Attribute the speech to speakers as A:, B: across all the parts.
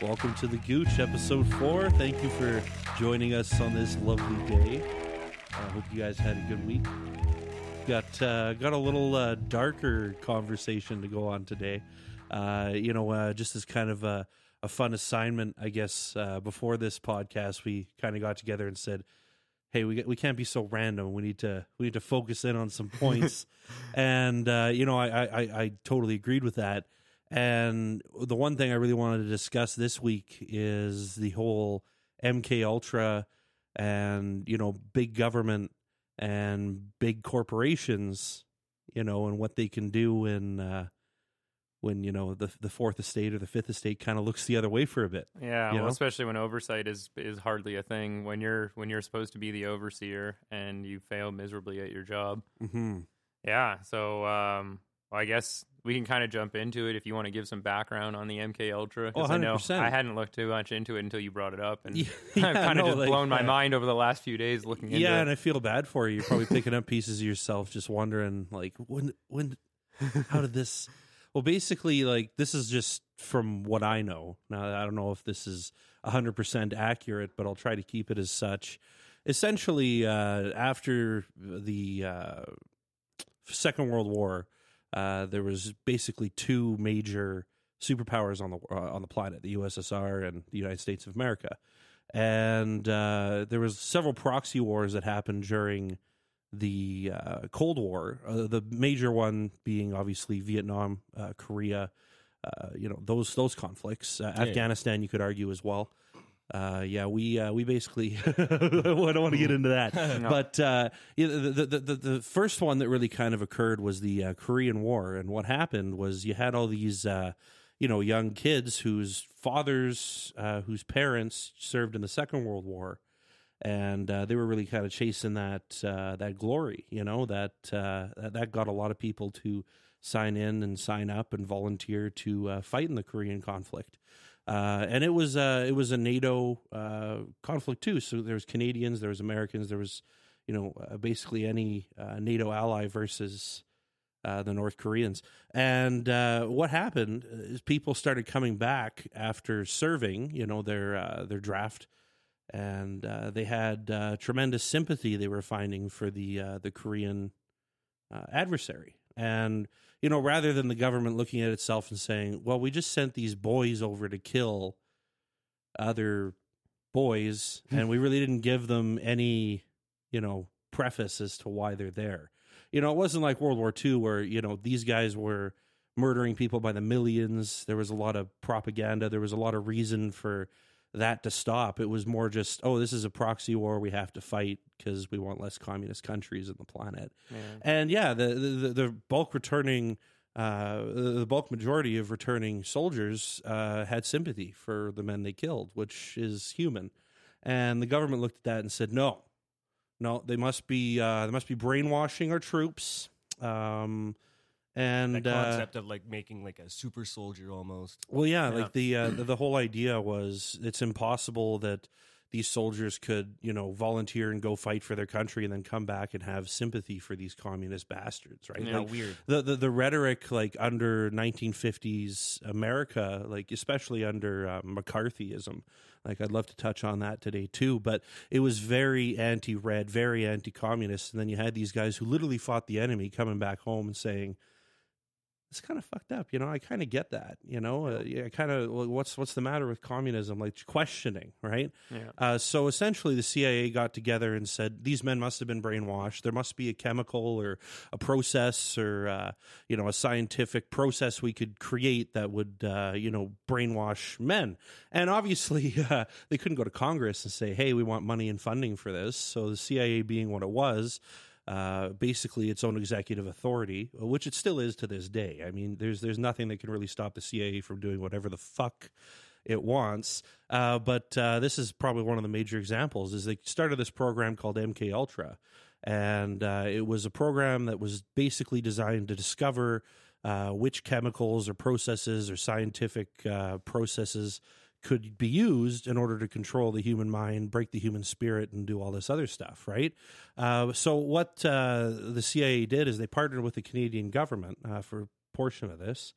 A: Welcome to the Gooch, episode four. Thank you for joining us on this lovely day. I hope you guys had a good week. Got uh, got a little uh, darker conversation to go on today. Uh, you know, uh, just as kind of a, a fun assignment, I guess. Uh, before this podcast, we kind of got together and said, "Hey, we we can't be so random. We need to we need to focus in on some points." and uh, you know, I, I I totally agreed with that. And the one thing I really wanted to discuss this week is the whole MK Ultra and you know big government and big corporations, you know, and what they can do when uh, when you know the the fourth estate or the fifth estate kind of looks the other way for a bit.
B: Yeah, well,
A: know?
B: especially when oversight is is hardly a thing when you're when you're supposed to be the overseer and you fail miserably at your job.
A: hmm
B: Yeah, so um, well, I guess we can kind of jump into it if you want to give some background on the MK Ultra. 'cause
A: Oh,
B: I know
A: 100%.
B: I hadn't looked too much into it until you brought it up, and
A: Yeah,
B: I've kind of
A: no,
B: just
A: like,
B: blown my
A: uh,
B: mind over the last few days looking into it.
A: Yeah,
B: it.
A: and I feel bad for you. You're probably picking up pieces of yourself, just wondering, like, when, when, how did this? Well, basically, like, this is just from what I know. Now, I don't know if this is 100% accurate, but I'll try to keep it as such. Essentially, uh, after the uh, Second World War, uh, there was basically two major superpowers on the uh, on the planet: the USSR and the United States of America. And uh, there was several proxy wars that happened during the uh, Cold War. Uh, the major one being obviously Vietnam, uh, Korea. Uh, you know those those conflicts. Uh, Afghanistan, you could argue as well. Uh, yeah, we uh, we basically. I don't want to get into that, but uh, yeah, the, the the the first one that really kind of occurred was the uh, Korean War, and what happened was you had all these uh, you know young kids whose fathers, uh, whose parents served in the Second World War, and uh, they were really kind of chasing that uh, that glory, you know that uh, that that got a lot of people to sign in and sign up and volunteer to uh, fight in the Korean conflict. Uh, and it was uh, it was a NATO uh, conflict too. So there was Canadians, there was Americans, there was you know uh, basically any uh, NATO ally versus uh, the North Koreans. And what happened is people started coming back after serving, you know, their their draft, and they had tremendous sympathy they were finding for the the Korean adversary. And you know, rather than the government looking at itself and saying, "Well, we just sent these boys over to kill other boys, hmm. and we really didn't give them any, you know, preface as to why they're there." You know, it wasn't like World War II where you know these guys were murdering people by the millions. There was a lot of propaganda. There was a lot of reason for that to stop. It was more just, oh, this is a proxy war we have to fight because we want less communist countries on the planet. And yeah, the, the the bulk returning, uh, the bulk majority of returning soldiers uh, had sympathy for the men they killed, which is human. And the government looked at that and said, no, no, they must be uh, they must be brainwashing our troops. Um, and
C: that
A: uh,
C: concept of like making like a super soldier almost.
A: well, yeah, like the, uh, the the whole idea was it's impossible that these soldiers could, you know, volunteer and go fight for their country and then come back and have sympathy for these communist bastards, right?
C: Yeah,
A: Like,
C: weird.
A: The, the the rhetoric like under 1950s America, like especially under uh, McCarthyism, like I'd love to touch on that today too. But it was very anti-red, very anti-communist, and then you had these guys who literally fought the enemy coming back home and saying it's kind of fucked up, you know. I kind of get that, you know. Uh, yeah, kind of. Well, what's what's the matter with communism? Like questioning, right?
B: Yeah.
A: Uh, so essentially, the CIA got together and said these men must have been brainwashed. There must be a chemical or a process or uh, you know a scientific process we could create that would uh, you know brainwash men. And obviously, uh, they couldn't go to Congress and say, "Hey, we want money and funding for this." So the CIA, being what it was uh, basically its own executive authority, which it still is to this day. I mean, there's there's nothing that can really stop the CIA from doing whatever the fuck it wants. Uh, but uh, this is probably one of the major examples. Is they started this program called MK Ultra, and uh, it was a program that was basically designed to discover uh, which chemicals or processes or scientific processes could be used in order to control the human mind, break the human spirit, and do all this other stuff, right? Uh, so, what uh, the CIA did is they partnered with the Canadian government uh, for a portion of this.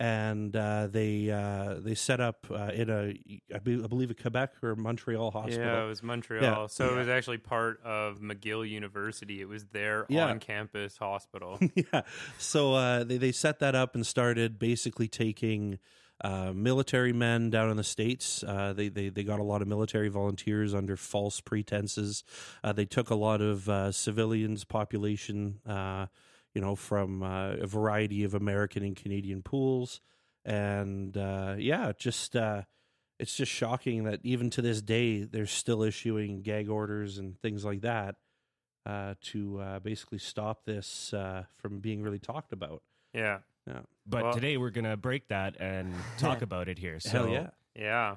A: and uh, they uh, they set up uh, in a I be- I believe a Quebec or Montreal hospital.
B: Yeah, it was Montreal. So it was actually part of McGill University. It was their
A: Yeah.
B: on-campus hospital.
A: yeah. So uh, they they set that up and started basically taking uh, military men down in the states. Uh, they they they got a lot of military volunteers under false pretenses. Uh, they took a lot of uh, civilians population. Uh, you know, from a variety of American and Canadian pools, and yeah, just it's just shocking that even to this day they're still issuing gag orders and things like that to basically stop this from being really talked about.
B: yeah.
C: But
B: Well-
C: today we're gonna break that and talk about it here. So
A: Hell yeah!
B: Yeah.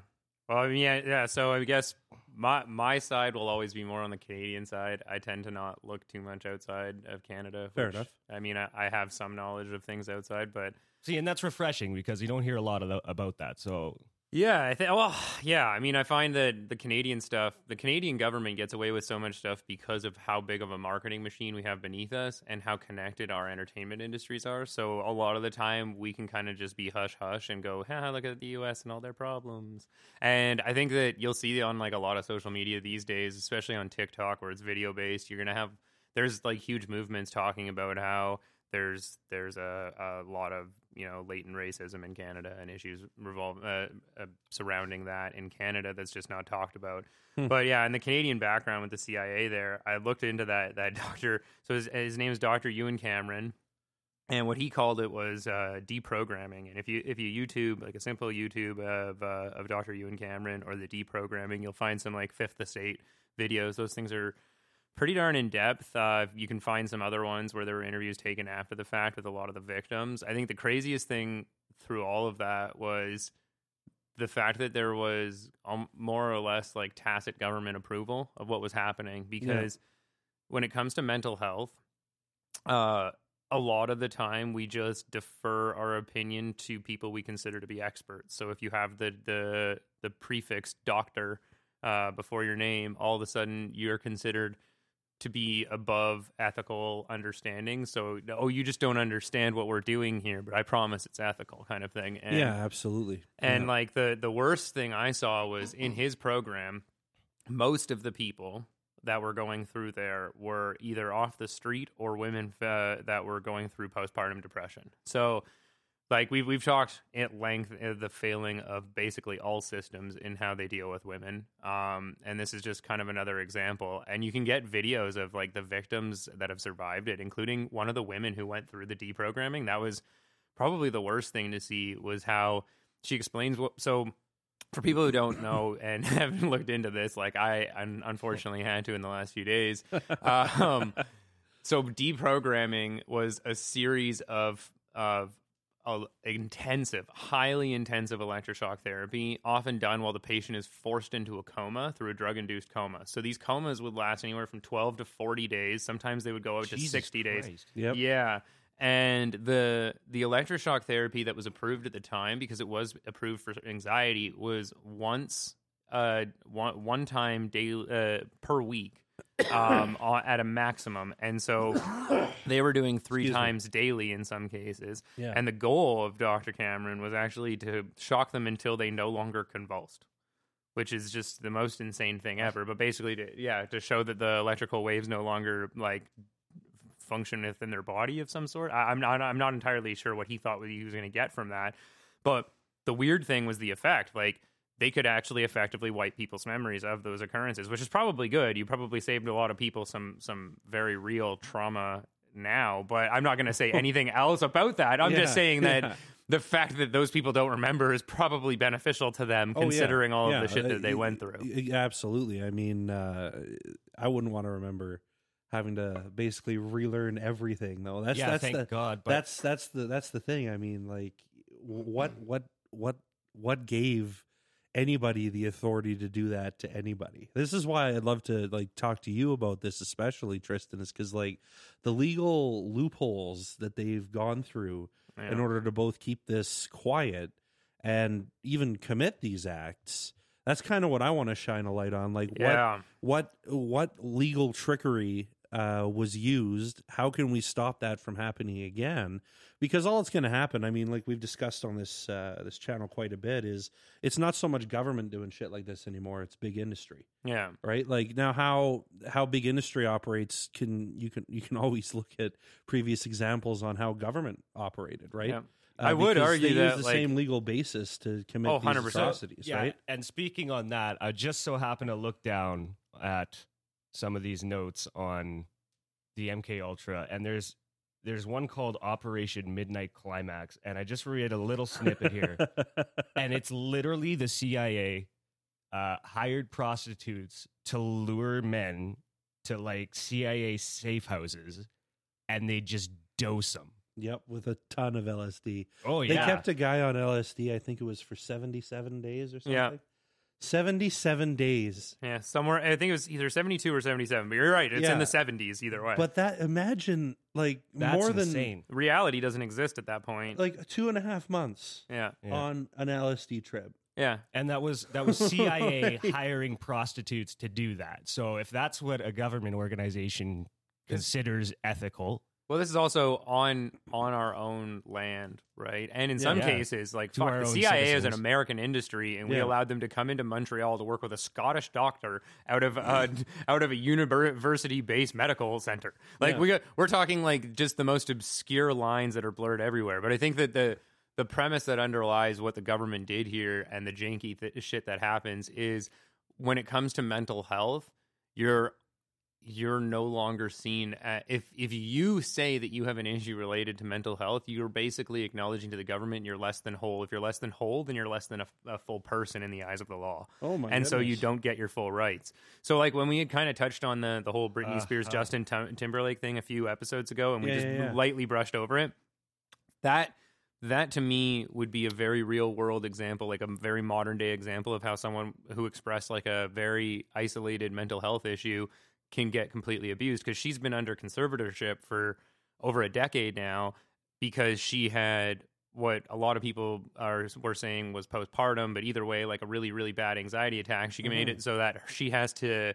B: Well, I mean, yeah, yeah. So I guess my my side will always be more on the Canadian side. I tend to not look too much outside of Canada.
A: Fair enough.
B: I mean, I, I have some knowledge of things outside, but
C: See, and that's refreshing because you don't hear a lot of the, about that. So
B: Yeah, I think. Well, yeah. I mean, I find that the Canadian stuff, the Canadian government gets away with so much stuff because of how big of a marketing machine we have beneath us and how connected our entertainment industries are. So a lot of the time, we can kind of just be hush hush and go, "Ha, look at the U.S. and all their problems." And I think that you'll see on like a lot of social media these days, especially on TikTok where it's video based, you're gonna have there's like huge movements talking about how there's there's a, a lot of you know latent racism in Canada and issues revolve uh, uh, surrounding that in Canada that's just not talked about.
A: Hmm.
B: But yeah, in the Canadian background with the CIA, there I looked into that that doctor. So his, his name is Doctor Ewen Cameron. And what he called it was uh, deprogramming. And if you if you YouTube like a simple YouTube of uh, of Dr. Ewen Cameron or the deprogramming, you'll find some like Fifth Estate videos. Those things are pretty darn in depth. Uh, you can find some other ones where there were interviews taken after the fact with a lot of the victims. I think the craziest thing through all of that was the fact that there was um, more or less like tacit government approval of what was happening because when it comes to mental health, uh, a lot of the time we just defer our opinion to people we consider to be experts. So if you have the the the prefix doctor uh, before your name, all of a sudden you're considered to be above ethical understanding. So oh, you just don't understand what we're doing here, but I promise it's ethical, kind of thing. And,
A: yeah, absolutely.
B: and
A: Yeah.
B: like the the worst thing I saw was in his program, most of the people that were going through there were either off the street or women uh, that were going through postpartum depression. So like we've we've talked at length of the failing of basically all systems in how they deal with women. Um, and this is just kind of another example. And you can get videos of like the victims that have survived it, including one of the women who went through the deprogramming. That was probably the worst thing to see was how she explains what so for people who don't know and haven't looked into this like i unfortunately had to in the last few days um, so deprogramming was a series of of uh, intensive highly intensive electroshock therapy often done while the patient is forced into a coma through a drug induced coma. So these comas would last anywhere from 12 to 40 days. Sometimes they would go out to
C: Jesus
B: 60 days.
A: Yep.
B: yeah. And the the electroshock therapy that was approved at the time because it was approved for anxiety was once uh one one time daily uh, per week um at a maximum and so they were doing 3
A: Excuse me.
B: times daily in some cases
A: Yeah.
B: and the goal of Dr. Cameron was actually to shock them until they no longer convulsed which is just the most insane thing ever but basically to yeah to show that the electrical waves no longer like function within their body of some sort. I, I'm not I'm not entirely sure what he thought he was going to get from that. But the weird thing was the effect. Like they could actually effectively wipe people's memories of those occurrences, which is probably good. You probably saved a lot of people some some very real trauma now. But I'm not going to say anything else about that. I'm
A: Yeah,
B: just saying that.
A: yeah.
B: The fact that those people don't remember is probably beneficial to them,
A: Oh, yeah.
B: considering all
A: Yeah,
B: of the shit
A: uh,
B: that they
A: y-
B: went through.
A: Absolutely. I mean, uh, I wouldn't want to remember having to basically relearn everything, though. That's
C: yeah,
A: that's
C: thank
A: the
C: God. But
A: that's that's the that's the thing. I mean, like, what what what what gave anybody the authority to do that to anybody? This is why I'd love to like talk to you about this, especially Tristan, is because like the legal loopholes that they've gone through in order to both keep this quiet and even commit these acts. That's kind of what I want to shine a light on. Like, what
B: yeah.
A: what what legal trickery uh, was used. How can we stop that from happening again? Because all it's going to happen, I mean, like we've discussed on this uh, this channel quite a bit, is it's not so much government doing shit like this anymore. It's big industry,
B: Yeah.
A: right? Like now, how how big industry operates can you can you can always look at previous examples on how government operated, right?
B: Yeah.
A: Uh,
B: I would argue
A: they
B: that,
A: use the
B: like-
A: same legal basis to commit
B: Oh,
A: these
B: 100%.
A: atrocities,
C: yeah,
A: right?
C: And speaking on that, I just so happened to look down at some of these notes on the MK Ultra, and there's there's one called Operation Midnight Climax, and I just read a little snippet here, and it's literally the CIA uh, hired prostitutes to lure men to like CIA safe houses, and they just dose them.
A: Yep, with a ton of LSD.
C: Oh yeah, They
A: kept a guy on LSD. I think it was for seventy-seven days or something.
B: Yeah.
A: Seventy-seven days.
B: Yeah. Somewhere, I think it was either 72 or 77, but you're right. It's
A: Yeah.
B: in the 70s either way.
A: But that imagine like
C: that's
A: more than
C: insane.
B: reality doesn't exist at that point.
A: like two and a half months
B: yeah.
C: Yeah.
A: on an LSD trip.
B: Yeah.
C: And that was that was CIA hiring prostitutes to do that. So if that's what a government organization considers ethical,
B: Well, this is also on on our own land, right? And in
A: Yeah.
B: some
C: Yeah.
B: cases, like fuck, the CIA is an. American industry, and we allowed them to come into Montreal to work with a Scottish doctor out of uh, out of a university based medical center. Like
A: Yeah.
B: we got, we're talking like just the most obscure lines that are blurred everywhere. But I think that the the premise that underlies what the government did here and the janky th- shit that happens is when it comes to mental health, you're you're no longer seen at, if if you say that you have an issue related to mental health you're basically acknowledging to the government you're less than whole if you're less than whole then you're less than a, a full person in the eyes of the law
A: Oh my!
B: and so you don't get your full rights so like when we had kind of touched on the the whole Britney Spears
C: Uh-huh.
B: Justin Tim- Timberlake thing a few episodes ago and we
A: Yeah,
B: just
A: yeah, yeah.
B: lightly brushed over it that that to me would be a very real world example like a very modern day example of how someone who expressed like a very isolated mental health issue can get completely abused because she's been under conservatorship for over a decade now because she had what a lot of people are were saying was postpartum but either way like a really really bad anxiety attack she made it so that she has to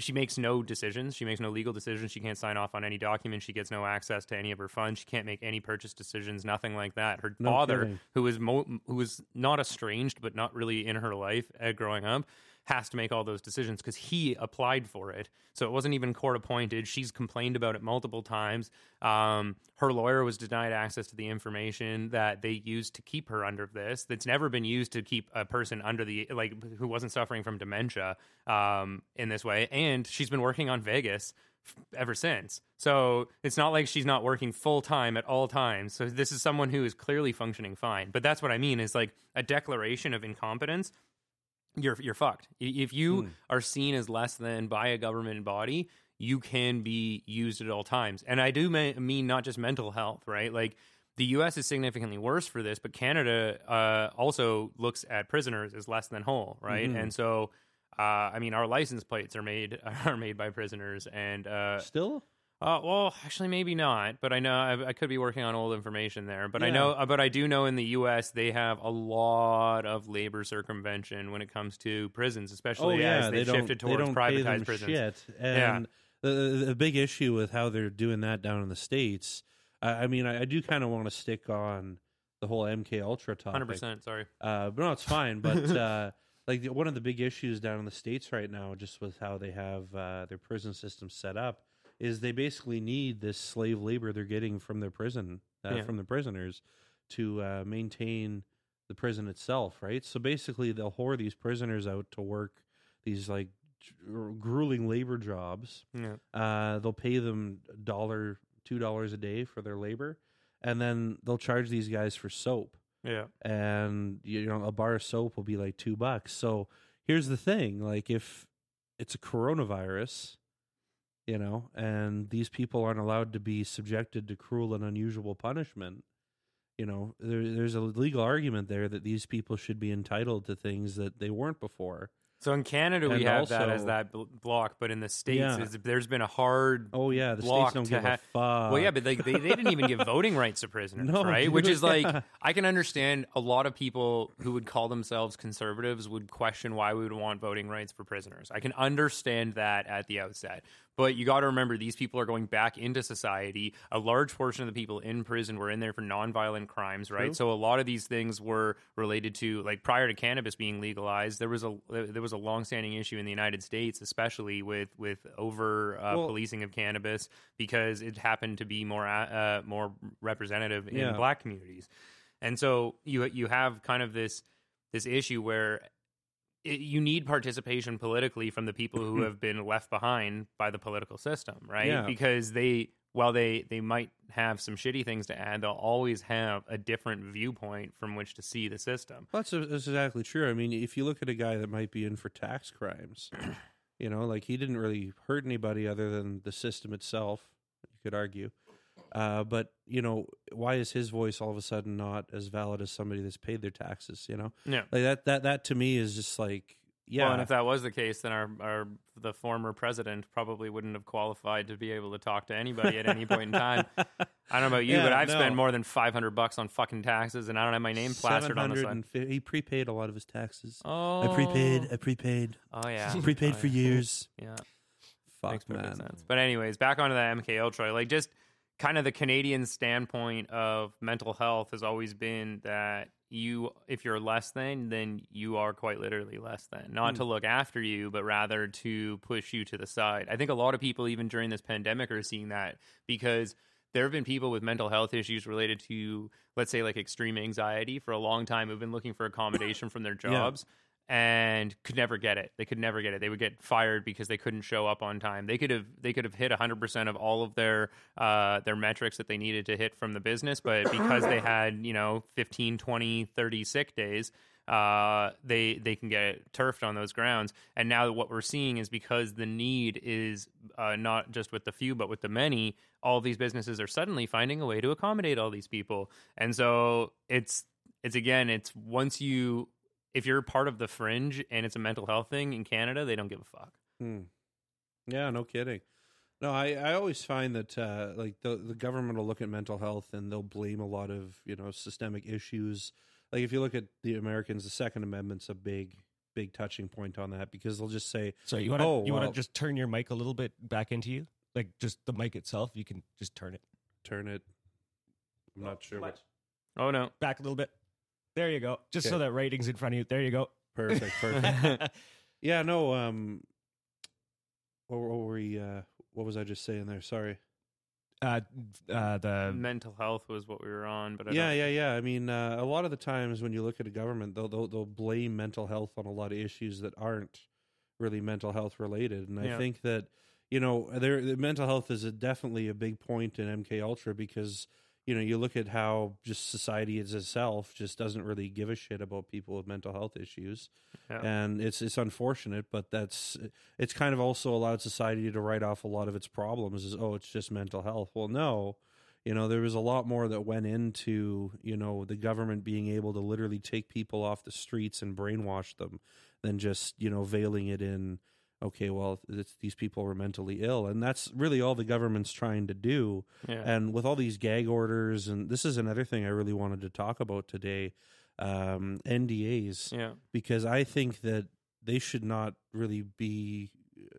B: she makes no decisions. She makes no legal decisions. She can't sign off on any document. She gets no access to any of her funds. She can't make any purchase decisions. Nothing like that. Her
A: No
B: father,
A: kidding.
B: who is mo- who is not estranged but not really in her life uh, growing up, has to make all those decisions because he applied for it. So it wasn't even court appointed. She's complained about it multiple times. Um, her lawyer was denied access to the information that they used to keep her under this. That's never been used to keep a person under the like who wasn't suffering from dementia um, in this way. And she's been working on Vegas ever since. So it's not like she's not working full time at all times. So this is someone who is clearly functioning fine. But that's what I mean is like a declaration of incompetence you're you're fucked. If you
A: Hmm.
B: are seen as less than by a government body, you can be used at all times. And I do me- mean not just mental health, right? Like the U.S. is significantly worse for this, but Canada uh, also looks at prisoners as less than whole, right?
A: Mhm.
B: And so, uh, I mean, our license plates are made are made by prisoners, and uh,
A: Still,
B: uh, well, actually, maybe not. But I know I, I could be working on old information there. But I know, uh, but I do know in the U.S. they have a lot of labor circumvention when it comes to prisons,
A: oh
B: especially
A: yeah,
B: as
A: they
B: they've
A: don't.
B: shifted
A: they
B: towards
A: them
B: privatized prisons.
A: shit. And the, the big issue with how they're doing that down in the states. I I mean, I, I do kind of want to stick on the whole MK Ultra topic.
B: Hundred percent. Sorry.
A: Uh, but no, it's fine. But uh, like the, one of the big issues down in the states right now, just with how they have uh, their prison system set up, is they basically need this slave labor they're getting from their prison, uh,
B: Yeah.
A: from the prisoners, to uh, maintain the prison itself. Right. So basically, they'll whore these prisoners out to work these like grueling labor jobs.
B: Yeah.
A: Uh, they'll pay them a dollar, two dollars a day for their labor, and then they'll charge these guys for soap
B: Yeah.
A: and you know a bar of soap will be like two bucks. So here's the thing: like if it's a coronavirus, you know, and these people aren't allowed to be subjected to cruel and unusual punishment, you know, there, there's a legal argument there that these people should be entitled to things that they weren't before.
B: So in Canada we
A: And
B: have that as that bl- block, but in the states,
A: Yeah.
B: there's been a hard.
A: Oh yeah, the
B: Block
A: states don't
B: to
A: give
B: ha-
A: a fuck.
B: well, yeah, but like they, they didn't even give voting rights to prisoners,
A: No,
B: right? Which
A: dude,
B: is like. I can understand a lot of people who would call themselves conservatives would question why we would want voting rights for prisoners. I can understand that at the outset. But you got to remember, these people are going back into society. A large portion of the people in prison were in there for nonviolent crimes, right?
A: True.
B: So a lot of these things were related to, like, prior to cannabis being legalized, there was a there was a longstanding issue in the United States, especially with with over uh,
A: Well-
B: policing of cannabis, because it happened to be more uh, more representative in
A: Yeah.
B: black communities, and so you you have kind of this this issue where it, you need participation politically from the people who hmm. have been left behind by the political system, right?
A: Yeah.
B: Because they, while they they might have some shitty things to add, they'll always have a different viewpoint from which to see the system.
A: That's, that's exactly true. I mean, if you look at a guy that might be in for tax crimes, you know, like he didn't really hurt anybody other than the system itself, you could argue. Uh, but, you know, why is his voice all of a sudden not as valid as somebody that's paid their taxes, you know?
B: Yeah.
A: Like that, that, that to me is just like, yeah.
B: Well, and if that was the case, then our, our the former president probably wouldn't have qualified to be able to talk to anybody at any point in time. I don't know about you,
A: Yeah,
B: but I've
A: no.
B: spent more than five hundred bucks on fucking taxes, and I don't have my name plastered on the side.
A: He prepaid a lot of his taxes.
B: Oh,
A: I prepaid. I prepaid.
B: Oh yeah,
A: prepaid
B: Oh,
A: for years.
B: Yeah.
A: Fuck,
B: makes
A: man.
B: sense. But anyways, back onto the MK Ultra. Like just kind of the Canadian standpoint of mental health has always been that you if you're less than, then you are quite literally less than. Not
A: Hmm.
B: to look after you, but rather to push you to the side. I think a lot of people even during this pandemic are seeing that because there have been people with mental health issues related to let's say like extreme anxiety for a long time who've been looking for accommodation from their jobs and could never get it. They could never get it. They would get fired because they couldn't show up on time. They could have they could have hit 100% of all of their uh, their metrics that they needed to hit from the business, but because they had, you know, 15, 20, 30 sick days, uh, they they can get turfed on those grounds. And now what we're seeing is because the need is uh, not just with the few, but with the many. All these businesses are suddenly finding a way to accommodate all these people, and so it's it's again, it's once you if you're part of the fringe and it's a mental health thing in Canada, they don't give a fuck.
A: Hmm. Yeah, no kidding. No, I, I always find that uh, like the the government will look at mental health and they'll blame a lot of you know systemic issues. Like if you look at the Americans, the Second Amendment's a big big touching point on that because they'll just say,
C: So you want to
A: Oh,
C: you want to just turn your mic a little bit back into you, like just the mic itself. You can just turn it
A: "Turn it." I'm not sure. What,
B: Oh no.
C: back a little bit. There you go. Just so
A: Okay.
C: that rating's in front of you. There you go.
A: perfect, perfect. yeah, no. Um, what, what were we? Uh, what was I just saying there? Sorry.
C: uh, uh, the
B: Mental health was what we were on, but I
A: yeah,
B: don't-
A: yeah, yeah. I mean, uh, a lot of the times when you look at a government, they'll, they'll they'll blame mental health on a lot of issues that aren't really mental health related, and I
B: Yeah.
A: think that you know, there the mental health is a, definitely a big point in MK Ultra because you know you look at how just society is itself just doesn't really give a shit about people with mental health issues,
B: Yeah.
A: and it's it's unfortunate, but that's it's kind of also allowed society to write off a lot of its problems as oh it's just mental health. Well, no, you know there was a lot more that went into you know the government being able to literally take people off the streets and brainwash them than just you know veiling it in okay well it's, these people were mentally ill and that's really all the government's trying to do
B: yeah.
A: and with all these gag orders and this is another thing i really wanted to talk about today um, ndas
B: yeah.
A: because i think that they should not really be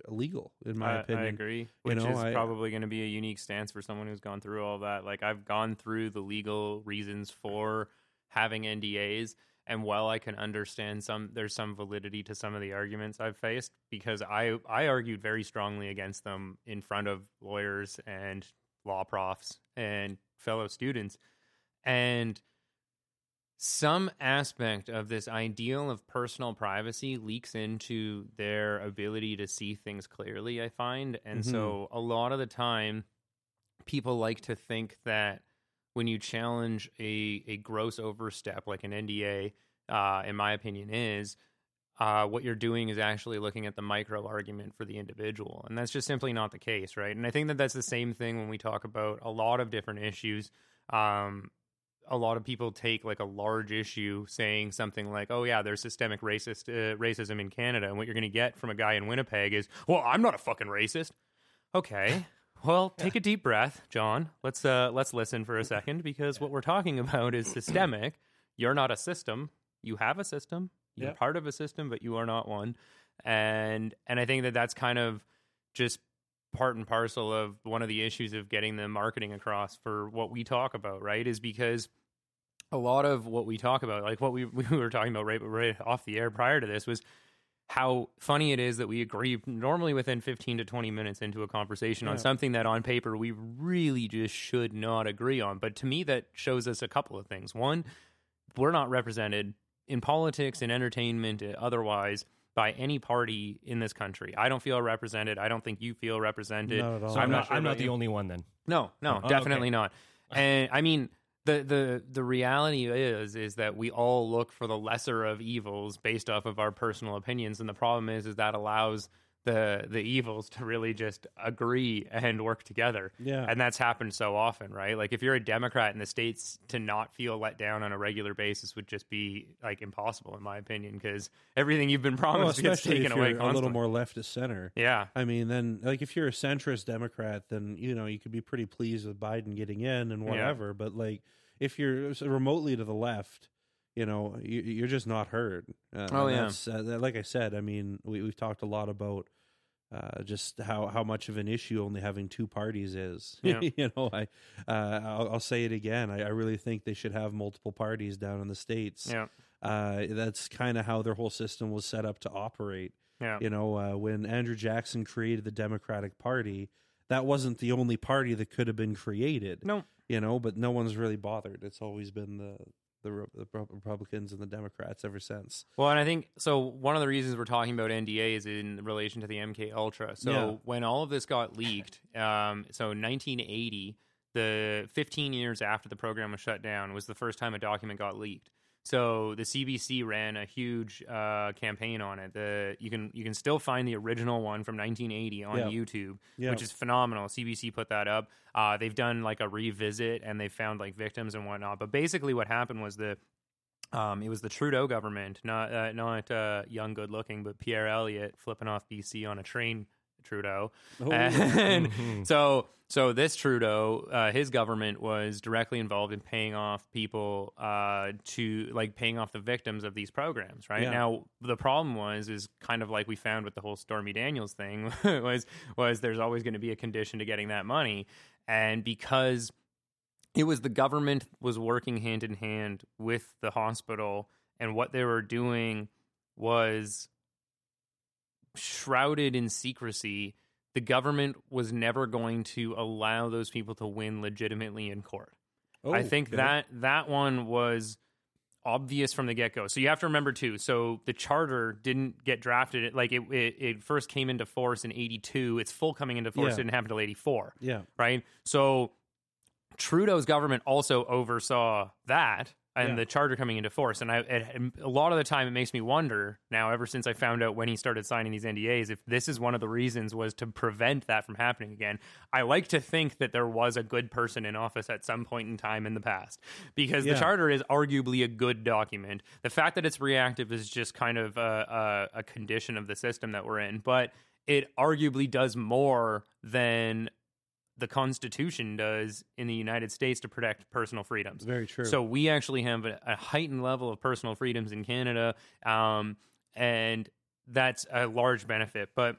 A: illegal in my
B: I,
A: opinion
B: I agree. Which
A: know,
B: is
A: I-
B: probably going to be a unique stance for someone who's gone through all that. Like I've gone through the legal reasons for having NDAs, and while I can understand some, there's some validity to some of the arguments I've faced because I I argued very strongly against them in front of lawyers and law profs and fellow students, and some aspect of this ideal of personal privacy leaks into their ability to see things clearly, I find. And
A: Mhm.
B: so a lot of the time, people like to think that when you challenge a, a gross overstep like an NDA, uh, in my opinion, is uh, what you're doing is actually looking at the micro argument for the individual. And that's just simply not the case, right? And I think that that's the same thing when we talk about a lot of different issues. Um, a lot of people take like a large issue saying something like, "Oh yeah, there's systemic racist uh, racism in Canada," and what you're going to get from a guy in Winnipeg is, "Well, I'm not a fucking racist." Okay, well, take a deep breath, John. Let's uh, let's listen for a second because what we're talking about is systemic. You're not a system. You have a system. You're part of a system, but you are not one. And and I think that that's kind of just part and parcel of one of the issues of getting the marketing across for what we talk about, right? Is because a lot of what we talk about, like what we, we were talking about right, right off the air prior to this, was how funny it is that we agree normally within 15 to 20 minutes into a conversation on something that on paper we really just should not agree on. But to me, that shows us a couple of things. One, we're not represented in politics, in entertainment, uh, otherwise by any party in this country. I don't feel represented. I don't think you feel represented.
A: Not at all.
B: So
C: I'm
B: not.
C: not.
B: sure
C: I'm not the
B: you.
C: only one then.
B: No, no,
C: Oh, okay.
B: definitely not. And I mean, the the the reality is is that we all look for the lesser of evils based off of our personal opinions, and the problem is is that allows the the evils to really just agree and work together.
A: Yeah.
B: And that's happened so often, right? Like if you're a Democrat in the states to not feel let down on a regular basis would just be like impossible in my opinion because everything you've been
A: Well,
B: promised gets taken away
A: a little more left of center.
B: yeah.
A: I mean, then like if you're a centrist Democrat, then you know you could be pretty pleased with Biden getting in and
B: Yeah.
A: whatever. But like if you're remotely to the left, you know you, you're just not heard. Uh,
B: Oh, yeah.
A: uh, like I said. I mean, we, we've talked a lot about uh, just how how much of an issue only having two parties is.
B: Yeah.
A: you know, I uh, I'll, I'll say it again. I, I really think they should have multiple parties down in the states.
B: Yeah.
A: Uh, that's kind of how their whole system was set up to operate.
B: Yeah.
A: You know, uh, when Andrew Jackson created the Democratic Party, that wasn't the only party that could have been created.
B: No.
A: You know, but no one's really bothered. It's always been the the, Re- the Republicans and the Democrats ever since.
B: Well, and I think so. One of the reasons we're talking about NDA is in relation to the MK Ultra. So
A: Yeah.
B: when all of this got leaked, um, so 1980, the 15 years after the program was shut down, was the first time a document got leaked. So the CBC ran a huge uh, campaign on it. The you can you can still find the original one from 1980 on
A: Yeah.
B: YouTube,
A: Yeah.
B: which is phenomenal. CBC put that up. Uh, they've done like a revisit and they found like victims and whatnot. But basically, what happened was the um, it was the Trudeau government, not uh, not uh, young, good looking, but Pierre Elliott flipping off BC on a train. Trudeau,
A: Oh.
B: and
C: Mhm.
B: so so this Trudeau, uh, his government was directly involved in paying off people uh, to like paying off the victims of these programs. Right
A: Yeah.
B: now, the problem was is kind of like we found with the whole Stormy Daniels thing was was there's always going to be a condition to getting that money, and because it was the government was working hand in hand with the hospital and what they were doing was shrouded in secrecy the government was never going to allow those people to win legitimately in court
A: Oh,
B: i think
A: okay.
B: that that one was obvious from the get-go so you have to remember too so the charter didn't get drafted like it, it, it first came into force in 82 its full coming into force
A: Yeah.
B: didn't happen until 84
A: Yeah.
B: right? So Trudeau's government also oversaw that and
A: Yeah.
B: the charter coming into force. And I, it, a lot of the time, it makes me wonder now. Ever since I found out when he started signing these NDAs, if this is one of the reasons was to prevent that from happening again. I like to think that there was a good person in office at some point in time in the past because
A: Yeah.
B: the charter is arguably a good document. The fact that it's reactive is just kind of a, a, a condition of the system that we're in, but it arguably does more than the Constitution does in the United States to protect personal freedoms.
A: Very true.
B: So we actually have a, a heightened level of personal freedoms in Canada, um, and that's a large benefit. But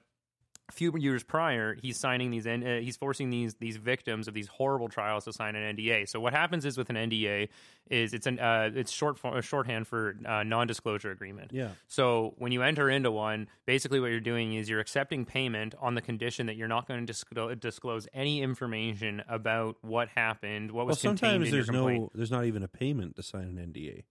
B: a few years prior, he's signing these, uh, he's forcing these these victims of these horrible trials to sign an NDA. So what happens is with an NDA is it's an uh, it's short for, shorthand for uh, non disclosure agreement.
A: yeah.
B: So when you enter into one, basically what you're doing is you're accepting payment on the condition that you're not going to disclo- disclose any information about what happened, what
A: Well,
B: was contained
A: sometimes
B: in your
A: there's
B: complaint.
A: no, there's not even a payment to sign an NDA.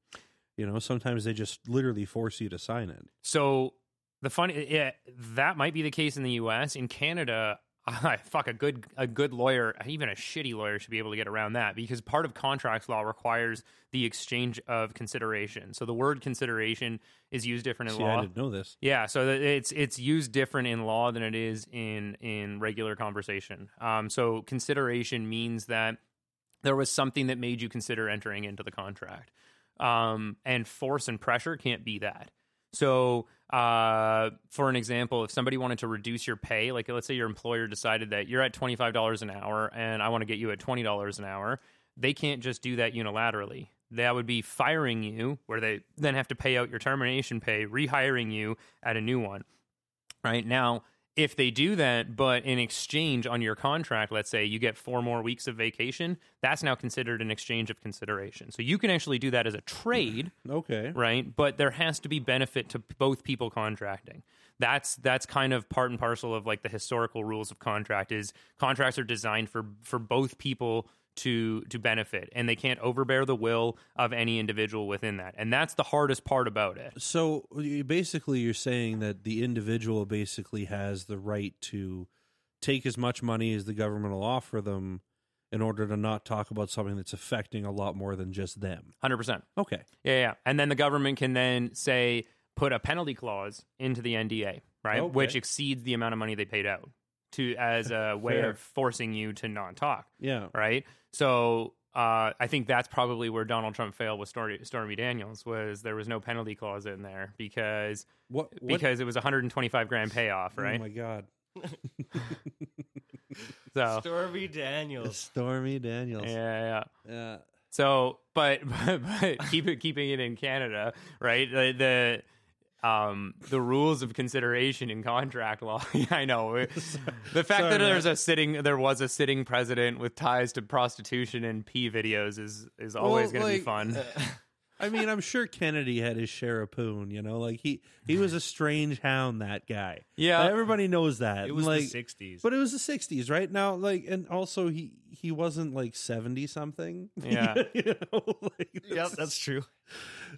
A: You know, sometimes they just literally force you to sign it.
B: So the funny, yeah, that might be the case in the U.S. In Canada, I, fuck a good a good lawyer, even a shitty lawyer, should be able to get around that because part of contracts law requires the exchange of consideration. So the word consideration is used different in
A: See,
B: law.
A: I didn't know this.
B: Yeah, so it's it's used different in law than it is in in regular conversation. Um, so consideration means that there was something that made you consider entering into the contract, um, and force and pressure can't be that. So, uh, for an example, if somebody wanted to reduce your pay, like let's say your employer decided that you're at twenty five dollars an hour and I want to get you at twenty dollars an hour, they can't just do that unilaterally. That would be firing you, where they then have to pay out your termination pay, rehiring you at a new one. Right now, if they do that, but in exchange on your contract, let's say you get four more weeks of vacation, that's now considered an exchange of consideration. So you can actually do that as a trade,
A: Okay.
B: right? But there has to be benefit to both people contracting. That's that's kind of part and parcel of like the historical rules of contract is contracts are designed for for both people to to benefit and they can't overbear the will of any individual within that. And that's the hardest part about it.
A: So you, basically, you're saying that the individual basically has the right to take as much money as the government will offer them in order to not talk about something that's affecting a lot more than just them.
B: 100%.
A: Okay.
B: Yeah, yeah. And then the government can then say put a penalty clause into the NDA, right?
A: Okay.
B: Which exceeds the amount of money they paid out to as a way
A: Fair.
B: of forcing you to not talk,
A: Yeah.
B: right? So uh, I think that's probably where Donald Trump failed with Stormy, Stormy Daniels was there was no penalty clause in there because
A: What? what
B: because it was 125 grand payoff, Right.
A: Oh my God.
B: so
C: Stormy Daniels.
A: Stormy Daniels.
B: yeah, yeah.
A: Yeah.
B: So, but but, but keep it keeping it in Canada, right? The, the um the rules of consideration in contract law. I know the fact
A: Sorry,
B: that there's
A: man.
B: a sitting there was a sitting president with ties to prostitution and pee videos is is always
A: Well,
B: going to be fun.
A: I mean, I'm sure Kennedy had his share of poon. You know, like he he was a strange hound. That guy.
B: Yeah.
A: Everybody knows that.
C: It was
A: like,
C: the 60s.
A: But it was the '60s, right? Now, like, and also he he wasn't like seventy something.
B: Yeah.
A: you know, like,
C: yep,
A: that's-
C: that's true.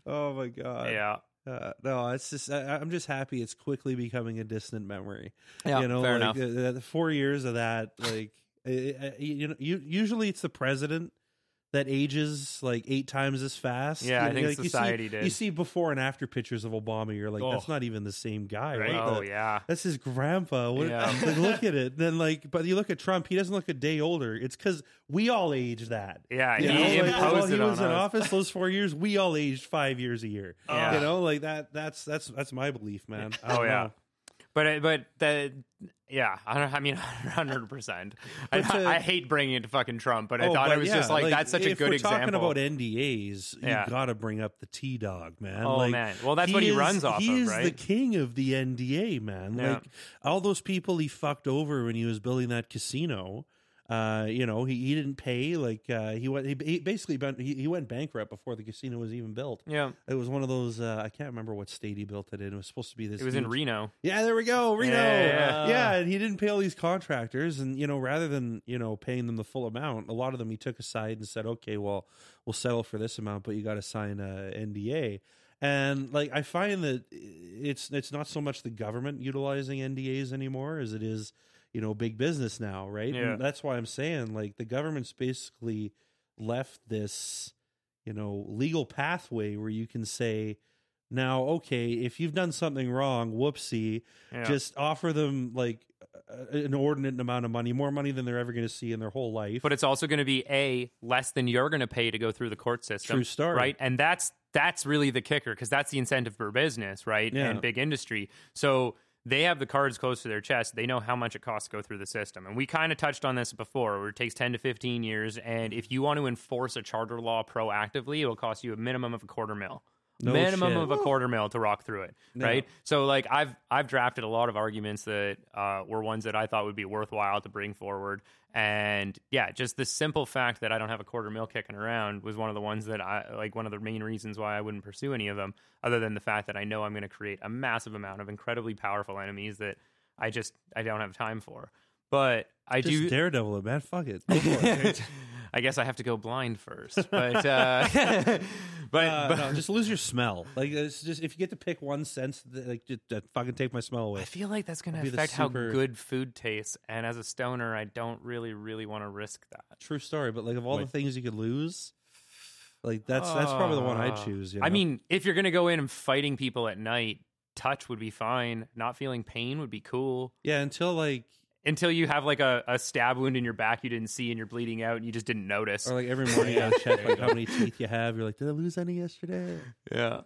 A: Oh my god.
B: yeah,
A: Uh, no, it's just I, I'm just happy it's quickly becoming a distant memory.
B: yeah,
A: you know,
B: fair
A: like
B: enough.
A: uh, the four years of that, like uh, uh, you know, you, usually it's the president that ages like eight times as fast.
B: Yeah, I
A: You-
B: think
A: like, you see-
B: society did.
A: You see before and after pictures of Obama, you're like, that's
C: Oh.
A: not even the same guy,
C: Right.
A: right?
B: oh
A: The-
B: yeah,
A: That's his grandpa. What,
B: Yeah.
A: like, look at it. Then like, but you look at Trump. He doesn't look a day older. It's because we all age that.
B: yeah.
A: You
B: he
A: know, like, while he was in
B: us.
A: office those four years, we all aged five years a year.
B: Yeah.
A: You know, like that. That's that's that's my belief, man.
B: Oh yeah.
A: know.
B: But uh, but the yeah, I don't. I mean, hundred percent. I, I hate bringing it to fucking Trump, but I
A: Oh,
B: thought
A: but
B: it was
A: yeah,
B: just like, that's such a good
A: we're
B: example.
A: talking about NDAs,
B: Yeah.
A: you got to bring up the T Dog, man.
B: Oh,
A: Like,
B: man. Well, that's what he
A: is-
B: runs off
A: he
B: of,
A: is the king of the NDA, man.
B: Yeah.
A: Like all those people he fucked over when he was building that casino. Uh, you know, he, he didn't pay. Like uh, he went, he, he basically went, he, he went bankrupt before the casino was even built.
B: yeah,
A: It was one of those. Uh, I can't remember what state he built it in. It was supposed to be this.
B: it was in Reno.
A: Yeah, there we go, Reno.
B: Yeah,
A: Yeah,
B: yeah,
A: and he didn't pay all these contractors, and you know, rather than you know paying them the full amount, a lot of them he took aside and said, "Okay, well, we'll settle for this amount, but you got to sign a NDA." And like, I find that it's it's not so much the government utilizing NDAs anymore as it is, you know, big business now, right?
B: Yeah.
A: And that's why I'm saying like the government's basically left this, you know, legal pathway where you can say. Now, okay, if you've done something wrong, whoopsie,
B: Yeah.
A: just offer them like an inordinate amount of money, more money than they're ever going to see in their whole life.
B: but it's also going to be a less than you're going to pay to go through the court system.
A: True story.
B: right? And that's that's really the kicker because that's the incentive for business, right?
A: Yeah.
B: And big industry. So they have the cards close to their chest. They know how much it costs to go through the system. And we kind of touched on this before, where it takes 10 to 15 years. And if you want to enforce a charter law proactively, it will cost you a minimum of a quarter mil.
A: No
B: minimum
A: shit.
B: of a quarter mil to rock through it,
A: Yeah.
B: right? So like I've I've drafted a lot of arguments that uh, were ones that I thought would be worthwhile to bring forward, and yeah, just the simple fact that I don't have a quarter mil kicking around was one of the ones that I like one of the main reasons why I wouldn't pursue any of them, other than the fact that I know I'm going to create a massive amount of incredibly powerful enemies that I just I don't have time for. But I
A: just
B: do.
A: daredevil it, man. Fuck it. Go for it.
B: I guess I have to go blind first, but uh, but,
A: Uh,
B: but
A: no, just lose your smell. Like it's just if you get to pick one sense, like just uh, fucking take my smell away.
B: I feel like that's going to affect
A: super-
B: how good food tastes. And as a stoner, I don't really, really want to risk that.
A: True story, but like of all
C: Wait.
A: the things you could lose, like that's that's probably the one I'd
B: Uh,
A: choose. You
B: I mean, if you're going to go in and fighting people at night, touch would be fine. Not feeling pain would be cool.
A: yeah, until like
B: Until you have like a, a stab wound in your back you didn't see and you're bleeding out and you just didn't notice.
A: or like every morning you check like how many teeth you have. You're like, did I lose any yesterday?
B: yeah.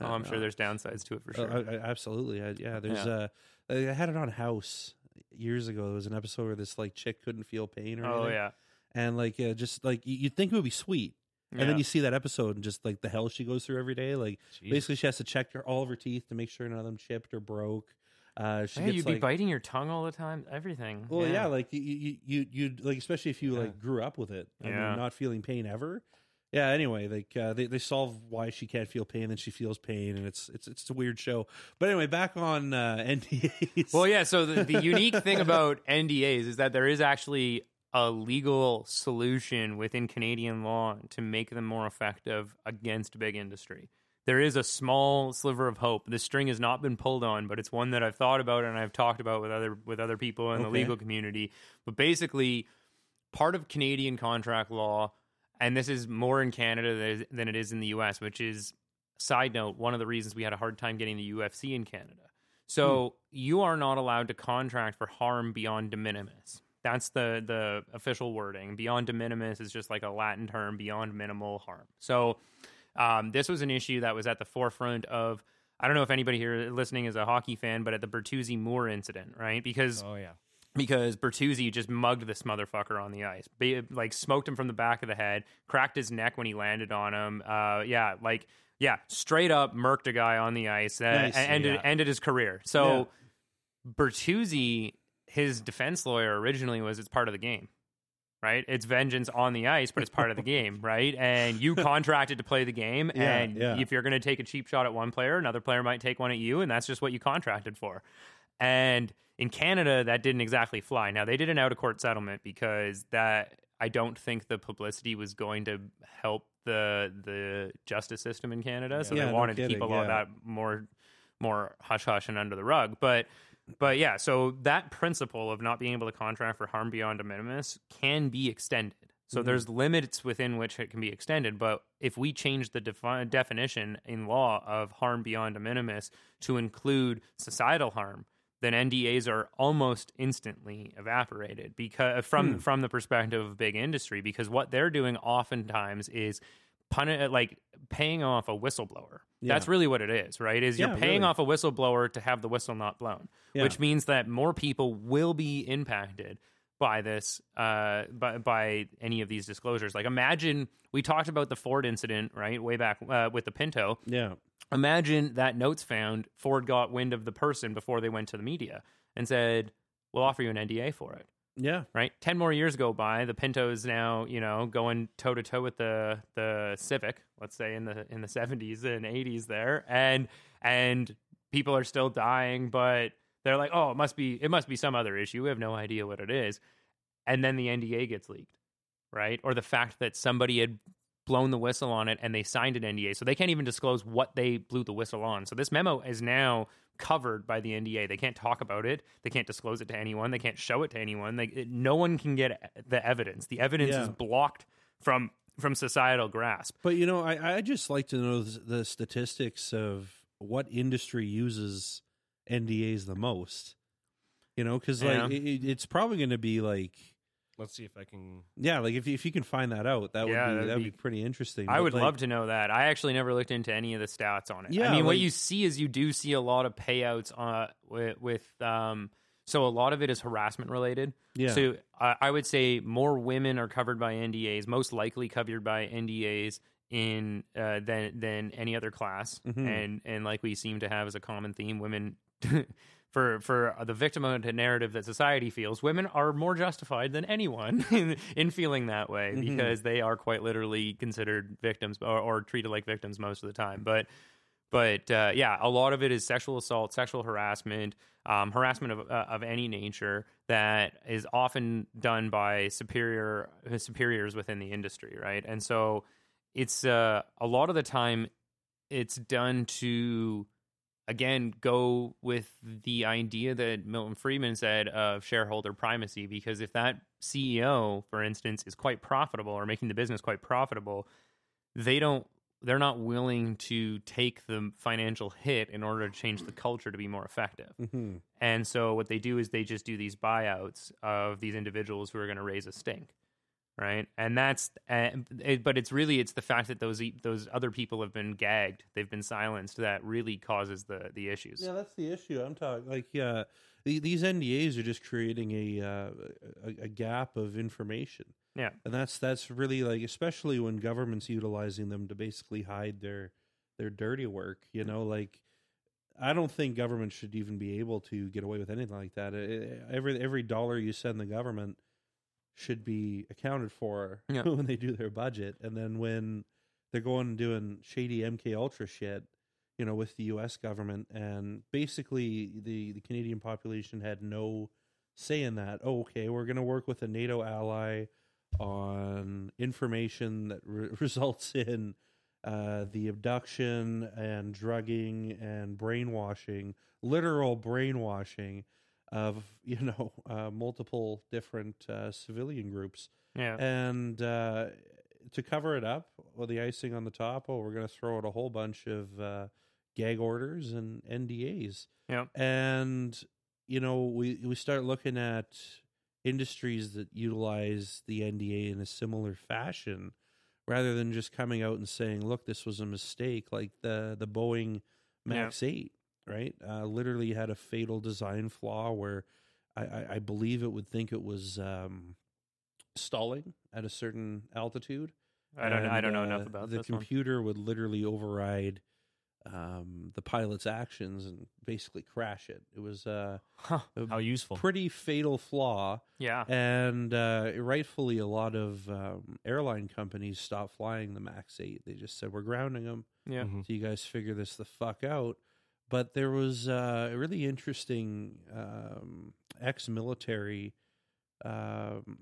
B: Oh, I'm sure there's downsides to it for
A: Uh,
B: sure.
A: I- I- absolutely. I, yeah, there's
B: Yeah.
A: uh I had it on House years ago. There was an episode where this like chick couldn't feel pain or
B: oh,
A: anything.
B: yeah.
A: and like uh, just like you- you'd think it would be sweet, and
B: Yeah.
A: then you see that episode and just like the hell she goes through every day. Like
C: Jeez.
A: basically, she has to check her, all of her teeth to make sure none of them chipped or broke. Uh, she
B: Yeah,
A: gets
B: you'd
A: like,
B: be biting your tongue all the time. Everything.
A: Well, yeah, like you, you, you, you, like especially if you
C: Yeah.
A: like grew up with it, and
B: Yeah.
A: not feeling pain ever. Yeah. Anyway, like uh, they they solve why she can't feel pain, then she feels pain, and it's it's it's a weird show. But anyway, back on uh, NDAs.
B: Well, yeah. So the, the unique thing about NDAs is that there is actually a legal solution within Canadian law to make them more effective against big industry. There is a small sliver of hope. The string has not been pulled on, but it's one that I've thought about and I've talked about with other with other people in the legal community. But basically, part of Canadian contract law, and this is more in Canada than- than it is in the US, which is side note, one of the reasons we had a hard time getting the UFC in Canada. So hmm. you are not allowed to contract for harm beyond de minimis. That's the the official wording. Beyond de minimis is just like a Latin term, beyond minimal harm. So um, this was an issue that was at the forefront of. I don't know if anybody here listening is a hockey fan, but at the Bertuzzi Moore incident, right? Because
C: Oh yeah.
B: because Bertuzzi just mugged this motherfucker on the ice, Ba- like smoked him from the back of the head, cracked his neck when he landed on him. Uh, yeah, like yeah, straight up murked a guy on the ice, uh,
A: Nice,
B: ended
C: yeah.
B: ended his career. So Bertuzzi, his defense lawyer originally was it's part of the game. Right, it's vengeance on the ice, but it's part of the game, right? And you contracted to play the game,
A: Yeah,
B: and
A: yeah.
B: if you're going to take a cheap shot at one player, another player might take one at you, and that's just what you contracted for. And in Canada, that didn't exactly fly. Now they did an out of court settlement because that I don't think the publicity was going to help the the justice system in Canada. So
A: Yeah,
B: they
A: no
B: wanted to keep a lot of that more more hush hush and under the rug. But but yeah, so that principle of not being able to contract for harm beyond de minimis can be extended. So
A: Mhm.
B: there's limits within which it can be extended. But if we change the defi- definition in law of harm beyond de minimis to include societal harm, then NDAs are almost instantly evaporated because from
A: Hmm.
B: from the perspective of big industry because what they're doing oftentimes is puni- like paying off a whistleblower.
A: Yeah.
B: That's really what it is, right? Is you're
A: Yeah,
B: paying
A: really.
B: off a whistleblower to have the whistle not blown,
A: Yeah.
B: which means that more people will be impacted by this uh by by any of these disclosures. Like imagine we talked about the Ford incident, right? Way back uh, with the Pinto
A: yeah,
B: imagine that notes found ford got wind of the person before they went to the media and said we'll offer you an nda for it
A: yeah,
B: right? 10 more years go by. The pinto is now you know going toe to toe with the the civic let's say in the in the 70s and 80s there. And and people are still dying but they're like oh it must be it must be some other issue. We have no idea what it is. And then the nda gets leaked right? Or the fact that somebody had blown the whistle on it and they signed an NDA. So they can't even disclose what they blew the whistle on. So this memo is now covered by the NDA. They can't talk about it. They can't disclose it to anyone. They can't show it to anyone. They, it, no one can get the evidence. The evidence
A: Yeah.
B: is blocked from from societal grasp.
A: But you know, I I just like to know the statistics of what industry uses NDAs the most. You know, because like it, it- it's probably going to be like
C: Let's see if I can.
A: yeah, like if you- if you can find that out, that
B: Yeah,
A: would be
B: that'd be-
A: be pretty interesting.
B: I
A: But,
B: would
A: like,
B: love to know that. I actually never looked into any of the stats on it.
A: Yeah,
B: I mean, what you see is you do see a lot of payouts uh, with, with um, so a lot of it is harassment related.
A: Yeah,
B: So I I would say more women are covered by NDAs, most likely covered by NDAs in uh, than than any other class,
A: Mhm.
B: and and like we seem to have as a common theme, women. For for the victim narrative that society feels, women are more justified than anyone in, in feeling that way
A: Mhm.
B: because they are quite literally considered victims or, or treated like victims most of the time. But but uh, yeah, a lot of it is sexual assault, sexual harassment, um, harassment of uh, of any nature that is often done by superior superiors within the industry, right? And so it's uh, a lot of the time it's done to again go with the idea that Milton Friedman said of shareholder primacy because if that CEO for instance is quite profitable or making the business quite profitable they don't they're not willing to take the financial hit in order to change the culture to be more effective.
A: hmm
B: And so what they do is they just do these buyouts of these individuals who are going to raise a stink, right? And that's, uh, it, but it's really it's the fact that those those other people have been gagged, they've been silenced, that really causes the the issues.
A: Yeah, that's the issue. I'm talking like yeah, the, these NDAs are just creating a, uh, a a gap of information.
B: Yeah.
A: and that's that's really like especially when governments utilizing them to basically hide their their dirty work. You know, like I don't think government should even be able to get away with anything like that. Uh, Every every dollar you send the government should be accounted for
B: Yeah.
A: when they do their budget, and then when they're going and doing shady MK Ultra shit, you know, with the U.S. government, and basically the the Canadian population had no say in that. Oh, okay, we're going to work with a NATO ally on information that re- results in uh, the abduction and drugging and brainwashing, literal brainwashing of you know uh, multiple different uh, civilian groups,
B: Yeah.
A: and uh, to cover it up, with the icing on the top, oh, we're going to throw out a whole bunch of uh, gag orders and NDAs,
B: Yeah.
A: and you know we we start looking at industries that utilize the NDA in a similar fashion rather than just coming out and saying, "Look, this was a mistake," like the the Boeing Max Eight, right? Uh, literally had a fatal design flaw where I, I, I believe it would think it was um, stalling at a certain altitude.
B: I don't. I don't know
A: uh,
B: enough about
A: the
B: this one.
A: computer would literally override um, the pilot's actions and basically crash it. It was uh,
B: Huh.
A: a
C: How useful.
A: pretty fatal flaw
B: Yeah.
A: and uh, rightfully, a lot of um, airline companies stopped flying the Max 8. They just said, we're grounding them.
B: Yeah.
C: Mhm.
A: So you guys figure this the fuck out. But there was uh, a really interesting um, ex military. Um,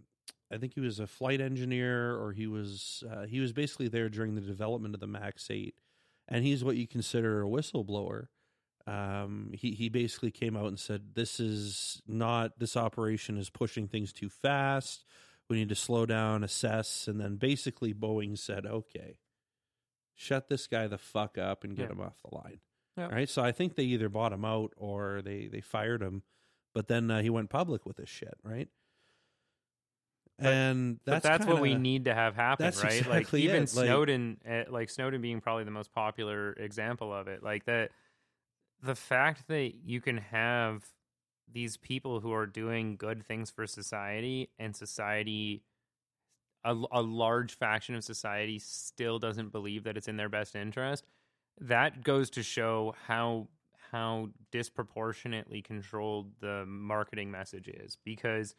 A: I think he was a flight engineer, or he was uh, he was basically there during the development of the Max Eight, and he's what you consider a whistleblower. Um, he he basically came out and said, "This is not this operation is pushing things too fast. We need to slow down, assess." And then basically Boeing said, "Okay, shut this guy the fuck up and get
B: Yeah.
A: him off the line."
B: Yeah.
A: Right. So I think they either bought him out or they they fired him, but then uh, he went public with this shit, right?
B: But-
A: and
B: but
A: that's
B: that's what we need to have happen, right?
A: exactly
B: like even
A: it,
B: Snowden, uh, like Snowden being probably the most popular example of it. Like that, the fact that you can have these people who are doing good things for society, and society, a, a large faction of society still doesn't believe that it's in their best interest. That goes to show how how disproportionately controlled the marketing message is because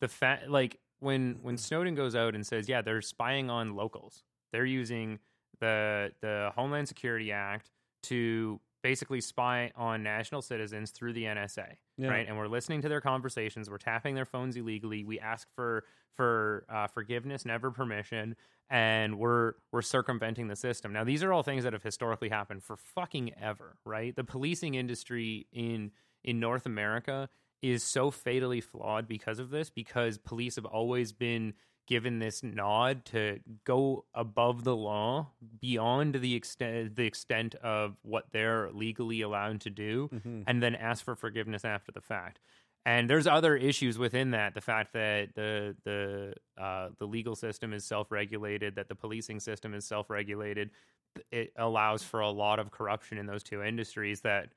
B: the fact like when when Snowden goes out and says, "Yeah, they're spying on locals. They're using the the Homeland Security Act to basically spy on national citizens through the NSA."
A: Yeah.
B: Right, and we're listening to their conversations. We're tapping their phones illegally. We ask for for uh, forgiveness, never permission, and we're we're circumventing the system. Now, these are all things that have historically happened for fucking ever, right? The policing industry in in North America is so fatally flawed because of this because police have always been given this nod to go above the law beyond the extent the extent of what they're legally allowed to do
A: Mhm.
B: and then ask for forgiveness after the fact and there's other issues within that the fact that the the uh, the legal system is self-regulated that the policing system is self-regulated it allows for a lot of corruption in those two industries that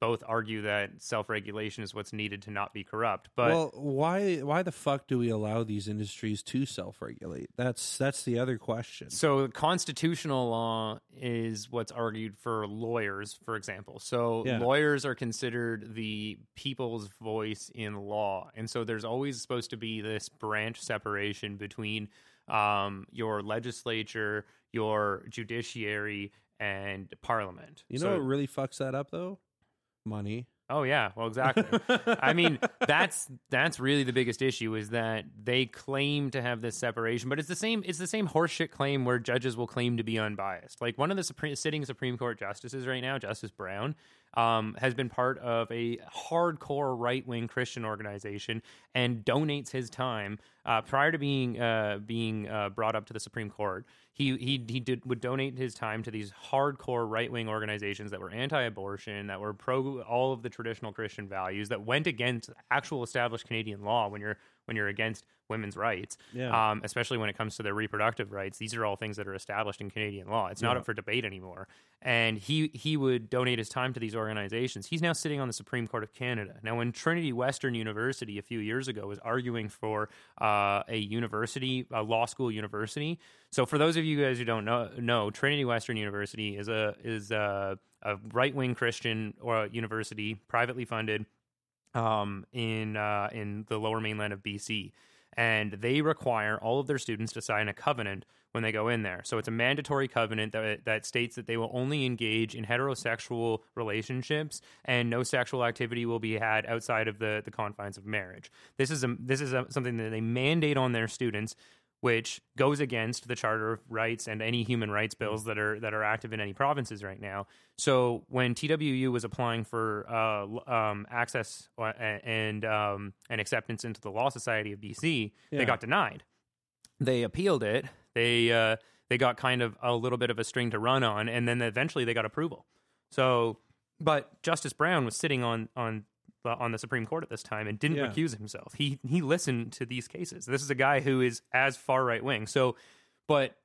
B: both argue that self-regulation is what's needed to not be corrupt but
A: well, why why the fuck do we allow these industries to self-regulate? That's that's the other question.
B: So constitutional law is what's argued for lawyers, for example. So
A: Yeah.
B: lawyers are considered the people's voice in law, and so there's always supposed to be this branch separation between um, your legislature, your judiciary, and parliament.
A: You
B: So-
A: know what really fucks that up though? Money.
B: Oh yeah, well exactly. I mean, that's that's really the biggest issue is that they claim to have this separation, but it's the same it's the same horseshit claim where judges will claim to be unbiased. Like one of the Supreme, sitting Supreme Court justices right now, Justice Brown, um, has been part of a hardcore right wing Christian organization and donates his time uh, prior to being uh, being uh, brought up to the Supreme Court. He he he did would donate his time to these hardcore right wing organizations that were anti abortion, that were pro all of the traditional Christian values, that went against actual established Canadian law. When you're when you're against women's rights,
A: Yeah.
B: um, especially when it comes to their reproductive rights. These are all things that are established in Canadian law. It's not
A: Yeah.
B: up for debate anymore. And he he would donate his time to these organizations. He's now sitting on the Supreme Court of Canada. Now, when Trinity Western University a few years ago was arguing for uh, a university, a law school university. So, for those of you guys who don't know, know Trinity Western University is a is a, a right wing Christian or university, privately funded, um, in uh, in the Lower Mainland of BC, and they require all of their students to sign a covenant when they go in there. So it's a mandatory covenant that that states that they will only engage in heterosexual relationships and no sexual activity will be had outside of the the confines of marriage. This is a this is a, something that they mandate on their students which goes against the Charter of Rights and any human rights bills that are that are active in any provinces right now. So when TWU was applying for uh, um, access uh, and um, and acceptance into the Law Society of BC,
A: Yeah.
B: they got denied. They appealed it. They uh, they got kind of a little bit of a string to run on, and then eventually they got approval. So, but Justice Brown was sitting on on Uh, on the Supreme Court at this time and didn't
A: Yeah.
B: recuse himself. He he listened to these cases. This is a guy who is as far right wing. So, but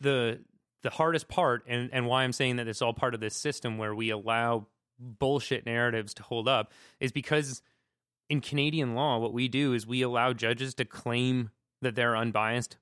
B: the the hardest part and and why I'm saying that it's all part of this system where we allow bullshit narratives to hold up is because in Canadian law what we do is we allow judges to claim that they're unbiased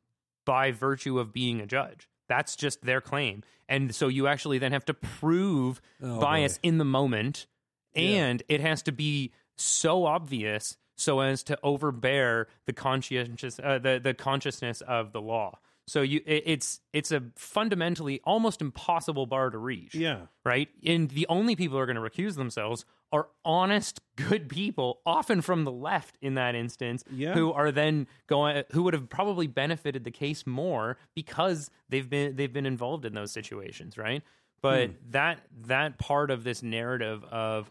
B: by virtue of being a judge. That's just their claim. And so you actually then have to prove
A: Oh,
B: bias
A: boy.
B: in the moment
A: Yeah.
B: and it has to be so obvious so as to overbear the conscientious uh, the the consciousness of the law. So you it, it's it's a fundamentally almost impossible bar to reach
A: Yeah.
B: right? And the only people who are going to recuse themselves are honest, good people, often from the left in that instance,
A: Yeah.
B: who are then going, who would have probably benefited the case more because they've been they've been involved in those situations, right? But that that part of this narrative of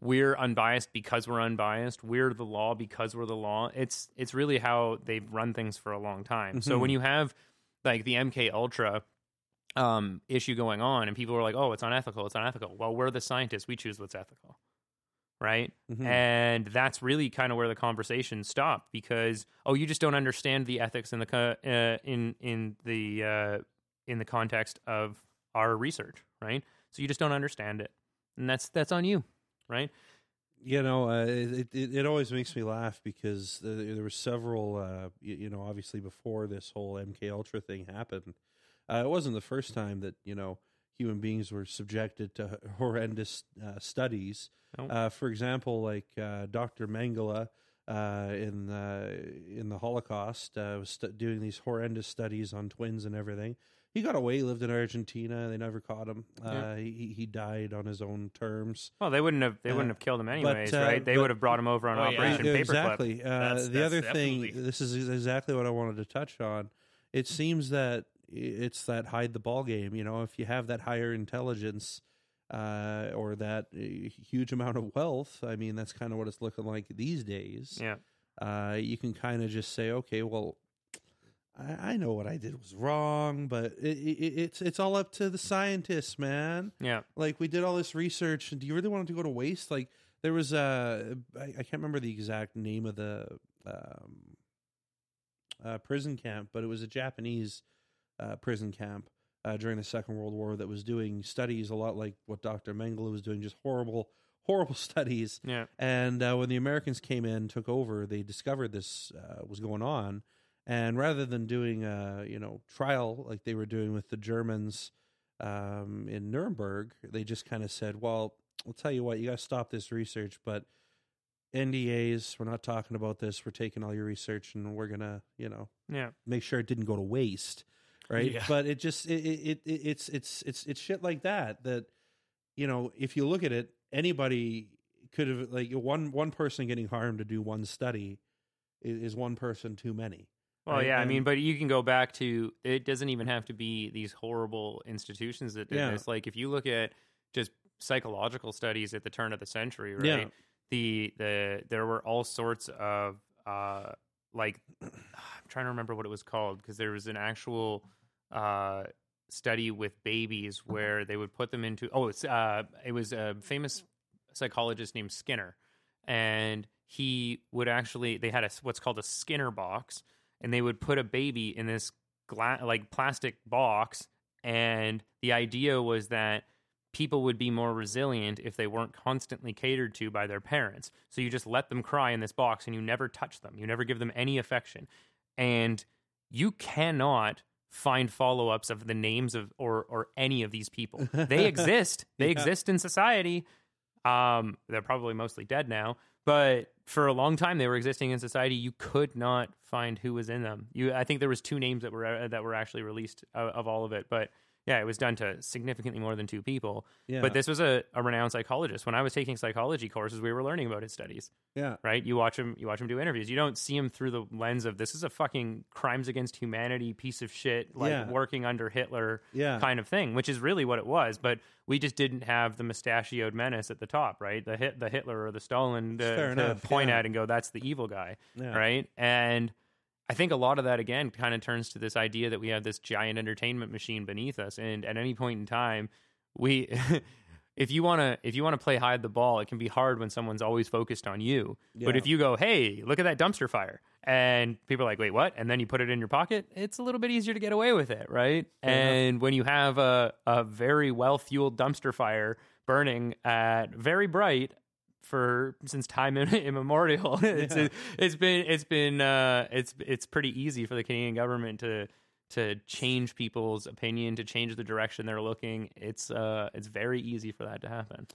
B: we're unbiased because we're unbiased, we're the law because we're the law. It's it's really how they've run things for a long time. So when you have like the MK Ultra um, issue going on, and people are like, "Oh, it's unethical. It's unethical." Well, we're the scientists. We choose what's ethical, right?
A: Mhm.
B: And that's really kind of where the conversation stopped because oh, you just don't understand the ethics in the co- uh, in in the uh, in the context of our research, right? So you just don't understand it, and that's that's on you, right?
A: You know, uh, it, it it always makes me laugh because there, there were several. Uh, you, you know, obviously before this whole MK Ultra thing happened, uh, it wasn't the first time that you know human beings were subjected to horrendous uh, studies. Uh, for example, like uh, Dr. Mengele uh, in uh, in the Holocaust uh, was stu- doing these horrendous studies on twins and everything. He got away. He lived in Argentina. They never caught him.
B: Yeah.
A: Uh, he he died on his own terms.
B: Well, they wouldn't have they
A: Uh,
B: wouldn't have killed him anyways,
A: uh,
B: right? They
A: but-
B: would have brought him over on
C: Oh.
B: Operation
A: Yeah,
B: Paperclip.
A: exactly. Uh,
C: That's-
A: the
C: that's
A: other thing, this is exactly what I wanted to touch on. It seems that it's that hide the ball game. You know, if you have that higher intelligence uh, or that uh, huge amount of wealth, I mean, that's kind of what it's looking like these days.
B: Yeah.
A: Uh, you can kind of just say, okay, well, I, I know what I did was wrong, but it, it, it's it's all up to the scientists, man.
B: Yeah.
A: like we did all this research. And do you really want it to go to waste? Like there was a I, I can't remember the exact name of the um, uh, prison camp but it was a japanese uh, prison camp uh, during the second world war that was doing studies a lot like what dr mengele was doing just horrible horrible studies.
B: Yeah.
A: and uh, when the Americans came in, took over, they discovered this uh, was going on, and rather than doing a you know trial like they were doing with the Germans um, in Nuremberg, they just kind of said, "Well, I'll tell you what, you got to stop this research, but NDAs, we're not talking about this. We're taking all your research, and we're gonna you know
B: Yeah.
A: make sure it didn't go to waste." Right,
C: Yeah.
A: but it just it, it, it it's it's it's it's shit like that that you know if you look at it anybody could have like one one person getting harmed to do one study is, is one person too many
B: Well,
A: right?
B: yeah, I mean, but you can go back to it doesn't even have to be these horrible institutions that did
A: Yeah.
B: this. Like if you look at just psychological studies at the turn of the century, right?
A: Yeah.
B: The the there were all sorts of uh like I'm trying to remember what it was called because there was an actual uh study with babies where they would put them into oh it's uh it was a famous psychologist named Skinner and he would actually they had a what's called a Skinner box, and they would put a baby in this gla- like plastic box, and the idea was that people would be more resilient if they weren't constantly catered to by their parents. So you just let them cry in this box and you never touch them. You never give them any affection. And you cannot find follow-ups of the names of or or any of these people. They exist. They
A: Yeah.
B: exist in society. Um they're probably mostly dead now, but for a long time they were existing in society. You could not find who was in them. You I think there was two names that were uh, that were actually released of, of all of it, but yeah, it was done to significantly more than two people.
A: Yeah.
B: But this was a, a renowned psychologist. When I was taking psychology courses, we were learning about his studies.
A: yeah.
B: Right? You watch him. You watch him do interviews. You don't see him through the lens of this is a fucking crimes against humanity piece of shit, like
A: Yeah.
B: working under Hitler
A: Yeah.
B: kind of thing, which is really what it was. But we just didn't have the mustachioed menace at the top, right? The hit, the Hitler or the Stalin to, to point
A: yeah.
B: at and go, that's the evil guy, right? And I think a lot of that again kind of turns to this idea that we have this giant entertainment machine beneath us, and at any point in time, we. If you want to, if you want to play hide the ball, it can be hard when someone's always focused on you. But if you go, "Hey, look at that dumpster fire," and people are like, "Wait, what?" and then you put it in your pocket, it's a little bit easier to get away with it, right? and when you have a a very well fueled dumpster fire burning at very bright for since time immemorial, it's
A: Yeah.
B: it's been it's been uh, it's it's pretty easy for the Canadian government to to change people's opinion, to change the direction they're looking. It's uh it's very easy for that to happen.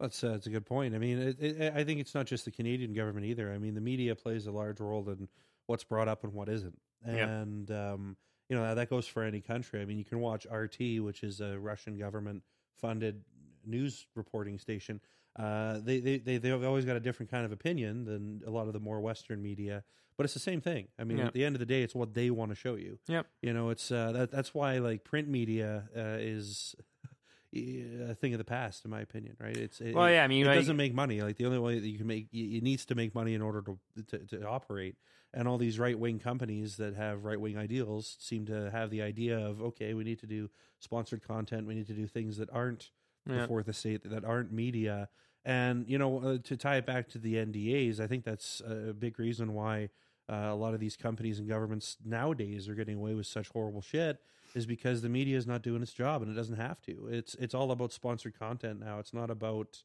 A: That's uh, that's a good point. I mean, it, it, I think it's not just the Canadian government either. I mean, the media plays a large role in what's brought up and what isn't,
B: Yeah.
A: and um, you know that goes for any country. I mean, you can watch RT, which is a Russian government funded news reporting station. Uh, they they they they've always got a different kind of opinion than a lot of the more Western media, but it's the same thing. I mean,
B: Yeah.
A: at the end of the day, it's what they want to show you.
B: Yep.
A: You know, it's uh, that that's why like print media uh, is a thing of the past, in my opinion. Right? It's it,
B: Well, yeah, I mean,
A: it
B: like-
A: doesn't make money. Like the only way that you can make it it needs to make money in order to to, to operate. And all these right wing companies that have right wing ideals seem to have the idea of okay, we need to do sponsored content. We need to do things that aren't
B: Yeah.
A: the fourth estate that aren't media. And you know, uh, to tie it back to the NDAs, I think that's a big reason why uh, a lot of these companies and governments nowadays are getting away with such horrible shit. Is because the media is not doing its job, and it doesn't have to. It's it's all about sponsored content now. It's not about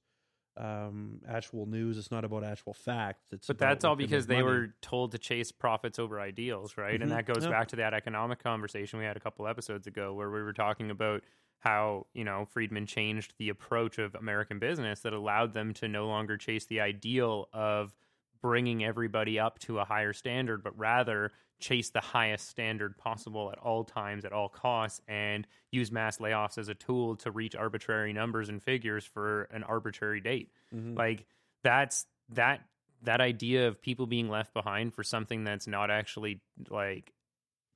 A: um, actual news. It's not about actual facts. It's
B: But that's all because they
A: money.
B: were told to chase profits over ideals, right?
A: Mhm.
B: And that goes
A: Yeah.
B: back to that economic conversation we had a couple episodes ago where we were talking about how, you know, Friedman changed the approach of American business that allowed them to no longer chase the ideal of bringing everybody up to a higher standard, but rather chase the highest standard possible at all times, at all costs, and use mass layoffs as a tool to reach arbitrary numbers and figures for an arbitrary date.
A: Mhm.
B: Like that's that that idea of people being left behind for something that's not actually like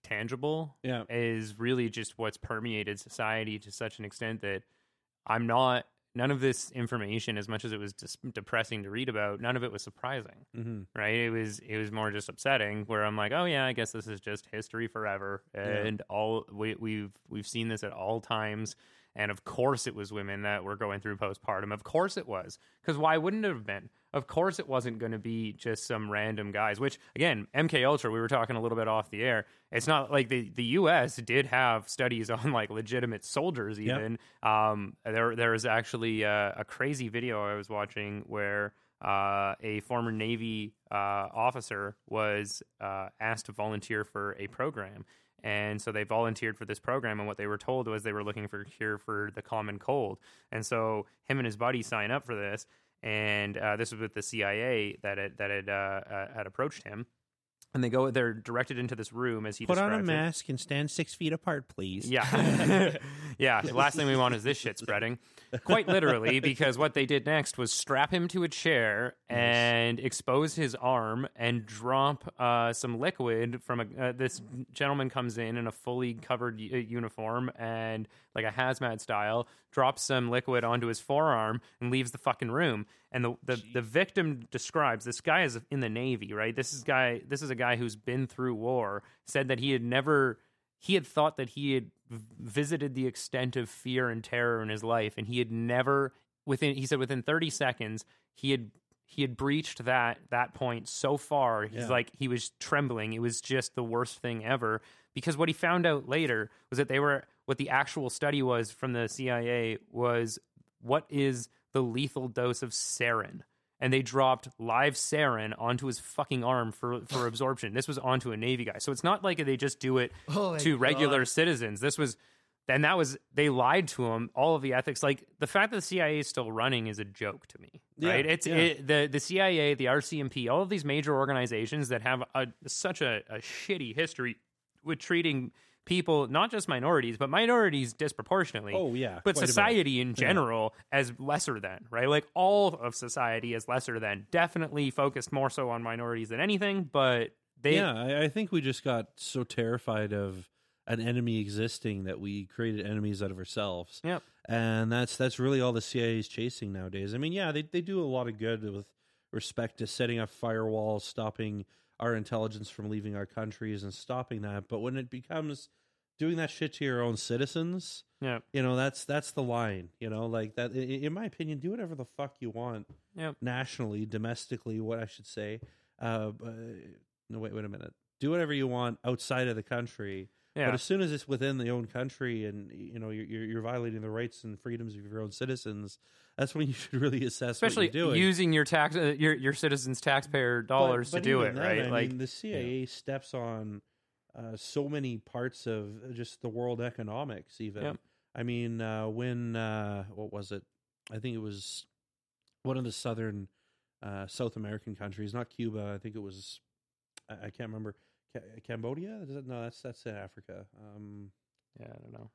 B: tangible
A: yeah.
B: is really just what's permeated society to such an extent that I'm not none of this information as much as it was dis- depressing to read about none of it was surprising
A: hmm
B: right? It was it was more just upsetting where i'm like oh yeah i guess this is just history forever. And all we, we've we've seen this at all times. And of course it was women that were going through postpartum. Of course it was. Because why wouldn't it have been of course it wasn't going to be just some random guys which again mk ultra we were talking a little bit off the air it's not like the, the us did have studies on like legitimate soldiers
A: Yep.
B: even um, there there was actually uh, a crazy video i was watching where uh, a former Navy uh, officer was uh, asked to volunteer for a program. And so they volunteered for this program, and what they were told was they were looking for a cure for the common cold. And so him and his buddy sign up for this, and uh, this was with the CIA that had, that had uh, uh, had approached him. And they go, they're directed into this room as he
A: Put on a
B: it.
A: mask and stand six feet apart, please.
B: Yeah. yeah. The last thing we want is this shit spreading. Quite literally, because what they did next was strap him to a chair and expose his arm and drop uh, some liquid from a. Uh, this gentleman comes in in a fully covered u- uh, uniform and like a hazmat style, drops some liquid onto his forearm and leaves the fucking room. And the the, the victim describes this guy is in the Navy, right? This is guy. This is a guy who's been through war. Said that he had never he had thought that he had visited the extent of fear and terror in his life and he had never within he said within 30 seconds he had he had breached that that point so far. He's
A: Yeah.
B: like he was trembling. It was just the worst thing ever. Because what he found out later was that they were what the actual study was from the CIA was what is the lethal dose of sarin. And they dropped live sarin onto his fucking arm for, for absorption. This was onto a Navy guy. So it's not like they just do it
C: Oh
B: to regular
C: God.
B: citizens. This was, and that was, they lied to him. All of the ethics, like the fact that the CIA is still running is a joke to me,
A: Yeah,
B: right? It's
A: yeah.
B: it, the, the CIA, the RCMP, all of these major organizations that have a, such a, a shitty history with treating people, not just minorities, but minorities disproportionately
A: Oh yeah,
B: but
A: quite a bit.
B: society in general as lesser than, right? Like all of society as lesser than. Definitely focused more so on minorities than anything, but they
A: yeah, I, I think we just got so terrified of an enemy existing that we created enemies out of ourselves.
B: Yep.
A: And that's that's really all the CIA is chasing nowadays. I mean, yeah, they they do a lot of good with respect to setting up firewalls, stopping our intelligence from leaving our countries and stopping that. But when it becomes doing that shit to your own citizens,
B: yeah,
A: you know, that's that's the line, you know, like that in my opinion, do whatever the fuck you want
B: Yeah,
A: nationally, domestically, what I should say. Uh, but, no, wait, wait a minute. Do whatever you want outside of the country,
B: Yeah.
A: but as soon as it's within the own country, and you know you're you're you're violating the rights and freedoms of your own citizens, that's when you should really assess
B: Especially
A: what you're doing.
B: using your tax uh, your your citizens taxpayer dollars
A: But- but
B: to do it,
A: then,
B: right?
A: I
B: like
A: mean, the CIA steps on uh, so many parts of just the world economics. Even
B: Yep.
A: I mean, uh, when uh, what was it? I think it was one of the southern uh, South American countries, not Cuba. I think it was I, I can't remember Ca- Cambodia. No, that's that's in Africa. Um,
B: yeah, I don't know.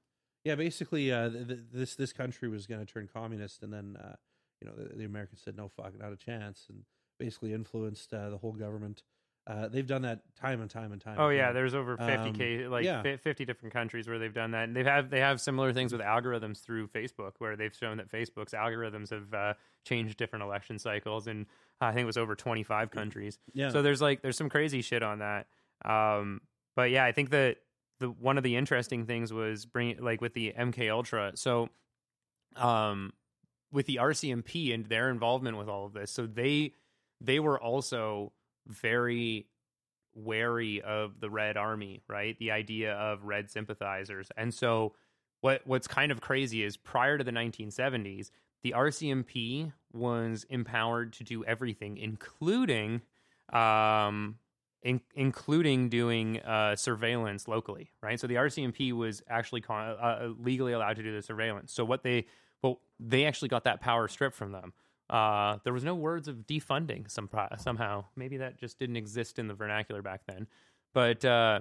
A: Yeah, basically, uh, th- th- this this country was going to turn communist, and then uh, you know the, the Americans said no, fuck, not a chance, and basically influenced uh, the whole government. Uh, they've done that time and time and time.
B: Oh yeah, there's over 50
A: Um,
B: k like
A: yeah.
B: 50 different countries where they've done that, and they've have they have similar things with algorithms through Facebook, where they've shown that Facebook's algorithms have uh, changed different election cycles, and I think it was over 25 countries.
A: yeah.
B: So there's like there's some crazy shit on that. Um, but yeah, I think that the one of the interesting things was bringing like with the MK Ultra. So, um, with the RCMP and their involvement with all of this, so they they were also very wary of the Red Army, right? The idea of Red sympathizers, and so what what's kind of crazy is prior to the 1970s, the RCMP was empowered to do everything, including um, in, including doing uh, surveillance locally, right? So the RCMP was actually con- uh, legally allowed to do the surveillance. So what they well, they actually got that power stripped from them. Uh, there was no words of defunding some somehow. Maybe that just didn't exist in the vernacular back then. But uh,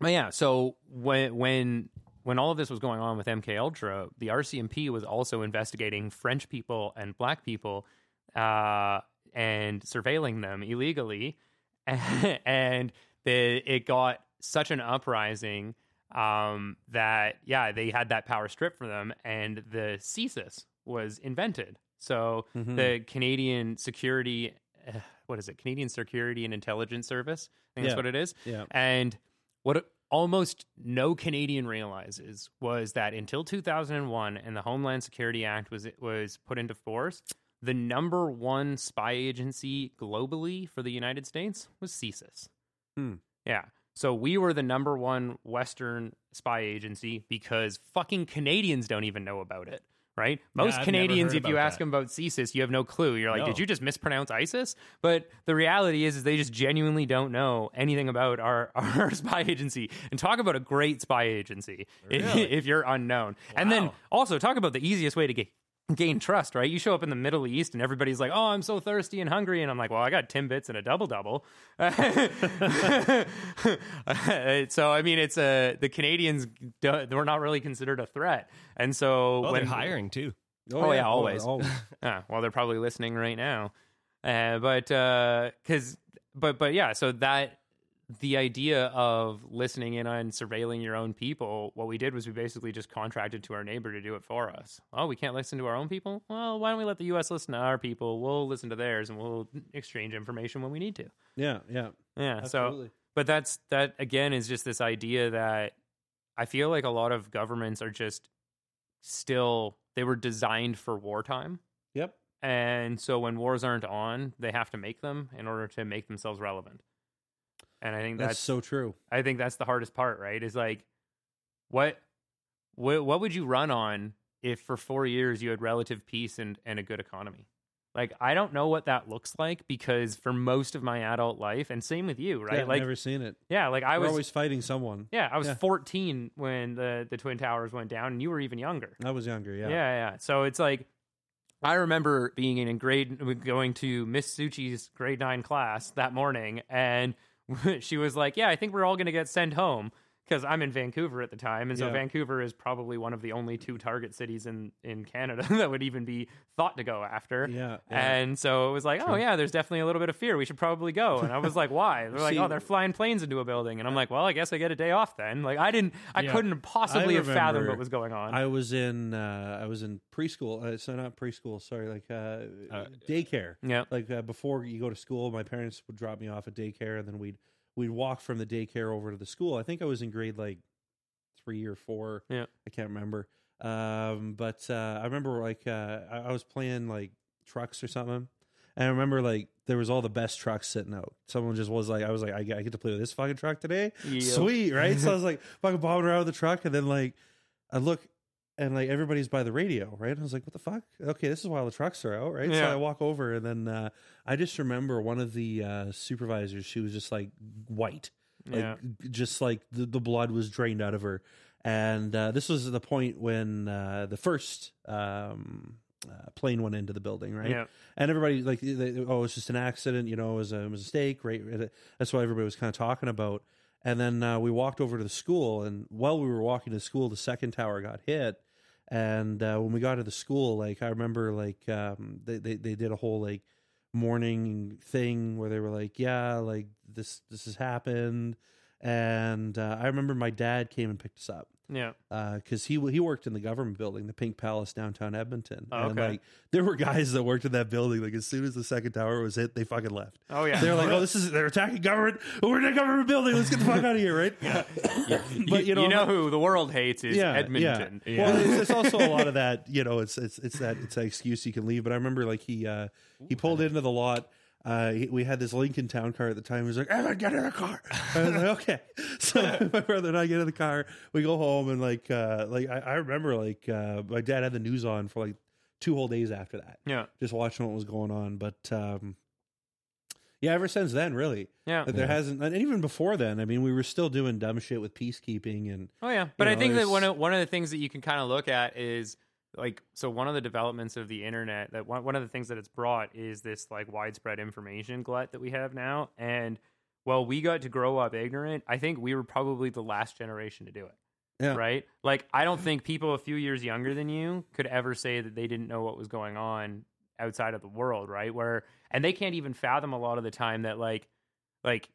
B: but yeah, so when when when all of this was going on with MK Ultra, the RCMP was also investigating French people and Black people uh, and surveilling them illegally, and the, it got such an uprising um, that yeah, they had that power stripped from them, and the CSIS was invented. So
A: Mhm.
B: the Canadian Security, uh, what is it? Canadian Security and Intelligence Service. I think
A: Yeah.
B: that's what it is.
A: yeah.
B: And what almost no Canadian realizes was that until 2001 and the Homeland Security Act was was put into force, the number one spy agency globally for the United States was CSIS.
A: Hmm.
B: Yeah. So we were the number one Western spy agency because fucking Canadians don't even know about it. Right? Most
C: I've
B: Canadians, if you
C: about
B: ask
C: that.
B: them about CSIS, you have no clue. You're like,
C: No.
B: did you just mispronounce ISIS? But the reality is, is they just genuinely don't know anything about our, our spy agency. And talk about a great spy agency
C: Really?
B: if you're unknown. And then also talk about the easiest way to get gain trust, right? You show up in the Middle East and everybody's like, "Oh, I'm so thirsty and hungry," and I'm like, "Well, I got Timbits and a double double." so I mean, it's a the Canadians do- we're not really considered a threat, and so
C: Well,
B: when
C: they're hiring too.
B: Oh, yeah, always.
A: always.
B: Ah, well, they're probably listening right now. Uh, but because, but but yeah, so that the idea of listening in on surveilling your own people, what we did was we basically just contracted to our neighbor to do it for us. Oh, we can't listen to our own people. Well, why don't we let the U.S. listen to our people? We'll listen to theirs, and we'll exchange information when we need to.
A: Yeah, yeah.
B: Yeah. So but that's that again is just this idea that I feel like a lot of governments are just still they were designed for wartime
A: Yep.
B: and so when wars aren't on, they have to make them in order to make themselves relevant. And I think
A: That's,
B: that's,
A: so true.
B: I think that's the hardest part, right? Is like what what what would you run on if for 4 years you had relative peace and and a good economy? Like I don't know what that looks like because for most of my adult life and same with you, right?
A: Yeah, I've
B: like
A: never seen it.
B: yeah, like I
A: We're
B: was
A: always fighting someone.
B: yeah, I was
A: yeah.
B: 14 when the the twin towers went down and you were even younger.
A: I was younger. Yeah.
B: Yeah, yeah. So it's like I remember being in grade going to Miss Suchi's grade 9 class that morning and she was like, "Yeah, I think we're all going to get sent home." Because I'm in Vancouver at the time, and so
A: Yeah.
B: Vancouver is probably one of the only two target cities in, in Canada that would even be thought to go after.
A: Yeah. yeah.
B: And so it was like, oh yeah, there's definitely a little bit of fear. We should probably go. And I was like, why? They're like,
A: See-
B: oh, they're flying planes into a building. And I'm like, well, I guess I get a day off then. Like I didn't, I
C: Yeah.
B: couldn't possibly
A: I
B: have fathomed what was going on.
A: I was in uh, I was in preschool. Uh, so not preschool. Sorry, like uh, daycare.
B: yeah,
A: Like uh, before you go to school, my parents would drop me off at daycare, and then we'd we'd walk from the daycare over to the school. I think I was in grade like three or four.
B: Yeah.
A: I can't remember. Um, but uh, I remember like uh, I, I was playing like trucks or something. And I remember like there was all the best trucks sitting out. Someone just was like, I was like, I, get- I get to play with this fucking truck today.
B: Yep.
A: Sweet, right? so I was like fucking bombing around with the truck, and then like I look and like everybody's by the radio, right? And I was like, what the fuck? Okay, this is why the trucks are out, right? So I walk over, and then uh, I just remember one of the uh, supervisors. She was just like white, like
B: Yeah.
A: just like the, the blood was drained out of her. And uh, this was the point when uh, the first um, uh, plane went into the building, right?
B: yeah,
A: and everybody like they, oh it's just an accident you know it was a, it was a mistake right that's what everybody was kind of talking about and then uh, we walked over to the school and while we were walking to school the second tower got hit and uh, when we got to the school like i remember like um, they, they, they did a whole like morning thing where they were like yeah like this this has happened. And uh, i remember my dad came and picked us up
B: yeah.
A: because he he worked in the government building, the Pink Palace downtown Edmonton,
B: Oh,
A: and
B: okay.
A: like there were guys that worked in that building. Like as soon as the second tower was hit, they fucking left.
B: Oh yeah.
A: They're like, "Oh, this is they're attacking government. We're in a government building. Let's get the fuck out of here!" Right? Yeah. but you know, you know like,
B: who the world hates is
A: yeah,
B: Edmonton.
A: Yeah.
C: Yeah.
A: Well, it's, it's also a lot of that. You know, it's it's it's that it's that excuse you can leave. But I remember like he uh he pulled into the lot. Uh, he, we had this Lincoln Town car at the time. He was like, "Evan, get in the car." I was like, "Okay." So my brother and I get in the car. We go home and like, uh, like I, I remember like uh, my dad had the news on for like two whole days after that,
B: Yeah,
A: just watching what was going on. But um, yeah, ever since then, really,
B: yeah.
A: that there
C: Yeah.
A: hasn't. And even before then, I mean, we were still doing dumb shit with peacekeeping and
B: Oh yeah, but
A: You
B: I think that one of one of the things that you can kind of look at is like so one of the developments of the internet that one, one of the things that it's brought is this like widespread information glut that we have now. And well we got to grow up ignorant i think we were probably the last generation to do it.
A: Yeah.
B: right? Like i don't think people a few years younger than you could ever say that they didn't know what was going on outside of the world right? Where and they can't even fathom a lot of the time that like like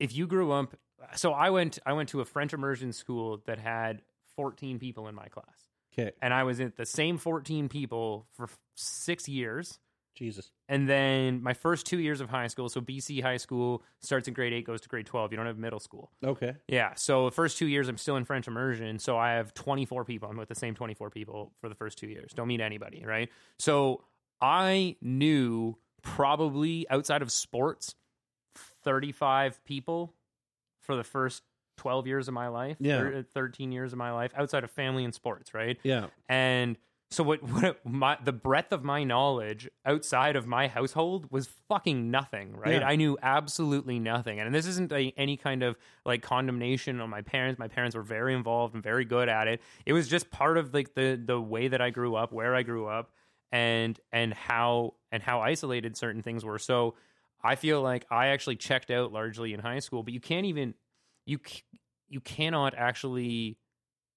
B: if you grew up so i went i went to a french immersion school that had 14 people in my class
A: okay,
B: and i was at the same 14 people for f- six years.
A: Jesus,
B: and then my first two years of high school so bc high school starts in grade 8 goes to grade 12 you don't have middle school.
A: Okay,
B: yeah. So the first two years i'm still in french immersion. So i have 24 people. I'm with the same 24 people for the first two years. Don't meet anybody right? So i knew probably outside of sports 35 people for the first 12 years of my life
A: Yeah.
B: thir- 13 years of my life outside of family and sports right
A: yeah,
B: and so what, what my the breadth of my knowledge outside of my household was fucking nothing, right?
A: Yeah.
B: I knew absolutely nothing. And this isn't a, any kind of like condemnation on my parents. My parents were very involved and very good at it. It was just part of like the the way that I grew up, where I grew up and and how and how isolated certain things were. So I feel like I actually checked out largely in high school, but you can't even you you cannot actually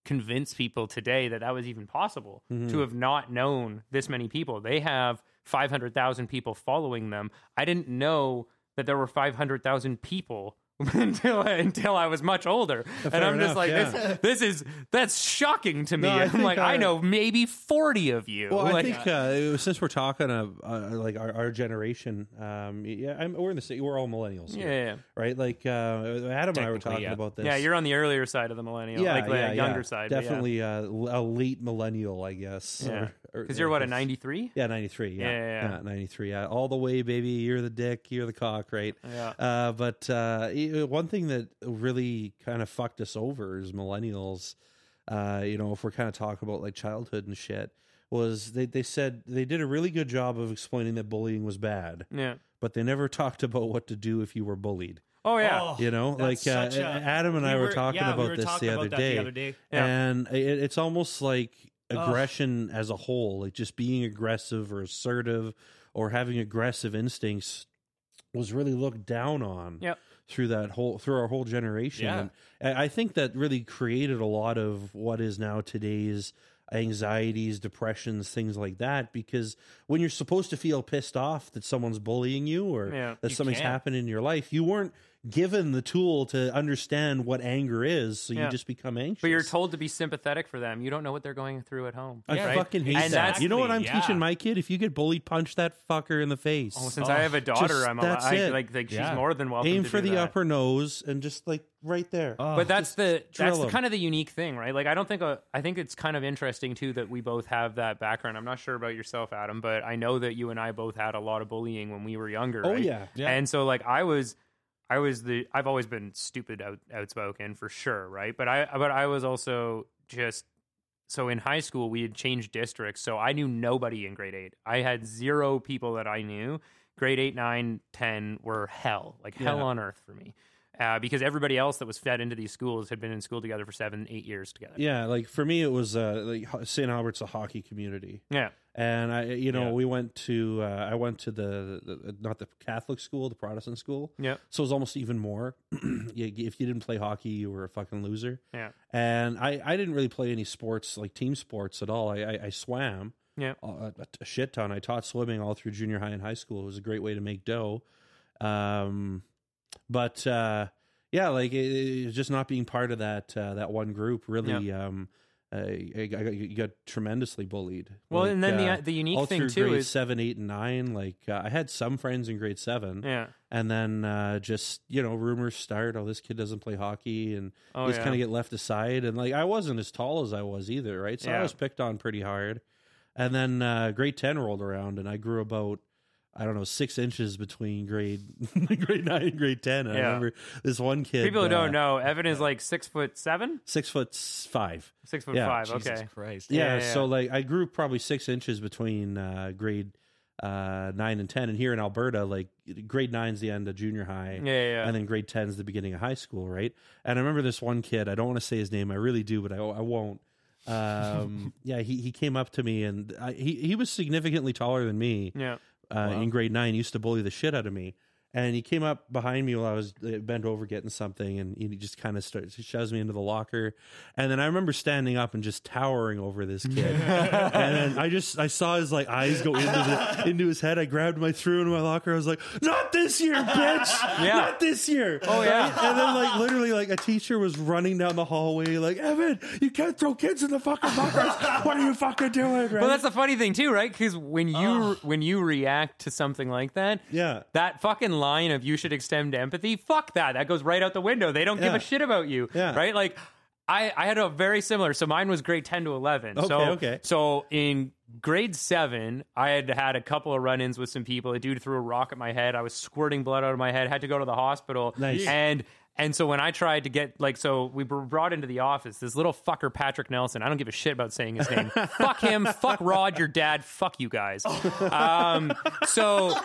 B: convince people today that that was even possible
A: Mhm.
B: to have not known this many people. They have 500,000 people following them. I didn't know that there were 500,000 people until until I was much older, and
A: Fair
B: I'm just like,
A: yeah.
B: this, this is that's shocking to me.
A: No,
B: I'm
A: think,
B: like, I
A: uh,
B: know maybe forty of you.
A: Well, I think uh, since we're talking of uh, like our, our generation, um, yeah, I'm, we're in the city. We're all millennials,
B: yeah,
A: here,
B: yeah, yeah.
A: right? Like uh, Adam and I were talking
C: yeah.
A: about this.
B: Yeah, you're on the earlier side of the millennial,
A: yeah,
B: like the
A: yeah,
B: younger side.
A: Definitely uh, a late millennial, I guess.
B: Yeah. Because you're what a '93.
A: Yeah, 93. Yeah,
B: Yeah, yeah, yeah.
A: 93. Yeah, all the way, baby. You're the dick. You're the cock, right?
B: Yeah.
A: Uh, but uh, one thing that really kind of fucked us over as millennials, uh, you know, if we're kind of talking about like childhood and shit, was they, they said they did a really good job of explaining that bullying was bad,
B: Yeah.
A: but they never talked about what to do if you were bullied.
B: Oh yeah.
C: Oh,
A: You know, like uh,
C: a-
A: Adam and
C: we
A: I were, talking
C: yeah, we
A: about
C: were
A: this
C: talking
A: the,
C: about
A: other
C: that
A: day,
C: the other day.
B: Yeah.
A: and it, it's almost like aggression as a whole, like just being aggressive or assertive or having aggressive instincts, was really looked down on
B: Yep.
A: Through that whole through our whole generation.
C: Yeah.
A: And I think that really created a lot of what is now today's anxieties, depressions, things like that. Because when you're supposed to feel pissed off that someone's bullying you or
B: Yeah.
A: that
C: You
A: something's
C: can't.
A: happened in your life, you weren't given the tool to understand what anger is, so
B: Yeah.
A: you just become anxious.
B: But you're told to be sympathetic for them. You don't know what they're going through at home.
A: I
B: right?
A: fucking hate
B: And
A: that. You know what I'm
C: Exactly,
A: teaching my kid? If you get bullied, punch that fucker in the face.
B: Oh, since
C: Oh,
B: I have a daughter,
A: just-
B: I'm
A: that's
B: I,
A: it.
B: like like she's more than welcome.
A: Aim
B: to
A: for
B: do
A: the
B: that.
A: upper nose and just like right there.
C: Oh,
B: But that's the that's the
A: 'em.
B: kind of the unique thing, right? Like I don't think uh, I think it's kind of interesting too that we both have that background. I'm not sure about yourself, Adam, but I know that you and I both had a lot of bullying when we were younger.
A: oh
B: right?
A: yeah.
C: Yeah.
B: And so like I was I was the I've always been stupid out, outspoken for sure, right? But I but I was also just so in high school we had changed districts, so I knew nobody in grade 8. I had zero people that I knew. Grade 8, 9, 10 were hell, like hell
A: Yeah.
B: on earth for me. Uh, because everybody else that was fed into these schools had been in school together for seven, eight years together.
A: Yeah, like for me, it was uh, like St. Albert's a hockey community,
B: Yeah.
A: and I, you know,
C: Yeah.
A: we went to, uh, I went to the, the not the Catholic school, the Protestant school,
B: Yeah.
A: so it was almost even more. if you didn't play hockey, you were a fucking loser.
B: Yeah.
A: And I, I didn't really play any sports like team sports at all. I, I, I swam,
B: Yeah.
A: a, a, a shit ton. I taught swimming all through junior high and high school. It was a great way to make dough. Um, but uh, yeah, like it, just not being part of that uh, that one group really. Um, uh, I, I got, you got tremendously bullied.
B: Well,
A: Like,
B: and then
A: uh,
B: the the unique thing too
A: grade
B: is
A: seven, eight, and nine. Like uh, I had some friends in grade seven,
B: yeah.
A: and then uh, just you know rumors start. Oh, this kid doesn't play hockey, and
B: Oh,
A: just
B: yeah.
A: kind of get left aside. And like I wasn't as tall as I was either, right? So I was picked on pretty hard. And then uh, grade ten rolled around, and I grew about I don't know six inches between grade grade nine and grade ten. And I
B: Yeah.
A: remember this one kid.
B: People who
A: uh,
B: don't know, Evan is like six foot seven,
A: six foot five.
B: six foot
A: Yeah,
B: five.
C: Jesus
B: okay.
C: Christ.
A: Yeah,
B: Yeah, yeah,
A: so like I grew probably six inches between uh, grade uh, nine and ten, and here in Alberta, like grade nine's the end of junior high.
B: Yeah, yeah, yeah.
A: and then grade 10 is the beginning of high school, right? And I remember this one kid, I don't want to say his name, I really do, but I, I won't. Um, yeah, he, he came up to me and I, he, he was significantly taller than me
B: yeah.
A: Uh, in grade nine, used to bully the shit out of me. And he came up behind me while I was uh, bent over getting something, and he just kind of starts he shoves me into the locker. And then I remember standing up and just towering over this kid. and then I just I saw his like eyes go into the, into his head. I grabbed my threw into my locker. I was like, "Not this year, bitch!
B: Yeah.
A: Not this year!"
B: Oh, yeah.
A: Right? And then like literally like a teacher was running down the hallway like, "Evan, you can't throw kids in the fucking lockers. what are you fucking doing?" Right?
B: Well, that's the funny thing too, right? Because when you
C: Oh.
B: when you react to something like that,
A: yeah.
B: that fucking line of "you should extend empathy," fuck that. That goes right out the window. They don't give a shit about you,
A: Yeah.
B: right? Like. I, I had a very similar. So mine was grade ten to eleven. so
A: Okay, okay.
B: so in grade seven, I had had a couple of run-ins with some people. A dude threw a rock at my head. I was squirting blood out of my head. Had to go to the hospital.
A: Nice.
B: And and so when I tried to get like, so we were brought into the office. This little fucker Patrick Nelson. I don't give a shit about saying his name. fuck him. Fuck Rod. Your dad. Fuck you guys. Um, so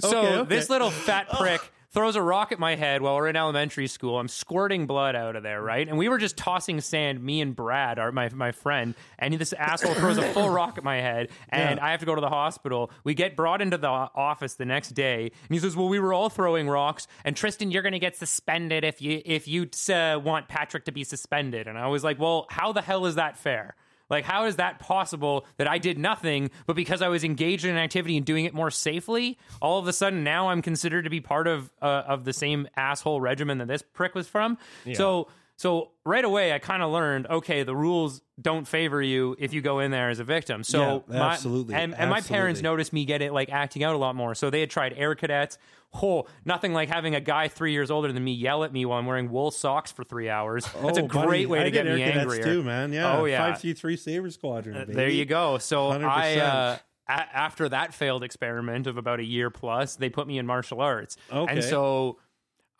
B: so
A: Okay, okay.
B: this little fat prick. Throws a rock at my head while we're in elementary school. I'm squirting blood out of there, right? And we were just tossing sand, me and Brad, our, my my friend, and this asshole throws a full rock at my head, and
A: Yeah.
B: I have to go to the hospital. We get brought into the office the next day, and he says, "Well, we were all throwing rocks, and Tristan, you're going to get suspended if you if you uh, want Patrick to be suspended." And I was like, "Well, how the hell is that fair?" Like, how is that possible that I did nothing, but because I was engaged in an activity and doing it more safely, all of a sudden now I'm considered to be part of uh, of the same asshole regimen that this prick was from? So, so right away I kind of learned, okay, the rules don't favor you if you go in there as a victim. So,
A: Yeah,
B: my-
A: absolutely,
B: and, and my parents noticed me get it like acting out a lot more. So they had tried air cadets. Oh, nothing like having a guy three years older than me yell at me while I'm wearing wool socks for three hours. That's a
A: Oh, buddy,
B: great way
A: I
B: to
A: did
B: get me
A: air cadets
B: angrier.
A: too, man. Yeah.
B: Oh yeah.
A: Five three three Saber Squadron.
B: Uh. There you go. So I,
A: 100%.
B: uh, a- after that failed experiment of about a year plus, they put me in martial arts.
A: Okay.
B: And so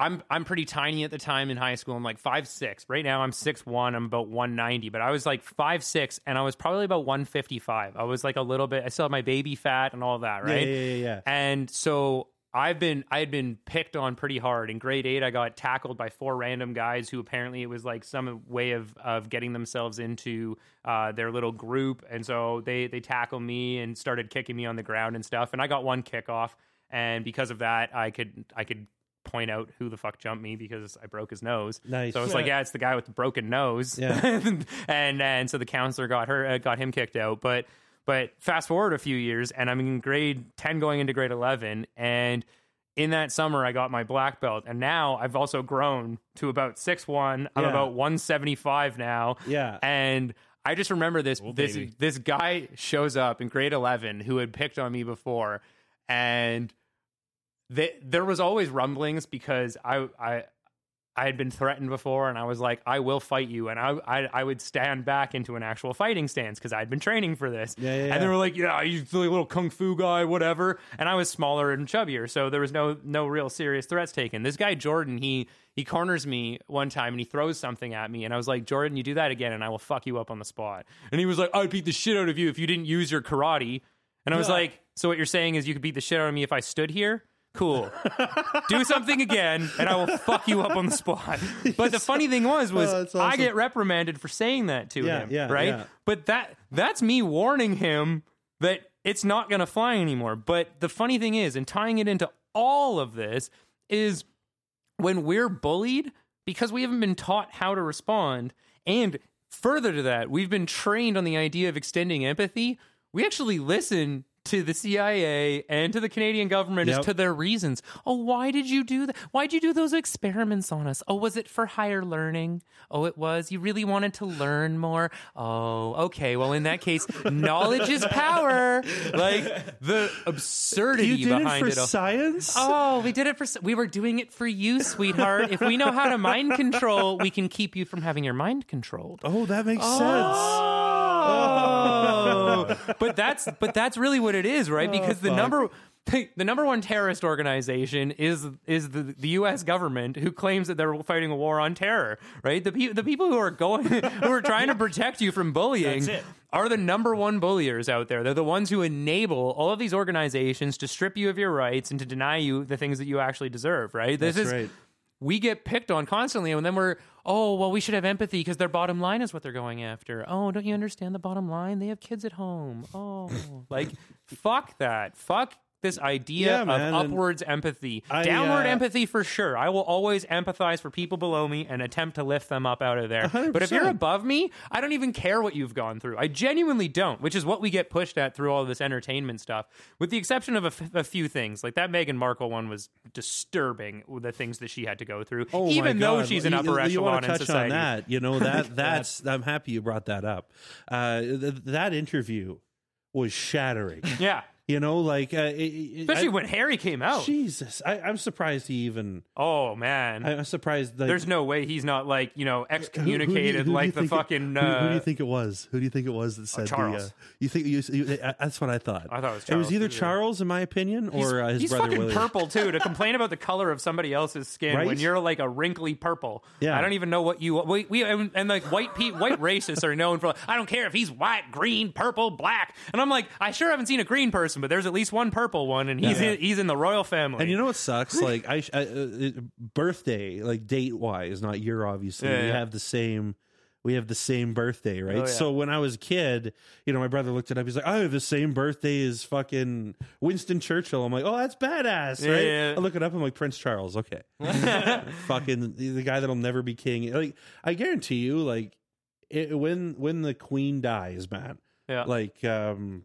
B: I'm I'm pretty tiny at the time in high school. I'm like five six. Right now I'm six one. I'm about one ninety. But I was like five six, and I was probably about one fifty five. I was like a little bit. I still have my baby fat and all that,
A: Yeah,
B: right?
A: yeah, yeah, yeah.
B: And so I've been I had been picked on pretty hard. In grade eight, I got tackled by four random guys who apparently it was like some way of of getting themselves into uh, their little group, and so they they tackled me and started kicking me on the ground and stuff. And I got one kick off, and because of that, I could I could point out who the fuck jumped me because I broke his nose.
A: Nice.
B: So it's like, yeah, it's the guy with the broken nose.
A: Yeah.
B: and and so the counselor got her uh, got him kicked out. But but fast forward a few years, and I'm in grade ten, going into grade eleven, and in that summer I got my black belt, and now I've also grown to about six one. I'm
A: Yeah.
B: about one seventy five now.
A: Yeah.
B: and. I just remember this this
C: baby.
B: this guy shows up in grade 11 who had picked on me before and they, there was always rumblings because I I I had been threatened before, and I was like, I will fight you, and I I, I would stand back into an actual fighting stance because I'd been training for this.
A: Yeah, yeah,
B: And they were like, Yeah, you silly little kung fu guy, whatever. And I was smaller and chubbier, so there was no no real serious threats taken. This guy Jordan, he he corners me one time and he throws something at me, and I was like, Jordan, you do that again, and I will fuck you up on the spot. And he was like, I'd beat the shit out of you if you didn't use your karate. And I was
A: Yeah.
B: like, So what you're saying is you could beat the shit out of me if I stood here? Cool. Do something again, and I will fuck you up on the spot. But the funny thing was, was
A: Oh, that's
B: I get reprimanded for saying that to
A: Yeah,
B: him,
A: yeah,
B: right?
A: yeah.
B: But that that's me warning him that it's not going to fly anymore. But the funny thing is, and tying it into all of this is when we're bullied because we haven't been taught how to respond and further to that we've been trained on the idea of extending empathy we actually listen to the CIA and to the Canadian government as
A: Yep.
B: to their reasons. Oh, why did you do that? Why did you do those experiments on us? Oh, was it for higher learning? Oh, it was. You really wanted to learn more? Oh, okay. Well, in that case, knowledge is power. Like the absurdity
A: You did it
B: behind
A: for
B: it. all.
A: science?
B: Oh, we did it for. We were doing it for you, sweetheart. If we know how to mind control, we can keep you from having your mind controlled.
A: Oh, that makes
B: Oh, but that's but that's really what it is, right? Oh, because the
A: fuck.
B: number the number one terrorist organization is is the, the U.S. government who claims that they're fighting a war on terror, right? The pe- the people who are going who are trying to protect you from bullying are the number one bulliers out there. They're the ones who enable all of these organizations to strip you of your rights and to deny you the things that you actually deserve, right? This
A: That's
B: is
A: right.
B: we get picked on constantly and then we're oh well we should have empathy because their bottom line is what they're going after. Oh don't you understand the bottom line? They have kids at home. Oh. Like fuck that. Fuck this idea
A: Yeah,
B: of
A: man, and
B: upwards empathy
A: I,
B: downward
A: uh,
B: empathy for sure i will always empathize for people below me and attempt to lift them up out of there but if you're above me i don't even care what you've gone through i genuinely don't which is what we get pushed at through all this entertainment stuff with the exception of a, f- a few things like that Meghan Markle one was disturbing the things that she had to go through
A: Oh
B: even though she's an
A: You-
B: upper
A: you,
B: echelon
A: want to
B: in
A: touch
B: society.
A: on that? You know that that's. I'm happy you brought that up. Uh, th- that interview was shattering.
B: Yeah,
A: You know, like uh, it-
B: especially
A: I-
B: when Harry came out.
A: Jesus, I, I'm surprised he even.
B: oh man,
A: I'm surprised. Like,
B: there's no way he's not like you know
A: who- who
B: excommunicated
A: who you
B: like the
A: think it-
B: fucking.
A: who, who do
B: uh,
A: you think it was? Who do you think it was that said
B: Charles.
A: the? Uh, you think you, you? uh, That's what I thought.
B: I thought it was Charles,
A: It was either. Charles, in my opinion,
B: he's,
A: or uh, his
B: he's
A: brother
B: fucking
A: William.
B: purple too. To complain about the color of somebody else's skin
A: Right?
B: when you're like a wrinkly purple.
A: Yeah.
B: I don't even know what you. We, we and, and like white pe- white racists are known for. I don't care if he's white, green, purple, black. And I'm like, I sure haven't seen a green person, but there's at least one purple one, and he's
A: Yeah.
B: in, he's in the royal family.
A: And you know what sucks? Like I, sh- I uh, birthday, like date wise, not year. Obviously,
B: Yeah,
A: we
B: yeah.
A: have the same. We have the same birthday, right?
B: Oh, yeah.
A: So when I was a kid, you know, my brother looked it up. He's like, "I have the same birthday as fucking Winston Churchill." I'm like, "Oh, that's badass!"
B: Yeah,
A: right?
B: yeah.
A: I look it up. I'm like, Prince Charles. Okay, fucking the, the guy that'll never be king. Like, I guarantee you, like, it, when when the queen dies, man,
B: Yeah.
A: like um,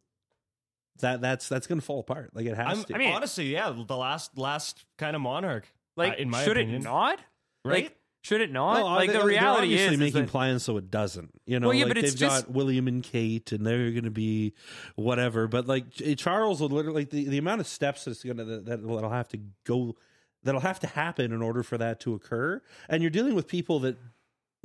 A: that that's that's gonna fall apart. Like it has
C: I'm,
A: to.
C: I mean, honestly, yeah, the last last kind of monarch,
B: like,
C: uh, in my
B: should
C: opinion,
B: it not?
C: right?
B: Like, should it not?
A: Well,
B: like
A: they-
B: the
A: they're
B: reality
A: obviously
B: is, is
A: making
B: that-
A: plans so it doesn't. You know,
B: Well, yeah,
A: like
B: but
A: they've
B: just-
A: got William and Kate, and they're going to be whatever. But like Charles will literally like the, the amount of steps that's going to that that'll have to go that'll have to happen in order for that to occur. And you're dealing with people that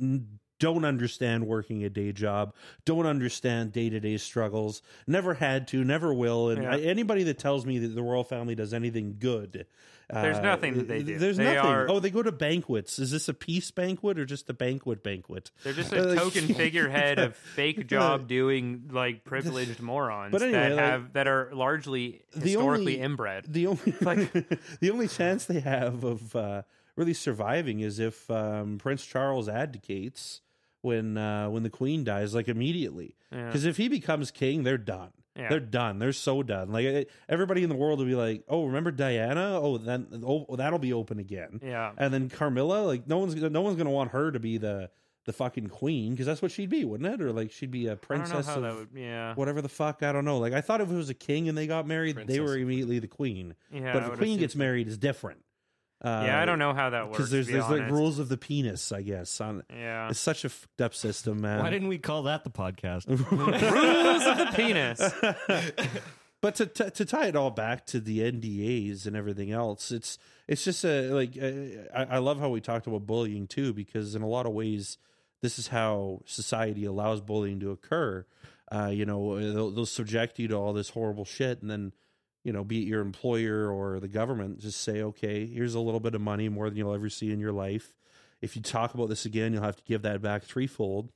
A: n- don't understand working a day job, don't understand day to day struggles, never had to, never will. And
B: Yeah.
A: I, anybody that tells me that the royal family does anything good,
B: There's
A: uh,
B: nothing that they do.
A: There's
B: They
A: nothing.
B: are-
A: Oh, they go to banquets. Is this a peace banquet or just a banquet banquet?
B: They're just
A: Uh,
B: a token figurehead of fake job doing like privileged morons
A: But anyway,
B: that
A: like,
B: have that are largely
A: the
B: historically
A: only-
B: inbred.
A: the only
B: Like-
A: the only chance they have of uh, really surviving is if um, Prince Charles abdicates when uh, when the Queen dies, like immediately.
B: Yeah.
A: Because if he becomes king, they're done.
B: Yeah.
A: They're done. They're so done. Like it- everybody in the world will be like, "Oh, remember Diana? Oh, then oh, that'll be open again."
B: Yeah.
A: And then Camilla, like no one's no one's gonna want her to be the the fucking queen because that's what she'd be, wouldn't it? Or like she'd be a
B: I don't know
A: princess
B: how
A: of
B: that would. Yeah.
A: whatever the fuck. I don't know. Like I thought if it was a king and they got married, they were immediately the queen.
B: Yeah.
A: but if the queen gets married, is different. Uh,
B: Yeah, I don't know how that works.
A: because there's
B: to be
A: there's like rules of the penis. I guess on
B: Yeah.
A: it's such a fucked up system, man.
C: Why didn't we call that the podcast?
B: rules of the penis.
A: but to, to to tie it all back to the NDAs and everything else, it's it's just a like uh, I, I love how we talked about bullying too, because in a lot of ways, this is how society allows bullying to occur. Uh, you know, they'll, they'll subject you to all this horrible shit, and then you know, be it your employer or the government, just say, okay, here's a little bit of money, more than you'll ever see in your life. If you talk about this again, you'll have to give that back threefold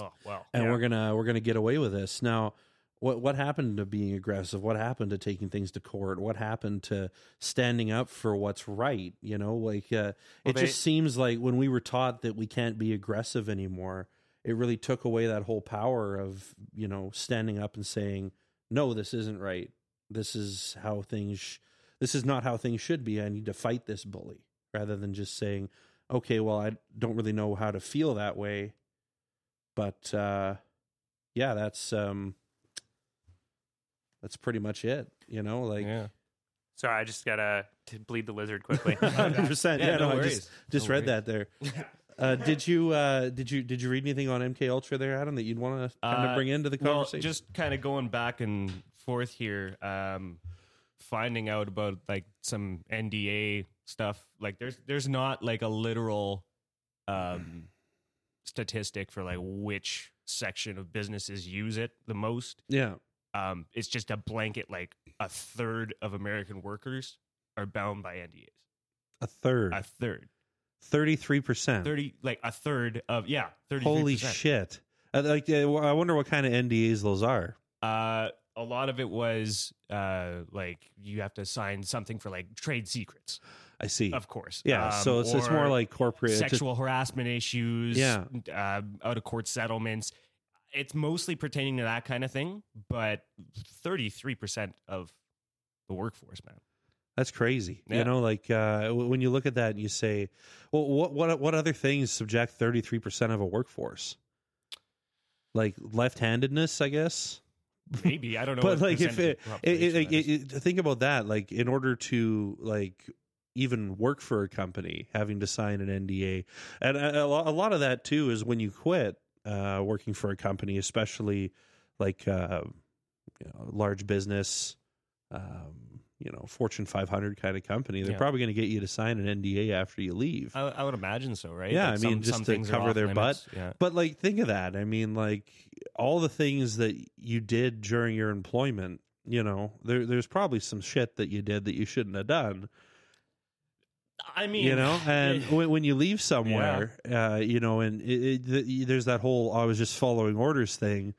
C: oh wow.
A: and
B: Yeah.
A: we're gonna we're gonna get away with this now what what happened to being aggressive what happened to taking things to court what happened to standing up for what's right you know like uh,
B: Well,
A: it
B: they-
A: just seems like when we were taught that we can't be aggressive anymore it really took away that whole power of you know standing up and saying no this isn't right this is how things this is not how things should be i need to fight this bully rather than just saying okay well i don't really know how to feel that way but uh yeah that's um that's pretty much it you know like
C: yeah.
B: Sorry, I just gotta to bleed the lizard quickly.
A: 100% yeah,
C: Yeah,
A: no,
C: no
A: i
C: worries.
A: just just
C: No
A: read that there uh did you uh did you did you read anything on mk ultra there adam that you'd want to kind of
C: Uh,
A: bring into the
C: Well,
A: conversation
C: just kind of going back and forth here, um, finding out about like some NDA stuff. Like, there's there's not like a literal um, statistic for like which section of businesses use it the most.
A: yeah
C: Um, it's just a blanket. Like a third of American workers are bound by NDAs.
A: a third
C: A third,
A: 33%
C: thirty, like a third of yeah, thirty.
A: holy shit uh, like i wonder what kind of ndas those are
C: Uh, a lot of it was uh, like you have to sign something for like trade secrets,
A: i see
C: of course.
A: yeah
C: Um,
A: so it's, it's more like corporate it's just-
C: sexual harassment issues,
A: Yeah.
C: uh, out of court settlements. It's mostly pertaining to that kind of thing, but thirty three percent of the workforce, man.
A: That's crazy.
C: Yeah.
A: You know, like uh, when you look at that and you say, well, what what what other things subject thirty three percent of a workforce? Like left handedness, I guess.
C: Maybe I don't know.
A: but
C: what
A: like if it, it, it, it, think about that, like in order to like even work for a company, having to sign an NDA, and a, a a lot of that too is when you quit uh, working for a company, especially like uh, you know, large business. Um, you know, Fortune 500 kind of company, they're
C: Yeah.
A: probably going to get you to sign an NDA after you leave.
C: I, I would imagine so, right?
A: Yeah,
C: Like
A: I mean,
C: some-
A: just
C: some
A: to cover their
C: limits. Yeah.
A: But like, think of that. I mean, like all the things that you did during your employment. You know, there, there's probably some shit that you did that you shouldn't have done.
C: I mean,
A: You know, and
C: it-
A: when, when you leave somewhere, uh, you know, and it, it, the, there's that whole "I was just following orders" thing.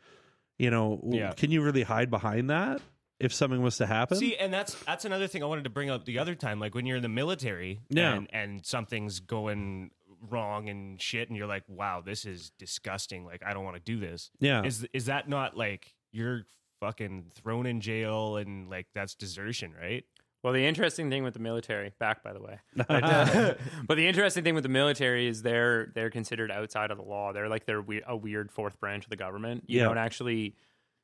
A: You know,
C: Yeah.
A: can you really hide behind that if something was to happen?
C: See, and that's that's another thing I wanted to bring up the other time. Like when you're in the military,
A: Yeah.
C: and, and something's going wrong and shit, and you're like, "Wow, this is disgusting. Like I don't want to do this."
A: yeah,
C: Is is that not like you're fucking thrown in jail and like that's desertion, right?
B: Well, the interesting thing with the military, back by the way, but, uh, but the interesting thing with the military is they're they're considered outside of the law. They're like they're we- a weird fourth branch of the government. You
A: Yeah.
B: don't actually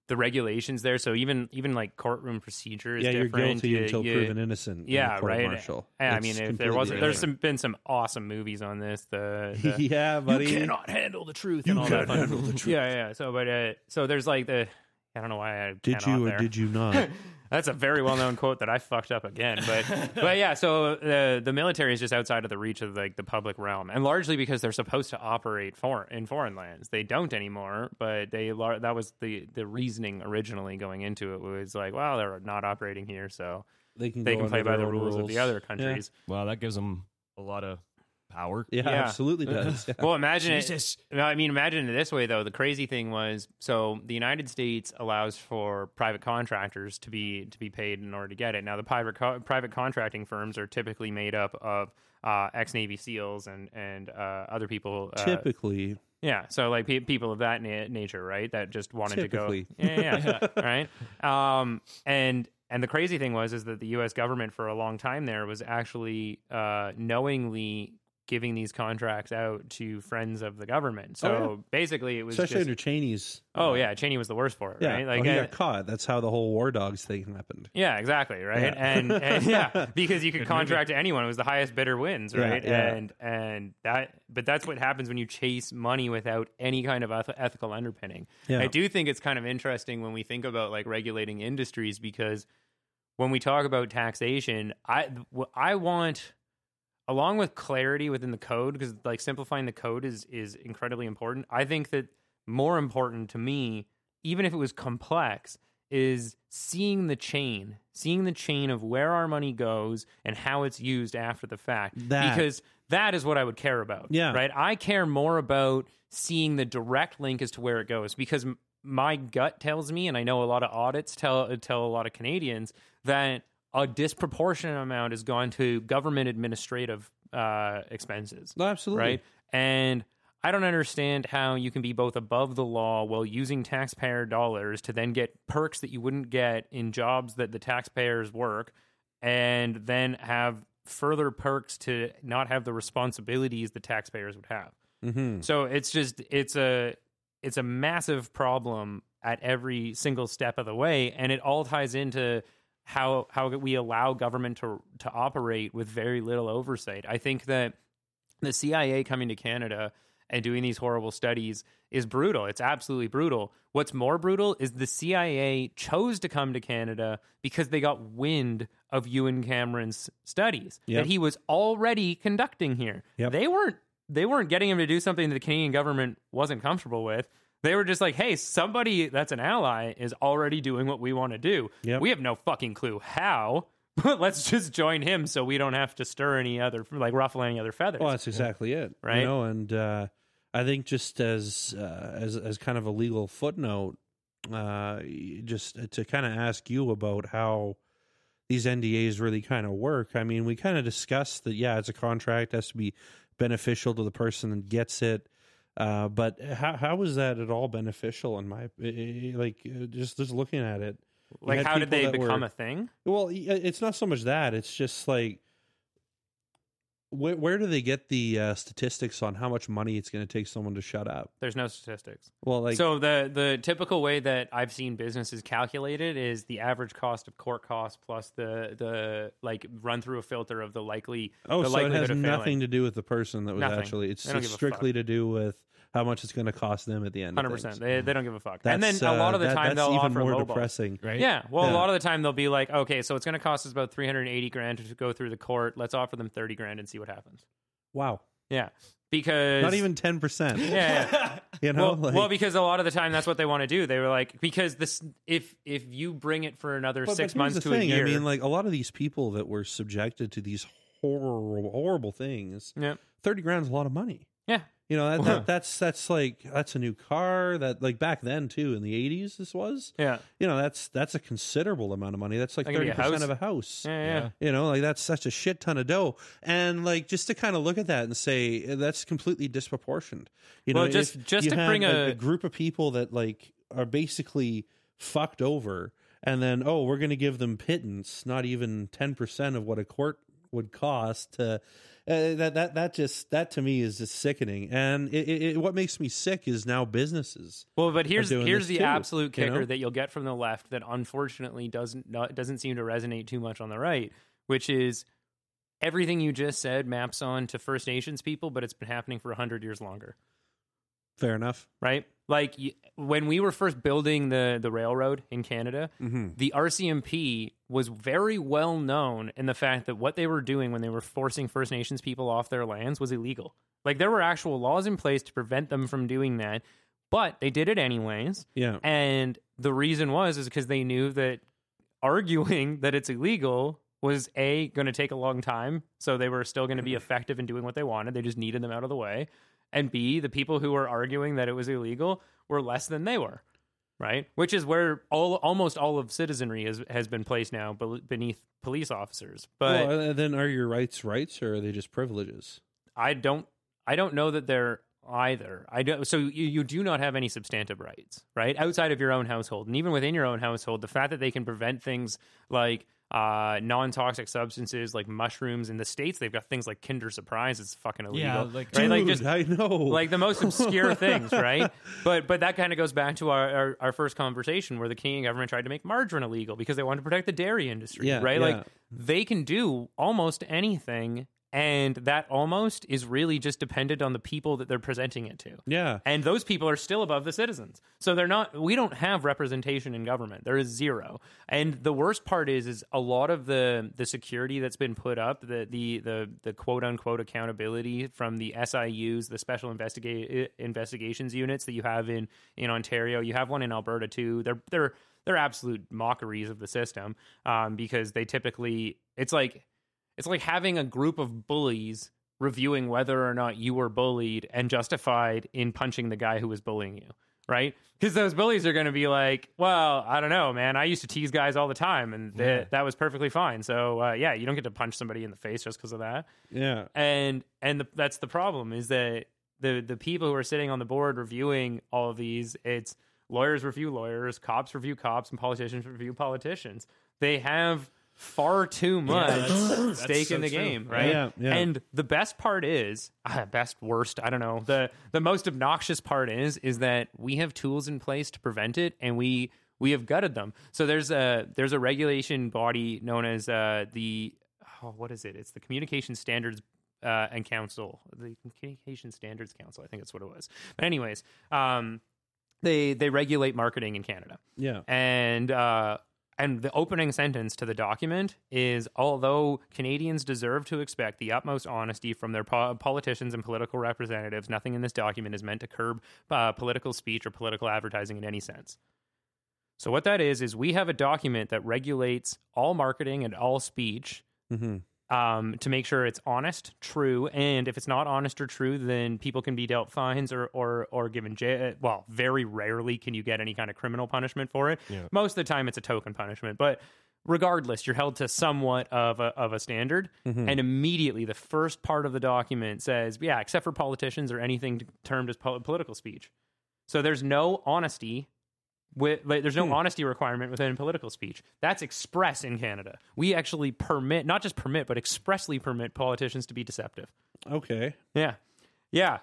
B: the regulations there. So even even like courtroom procedure is
A: yeah, you're
B: different.
A: guilty
B: You-
A: until
B: you-
A: proven innocent.
B: Yeah,
A: in court
B: right.
A: Martial.
B: Yeah, I mean, if there
A: completely
B: wasn't, there's
A: different.
B: some been some awesome movies on this. The, the
A: yeah, buddy.
B: you cannot handle the truth.
A: You
B: and all that
A: handle the truth.
B: Yeah, yeah. So, but uh, so there's like the I don't know why I
A: Did you or
B: there.
A: did you not?
B: That's a very well known quote that I fucked up again. But but yeah, so the the military is just outside of the reach of like the public realm, and largely because they're supposed to operate foreign in foreign lands. They don't anymore, but they that was the the reasoning originally going into it was like, well, they're not operating here, so
A: They can
B: they can play by the
A: own
B: rules, of the other countries.
C: Well, that gives them a lot of power.
A: Yeah,
B: Yeah.
A: absolutely does. Yeah.
B: Well, imagine
C: Jesus.
B: it. no, I mean, imagine it this way though. The crazy thing was, so the United States allows for private contractors to be to be paid in order to get it. Now, the private co- private contracting firms are typically made up of uh, ex Navy SEALs and and uh, other people. Uh,
A: Typically,
B: yeah, so like pe- people of that na- nature, right? That just wanted
A: Typically.
B: to go. Yeah, yeah, right. Um, and and the crazy thing was is that the U.S. government for a long time there was actually uh, knowingly giving these contracts out to friends of the government. So
A: Oh, yeah.
B: basically, it was
A: especially
B: just,
A: under Cheney's.
B: oh yeah, Cheney was the worst for it,
A: yeah.
B: right?
A: Like
B: Like
A: he
B: uh,
A: got caught. That's how the whole war dogs thing happened.
B: yeah, exactly, right?
A: Yeah.
B: And, and yeah, because you could contract to anyone. It was the highest bidder wins, right?
A: yeah.
B: And and that, but that's what happens when you chase money without any kind of ethical underpinning.
A: Yeah.
B: I do think it's kind of interesting when we think about like regulating industries because when we talk about taxation, I I want along with clarity within the code because like simplifying the code is is incredibly important. I think that more important to me, even if it was complex, is seeing the chain, seeing the chain of where our money goes and how it's used after the fact.
A: That-
B: because that is what I would care about.
A: Yeah.
B: Right. I care more about seeing the direct link as to where it goes because my gut tells me, and I know a lot of audits tell tell a lot of Canadians that a disproportionate amount has gone to government administrative uh, expenses
A: No, absolutely.
B: right? And I don't understand how you can be both above the law while using taxpayer dollars to then get perks that you wouldn't get in jobs that the taxpayers work, and then have further perks to not have the responsibilities the taxpayers would have.
A: hmm
B: So it's just it's a it's a massive problem at every single step of the way, and it all ties into how how we allow government to to operate with very little oversight. I think that the CIA coming to Canada and doing these horrible studies is brutal. It's absolutely brutal. What's more brutal is the CIA chose to come to Canada because they got wind of Ewen Cameron's studies
A: Yep.
B: that he was already conducting here.
A: Yep.
B: They weren't they weren't getting him to do something that the Canadian government wasn't comfortable with. They were just like, "Hey, somebody that's an ally is already doing what we want to do.
A: Yep.
B: We have no fucking clue how, but let's just join him so we don't have to stir any other like ruffle any other feathers."
A: Well, that's exactly it,
B: Right?
A: You know, and uh, I think just as uh, as as kind of a legal footnote, uh, just to kind of ask you about how these NDAs really kind of work. I mean, we kind of discussed that. Yeah, it's a contract has to be beneficial to the person that gets it. Uh, but how how is that at all beneficial? In my like, uh, just just looking at it,
B: like how did they become
A: were-
B: a thing?
A: well, it's not so much that. It's just like, where, where do they get the uh, statistics on how much money it's going to take someone to shut up?
B: There's no statistics.
A: Well, like,
B: so the the typical way that I've seen businesses calculated is the average cost of court costs plus the the like run through a filter of the likely
A: oh,
B: the
A: so it has nothing to do with the person that was
B: Nothing.
A: actually. It's it's strictly to do with how much it's going to cost them at the end. of
B: Hundred percent. They they don't give a fuck. That's, and then a lot
A: uh,
B: of the
A: that-
B: time
A: that's
B: they'll
A: even
B: offer
A: more
B: low
A: depressing.
C: Right?
B: Yeah. Well,
A: Yeah.
B: a lot of the time they'll be like, okay, so it's going to cost us about 380 grand to go through the court. Let's offer them 30 grand and see what happens.
A: Wow,
B: Yeah. Because
A: not even ten percent.
B: Yeah. yeah.
A: You know,
B: well,
A: like,
B: well, because a lot of the time that's what they want to do. They were like, because this, if if you bring it for another
A: But-
B: six
A: but
B: months to
A: thing.
B: a year,
A: I mean, like a lot of these people that were subjected to these horrible, horrible things.
B: yeah,
A: Thirty grand's a lot of money.
B: Yeah,
A: You know that, that that's that's like that's a new car that like back then too in the eighties this was.
B: Yeah,
A: you know that's that's a considerable amount of money. That's like
B: That could be
A: thirty percent of a house.
B: Yeah, yeah.
A: you know like that's such a shit ton of dough. And like just to kind of look at that and say eh, that's completely disproportioned. You know
B: just- just to bring
A: a,
B: a-
A: group of people that like are basically fucked over and then oh, we're going to give them pittance, not even ten percent of what a court would cost to. Uh, that that that just that to me is just sickening, and it, it, it- what makes me sick is now businesses.
B: Well, but here's here's the
A: too,
B: absolute
A: you
B: kicker
A: know?
B: that you'll get from the left that unfortunately doesn't not, doesn't seem to resonate too much on the right, which is everything you just said maps on to First Nations people, but it's been happening for hundred years longer.
A: Fair enough.
B: right? Like when we were first building the the railroad in Canada,
A: Mm-hmm.
B: the RCMP was very well known in the fact that what they were doing when they were forcing First Nations people off their lands was illegal. Like there were actual laws in place to prevent them from doing that, but they did it anyways.
A: Yeah.
B: And the reason was is because they knew that arguing that it's illegal was a going to take a long time, so they were still going to be effective in doing what they wanted. They just needed them out of the way. And B, the people who were arguing that it was illegal were less than they were, right? Which is where all almost all of citizenry has has been placed now beneath police officers. But
A: well, uh, then are your rights rights or are they just privileges?
B: I don't I don't know that they're either. I don't so you, you do not have any substantive rights, right? Outside of your own household. And even within your own household, the fact that they can prevent things like uh non-toxic substances like mushrooms in the states they've got things like kinder surprise it's fucking illegal
C: Yeah, like-
B: right? like just
A: I know.
B: like the most obscure things, right? But but that kind of goes back to our, our, our first conversation where the Canadian government tried to make margarine illegal because they wanted to protect the dairy industry,
A: Yeah,
B: right?
A: yeah.
B: Like they can do almost anything, and that almost is really just dependent on the people that they're presenting it to.
A: yeah.
B: And those people are still above the citizens. So they're not we don't have representation in government. There is zero. And the worst part is is a lot of the the security that's been put up, the the the, the quote unquote accountability from the SIUs, the special investigate investigations units that you have in in Ontario. You have one in Alberta too. They're they're they're absolute mockeries of the system um, because they typically it's like it's like having a group of bullies reviewing whether or not you were bullied and justified in punching the guy who was bullying you, right? Because those bullies are going to be like, well, I don't know, man. I used to tease guys all the time, and th-
C: Yeah.
B: that was perfectly fine. So, uh, yeah, you don't get to punch somebody in the face just because of that.
A: Yeah.
B: And and the, that's the problem is that the the people who are sitting on the board reviewing all of these, it's lawyers review lawyers, cops review cops, and politicians review politicians. They have far too much
C: that's- that's
B: stake
C: so
B: in the
C: true.
B: game, right?
A: Yeah, yeah.
B: And the best part is, ah, best worst, I don't know. The the most obnoxious part is is that we have tools in place to prevent it, and we we have gutted them. So there's a there's a regulation body known as uh, the oh, what is it? It's the Communication Standards uh, and Council, the Communication Standards Council. I think that's what it was. But anyways, um, they they regulate marketing in Canada
A: Yeah.
B: and uh, and the opening sentence to the document is although Canadians deserve to expect the utmost honesty from their po- politicians and political representatives, nothing in this document is meant to curb uh, political speech or political advertising in any sense. So what that is is we have a document that regulates all marketing and all speech Mm
A: hmm
B: um, to make sure it's honest, true, and if it's not honest or true, then people can be dealt fines or or or given jail. Well, very rarely can you get any kind of criminal punishment for it.
C: Yeah.
B: Most of the time, it's a token punishment, but regardless, you're held to somewhat of a of a standard. And immediately, the first part of the document says, "Yeah, except for politicians or anything termed as po- political speech." So there's no honesty with like, there's no hmm. honesty requirement within political speech. That's express in Canada. We actually permit, not just permit, but expressly permit politicians to be deceptive.
A: Okay.
B: Yeah, yeah,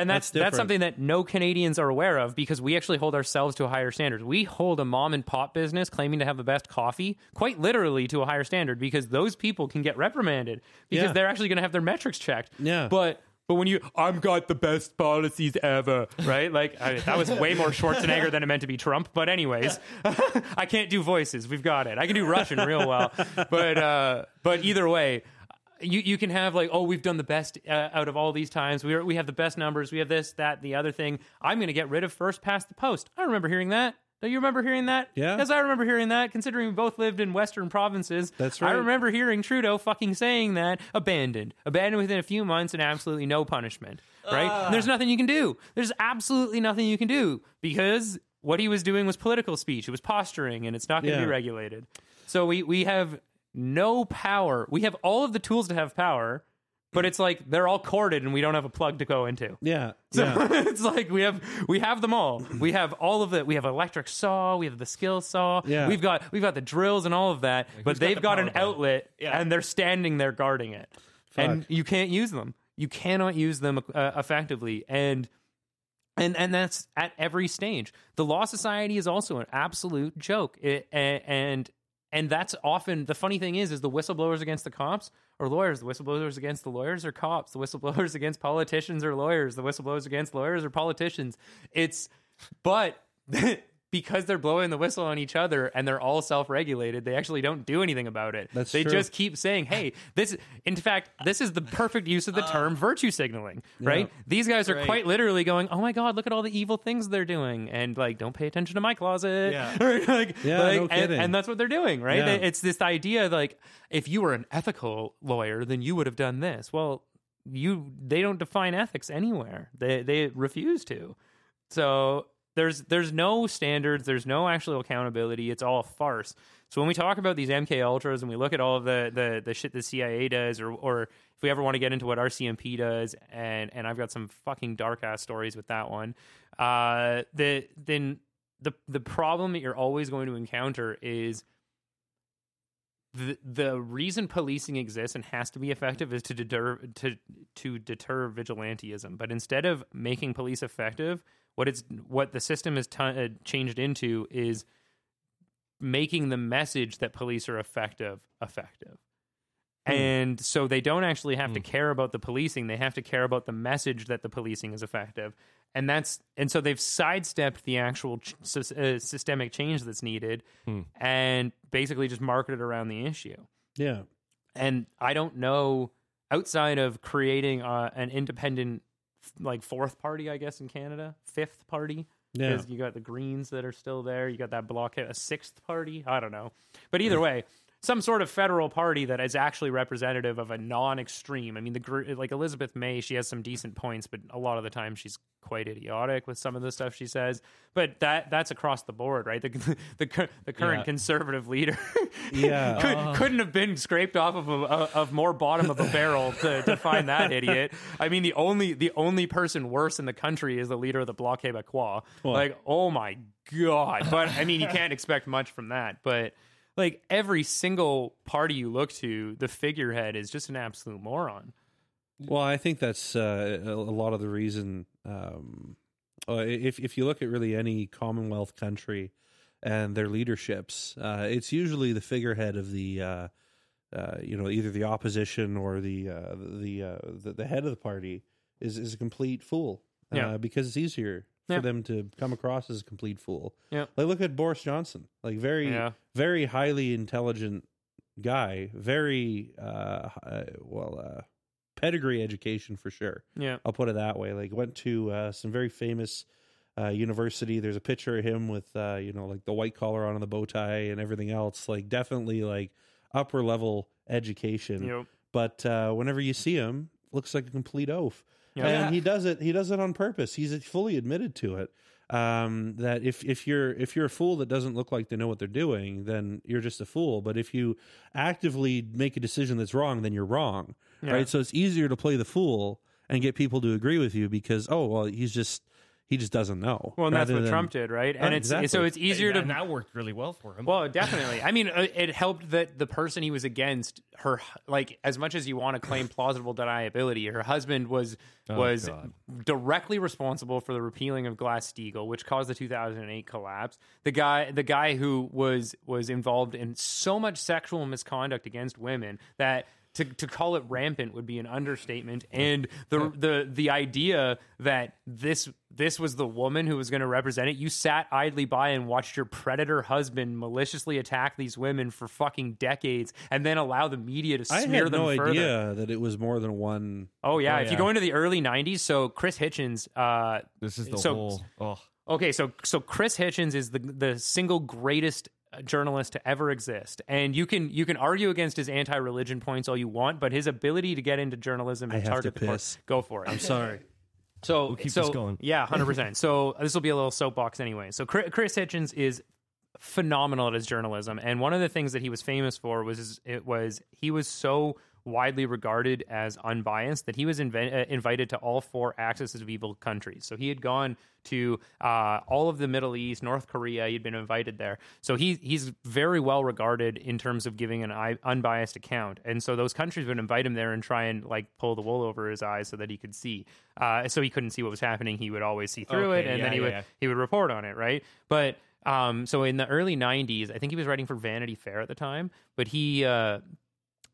B: and that's
A: That's
B: that's, something that no Canadians are aware of because we actually hold ourselves to a higher standard. We hold a mom and pop business claiming to have the best coffee quite literally to a higher standard because those people can get reprimanded because
A: Yeah.
B: they're actually going to have their metrics checked.
A: Yeah.
B: but. But when you, I've got the best policies ever, right? Like I, that was way more Schwarzenegger than it meant to be Trump. But anyways, I can't do voices. We've got it. I can do Russian real well, but uh, but either way, you you can have like, oh, we've done the best uh, out of all these times. We are, we have the best numbers. We have this, that, the other thing. I'm going to get rid of first past the post. I remember hearing that. Do you remember hearing that?
A: Yeah.
B: Because I remember hearing that, considering we both lived in Western provinces.
A: That's right.
B: I remember hearing Trudeau fucking saying that abandoned. Abandoned within a few months and absolutely no punishment. Right? And there's nothing you can do. There's absolutely nothing you can do because what he was doing was political speech. It was posturing and it's not going to
A: Yeah.
B: be regulated. So we, we have no power. We have all of the tools to have power, but it's like they're all corded and we don't have a plug to go into.
A: Yeah,
B: So
A: yeah.
B: it's like we have we have them all. We have all of it. We have electric saw. We have the skill saw.
A: Yeah.
B: We've got we've got the drills and all of that. but
C: who's got
B: they've
C: the
B: got, an
C: button?
B: outlet
C: Yeah.
B: and they're standing there guarding it, and you can't use them. You cannot use them uh, effectively, and and and that's at every stage. The law society is also an absolute joke, it, a- and and that's often the funny thing is is the whistleblowers against the cops or lawyers, the whistleblowers against the lawyers or cops, the whistleblowers against politicians or lawyers, the whistleblowers against lawyers or politicians. It's but because they're blowing the whistle on each other and they're all self-regulated, they actually don't do anything about it.
A: That's
B: they
A: true.
B: just keep saying, "Hey, this." In fact, this is the perfect use of the uh, term virtue signaling. Right? These guys are
C: Right.
B: quite literally going, "Oh my god, look at all the evil things they're doing," and like, "Don't pay attention to my closet."
C: Yeah.
B: Right? like,
A: Yeah,
B: like,
A: no
B: and,
A: kidding.
B: and that's what they're doing, right?
A: Yeah.
B: It's this idea like, if you were an ethical lawyer, then you would have done this. Well, you they don't define ethics anywhere. They they refuse to. So there's there's no standards, there's no actual accountability. It's all a farce. So when we talk about these MK Ultras and we look at all of the the, the shit the CIA does, or or if we ever want to get into what RCMP does, and and I've got some fucking dark ass stories with that one. Uh, the then the the problem that you're always going to encounter is the the reason policing exists and has to be effective is to deter to to deter vigilantism. But instead of making police effective, what it's what the system has t- uh, changed into is making the message that police are effective effective. And so they don't actually have to care about the policing; they have to care about the message that the policing is effective. And that's and so they've sidestepped the actual ch- uh, systemic change that's needed, and basically just marketed around the issue
A: yeah.
B: and I don't know outside of creating uh, an independent like fourth party, I guess in Canada, fifth party.
A: Yeah.
B: Because you got the Greens that are still there, you got that blockhead, a sixth party. I don't know, but either way, some sort of federal party that is actually representative of a non-extreme. I mean, the like Elizabeth May, she has some decent points, but a lot of the time she's quite idiotic with some of the stuff she says. But that that's across the board, right? The the, the current
A: Yeah.
B: conservative leader,
A: Yeah.
B: could, uh-huh. couldn't have been scraped off of a, of more bottom of a barrel to, to find that idiot. I mean, the only the only person worse in the country is the leader of the Bloc Québécois. Like, oh my god! But I mean, you can't expect much from that. But like every single party you look to, the figurehead is just an absolute moron.
A: Well, I think that's uh, a a lot of the reason. Um, uh, if if you look at really any Commonwealth country and their leaderships, uh, it's usually the figurehead of the, uh, uh, you know, either the opposition or the uh, the, uh, the the head of the party is is a complete fool. Uh,
B: Yeah.
A: because it's easier for them to come across as a complete fool.
B: Yeah.
A: Like look at Boris Johnson, like very
B: Yeah.
A: very highly intelligent guy, very uh, well uh, pedigree education for sure.
B: Yeah,
A: I'll put it that way. Like went to uh, some very famous uh, university. There's a picture of him with uh, you know like the white collar on and the bow tie and everything else. Like definitely like upper level education.
B: Yep.
A: But uh, whenever you see him, looks like a complete oaf.
B: Yeah.
A: And he does it. He does it on purpose. He's fully admitted to it. Um, that if if you're if you're a fool that doesn't look like they know what they're doing, then you're just a fool. But if you actively make a decision that's wrong, then you're wrong,
B: Yeah.
A: right? So it's easier to play the fool and get people to agree with you because oh well he's just he just doesn't know.
B: well, and that's what
A: than-
B: Trump did, right? And
A: Right,
B: it's so it's easier
C: Yeah,
B: to
C: and that worked really well for him.
B: Well, definitely. I mean, uh, it helped that the person he was against, her, like, as much as you want to claim plausible deniability, her husband was was
C: God.
B: directly responsible for the repealing of Glass Steagall, which caused the 2008 collapse. The guy, the guy who was was involved in so much sexual misconduct against women that. To, to call it rampant would be an understatement, and the the the idea that this this was the woman who was going to represent it. You sat idly by and watched your predator husband maliciously attack these women for fucking decades, and then allow the media to smear
A: I
B: smear
A: had
B: them
A: no
B: further.
A: idea that it was more than one.
B: Oh yeah,
C: Oh,
B: if you go into the early '90s, so Chris Hitchens. Uh,
C: this is the
B: so-
C: whole. Oh,
B: okay, so so Chris Hitchens is the the single greatest uh, journalist to ever exist, and you can you can argue against his anti-religion points all you want, but his ability to get into journalism and
A: I have
B: target
A: to
B: the court, go for it.
A: I'm sorry.
B: So
C: keep
B: so
C: this going.
B: yeah, hundred percent. So this will be a little soapbox anyway. So Chris, Chris Hitchens is phenomenal at his journalism, and one of the things that he was famous for was his, it was he was so widely regarded as unbiased that he was inven- uh, invited to all four axis of evil countries. So he had gone to uh, all of the Middle East, North Korea. He'd been invited there, so he he's very well regarded in terms of giving an unbiased account. And so those countries would invite him there and try and like pull the wool over his eyes so that he could see. Uh, so he couldn't see what was happening. He would always see through
C: Okay,
B: it, and
C: yeah,
B: then he
C: yeah,
B: would
C: yeah.
B: he would report on it, right? But um, so in the early '90s, I think he was writing for Vanity Fair at the time, but he. Uh,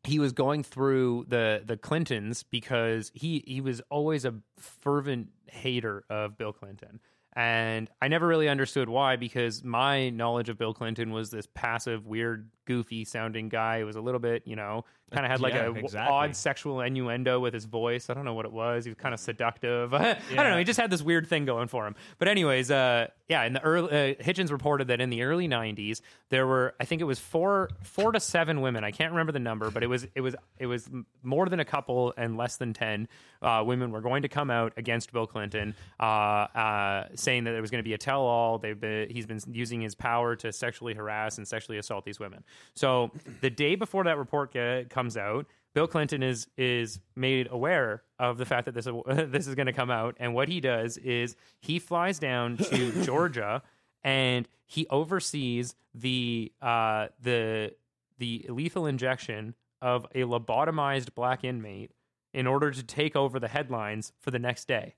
B: he was going through the the Clintons because he he was always a fervent hater of Bill Clinton. And I never really understood why because my knowledge of Bill Clinton was this passive, weird, goofy sounding guy who was a little bit, you know, kind of had like
C: Yeah,
B: a
C: exactly.
B: odd sexual innuendo with his voice. I don't know what it was. He was kind of seductive. I don't know. He just had this weird thing going for him. But anyways, uh, yeah, in the early uh, Hitchens reported that in the early '90s there were, I think it was four, four to seven women. I can't remember the number, but it was it was it was more than a couple and less than ten uh, women were going to come out against Bill Clinton, uh, uh, saying that there was going to be a tell-all. They've been, he's been using his power to sexually harass and sexually assault these women. So the day before that report ge- comes out. Bill Clinton is is made aware of the fact that this this is going to come out, and what he does is he flies down to Georgia and he oversees the uh, the the lethal injection of a lobotomized black inmate in order to take over the headlines for the next day.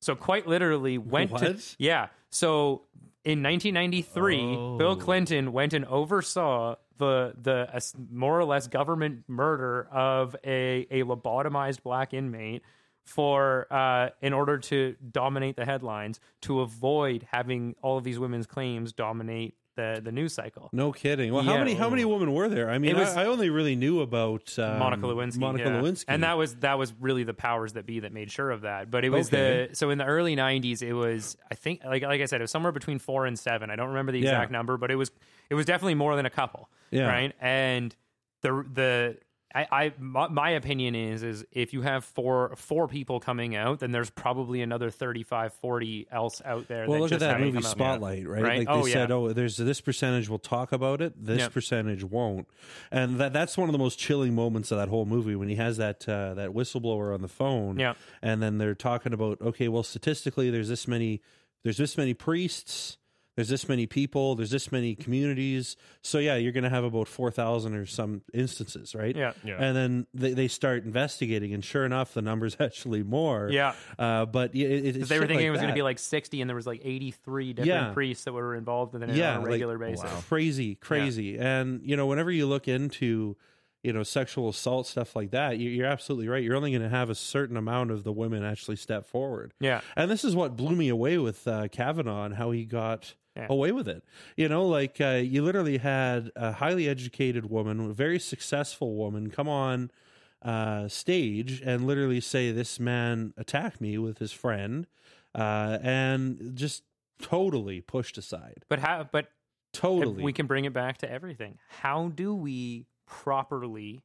B: So quite literally went to
A: What?
B: yeah. So in 1993,
C: Oh.
B: Bill Clinton went and oversaw the the more or less government murder of a a lobotomized black inmate for uh, in order to dominate the headlines to avoid having all of these women's claims dominate the the news cycle.
A: No kidding. Well, how many how many women were there? I mean,
B: was-
A: I, I only really knew about um,
B: Monica Lewinsky.
A: Monica
B: yeah.
A: Lewinsky,
B: and that was that was really the powers that be that made sure of that. But it was
A: Okay.
B: the so in the early '90s, it was I think like like I said, it was somewhere between four and seven. I don't remember the
A: Yeah.
B: exact number, but it was it was definitely more than a couple.
A: Yeah.
B: Right. And the the I, I my, my opinion is is if you have four four people coming out, then there's probably another 35, 40 else out there.
A: well,
B: that
A: look at
B: just
A: that movie
B: out.
A: Spotlight, right?
B: Right?
A: Like they
B: Oh,
A: said,
B: yeah.
A: oh, there's this percentage will talk about it, this
B: Yep.
A: percentage won't, and that that's one of the most chilling moments of that whole movie when he has that uh, that whistleblower on the phone,
B: Yeah.
A: and then they're talking about, okay, well, statistically, there's this many, there's this many priests. There's this many people. There's this many communities. So yeah, you're going to have about four thousand or some instances, right?
B: Yeah.
C: Yeah.
A: And then they, they start investigating, and sure enough, the number's actually more.
B: Yeah.
A: Uh, but yeah, it, it's
B: They were thinking
A: like
B: it was going to be like 60, and there was like 83 different
A: Yeah.
B: priests that were involved in it
A: yeah,
B: on a
A: like,
B: regular basis.
A: crazy, crazy. And you know, whenever you look into you know sexual assault stuff like that, you- you're absolutely right. You're only going to have a certain amount of the women actually step forward.
B: Yeah.
A: And this is what blew me away with uh, Kavanaugh and how he got
B: Yeah.
A: away with it. You know, like uh, you literally had a highly educated woman, a very successful woman, come on uh, stage and literally say, "This man attacked me with his friend," uh, and just totally pushed aside.
B: But how? But
A: Totally,
B: we can bring it back to everything. How do we properly,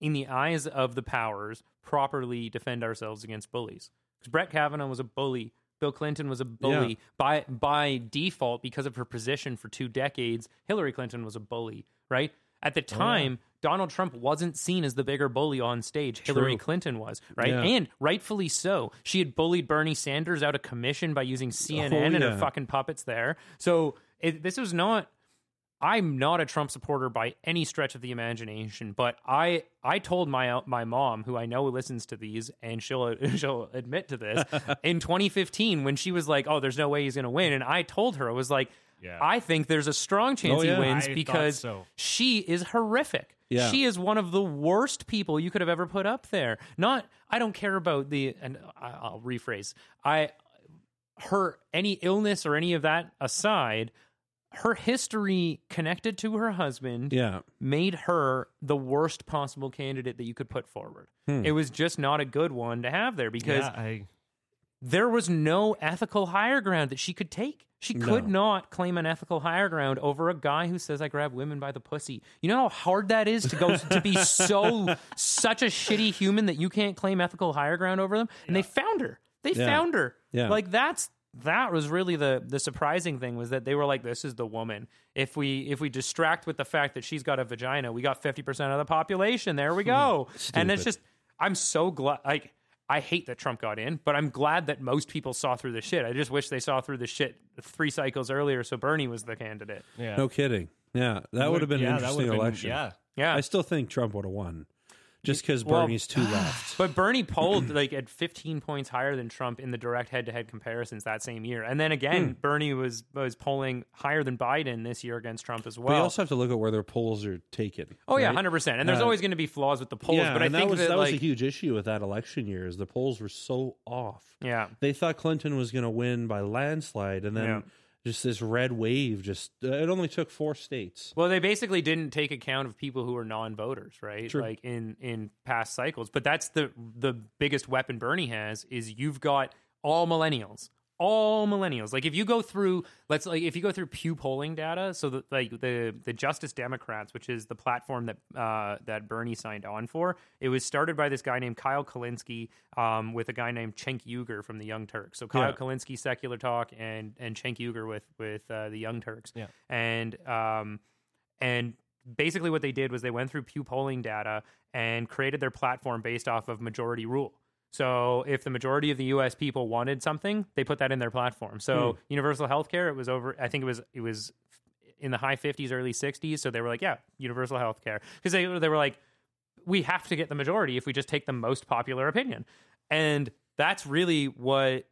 B: in the eyes of the powers, properly defend ourselves against bullies? Because Brett Kavanaugh was a bully. Bill Clinton was a bully
A: Yeah.
B: by by default because of her position for two decades. Hillary Clinton was a bully, right? At the oh, time, Donald Trump wasn't seen as the bigger bully on stage. Hillary Clinton was, right?
A: Yeah.
B: And rightfully so. She had bullied Bernie Sanders out of commission by using oh, CNN and her fucking puppets there. So it, this was not I'm not a Trump supporter by any stretch of the imagination, but I I told my my mom, who I know listens to these, and she'll she'll admit to this, in 2015 when she was like, "Oh, there's no way he's going to win," and I told her I was like,
C: Yeah.
B: "I think there's a strong oh, chance
A: Oh,
B: he wins
C: I
B: because
C: so.
B: she is horrific.
A: Yeah.
B: She is one of the worst people you could have ever put up there. Not I don't care about the and I'll rephrase. I her any illness or any of that aside, her history connected to her husband
A: yeah,
B: made her the worst possible candidate that you could put forward.
A: Hmm.
B: It was just not a good one to have there because
C: yeah, I
B: there was no ethical higher ground that she could take. She could
A: No.
B: not claim an ethical higher ground over a guy who says I grab women by the pussy. You know how hard that is to go to be so such a shitty human that you can't claim ethical higher ground over them. And they found her. They
A: Yeah.
B: found her.
A: Yeah.
B: Like that's that was really the the surprising thing was that they were like, "This is the woman." If we if we distract with the fact that she's got a vagina, we got fifty percent of the population. There we go. and it's just, I'm so glad. Like, I hate that Trump got in, but I'm glad that most people saw through the shit. I just wish they saw through the shit three cycles earlier, so Bernie was the candidate.
C: Yeah.
A: No kidding. Yeah, that would have been
C: yeah,
A: an interesting
C: been-
A: election.
C: yeah.
B: Yeah,
A: I still think Trump would have won, just because
B: Well-
A: Bernie's too left.
B: But Bernie polled like at 15 points higher than Trump in the direct head-to-head comparisons that same year. And then again,
A: Hmm.
B: Bernie was was polling higher than Biden this year against Trump as
A: But
B: well.
A: you also have to look at where their polls are taken.
B: oh yeah, 100%. And there's
A: Uh,
B: always going to be flaws with the polls,
A: yeah,
B: but I think
A: that was
B: that,
A: that
B: like
A: was a huge issue with that election year. Is the polls were so off.
B: yeah.
A: They thought Clinton was going to win by landslide, and then
B: Yeah.
A: Just this red wave. Just uh, it only took four states.
B: Well, they basically didn't take account of people who are non-voters, right?
A: True.
B: Like in in past cycles. But that's the the biggest weapon Bernie has is you've got all millennials. All millennials. Like if you go through let's like if you go through Pew polling data, so the like the the Justice Democrats, which is the platform that uh that Bernie signed on for, it was started by this guy named Kyle Kulinski um with a guy named Cenk Uygur from the Young Turks. So Kyle
A: Yeah.
B: Kulinski secular talk and and Cenk Uygur with with uh, the Young Turks.
C: Yeah.
B: And um and basically, what they did was they went through Pew polling data and created their platform based off of majority rule. So if the majority of the U.S. people wanted something, they put that in their platform. So hmm. universal health care, it was over. I think it was it was in the high 50s, early 60s. So they were like, yeah, universal health care because they they were like, we have to get the majority if we just take the most popular opinion, and that's really what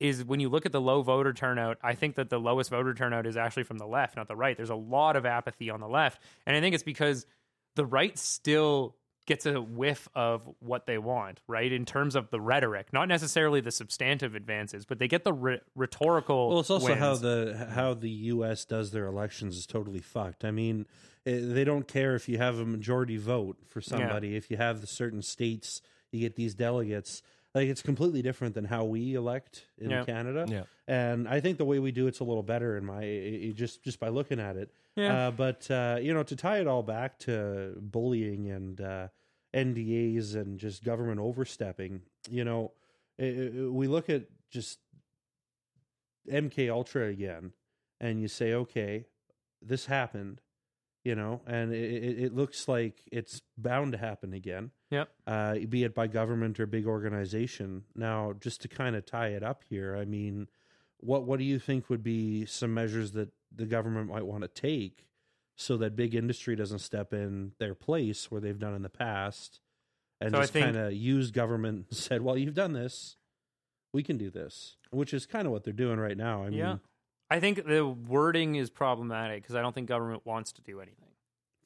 B: is when you look at the low voter turnout, I think that the lowest voter turnout is actually from the left, not the right. There's a lot of apathy on the left. And I think it's because the right still gets a whiff of what they want, right? In terms of the rhetoric, not necessarily the substantive advances, but they get the rhe- rhetorical.
A: Well, it's also how the how the U.S. does their elections is totally fucked. I mean, eh, they don't care if you have a majority vote for somebody. If you have the certain states, you get these delegates. Like it's completely different than how we elect in
B: Yeah.
A: Canada.
C: Yeah.
A: And I think the way we do it's a little better in my eh, eh, just just by looking at it.
B: Yeah.
A: Uh, but uh, you know, to tie it all back to bullying and uh, NDAs and just government overstepping, you know, eh, eh, we look at just MK Ultra again, and you say, okay, this happened, you know, and it, it, it looks like it's bound to happen again.
B: Yep.
A: Uh, be it by government or big organization. Now, just to kind of tie it up here, I mean, what what do you think would be some measures that the government might want to take so that big industry doesn't step in their place where they've done in the past and
B: So
A: just kind of use government and said, well, you've done this, we can do this, which is kind of what they're doing right now. I mean,
B: Yeah. I think the wording is problematic because I don't think government wants to do anything.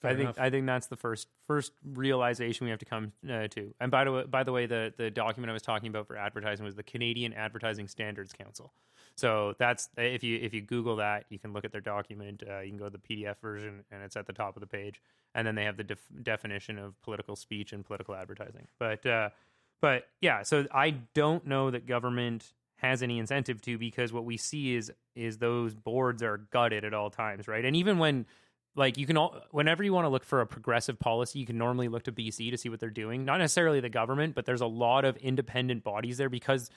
A: Fair
B: I think
A: enough.
B: I think that's the first first realization we have to come uh, to. And by the way, by the way, the the document I was talking about for advertising was the Canadian Advertising Standards Council. So that's if you if you Google that, you can look at their document. Uh, you can go to the PDF version, and it's at the top of the page. And then they have the def- definition of political speech and political advertising. But uh, but yeah, so I don't know that government has any incentive to because what we see is is those boards are gutted at all times, right? And even when like you can all whenever you want to look for a progressive policy, you can normally look to BC to see what they're doing. Not necessarily the government, but there's a lot of independent bodies there because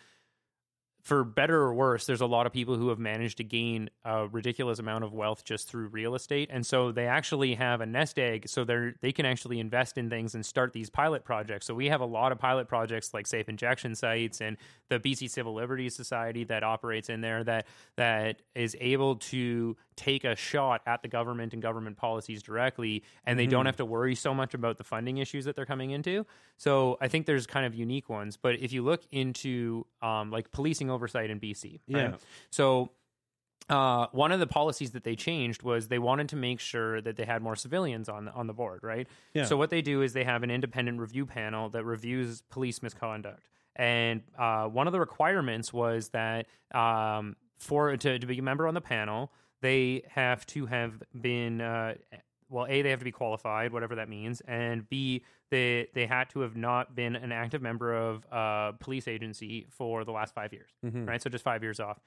B: for better or worse, there's a lot of people who have managed to gain a ridiculous amount of wealth just through real estate, and so they actually have a nest egg. So they're they can actually invest in things and start these pilot projects. So we have a lot of pilot projects like safe injection sites and the BC Civil Liberties Society that operates in there that that is able to take a shot at the government and government policies directly, and they don't have to worry so much about the funding issues that they're coming into. So I think there's kind of unique ones. But if you look into um, like policing oversight in BC, right?
A: Yeah.
B: So uh, one of the policies that they changed was they wanted to make sure that they had more civilians on the, on the board, right?
A: Yeah.
B: So what they do is they have an independent review panel that reviews police misconduct, and uh, one of the requirements was that um, for to, to be a member on the panel, they have to have been uh, well, a they have to be qualified, whatever that means, and b they they had to have not been an active member of a police agency for the last five years,
A: Mhm.
B: right? So just five years off.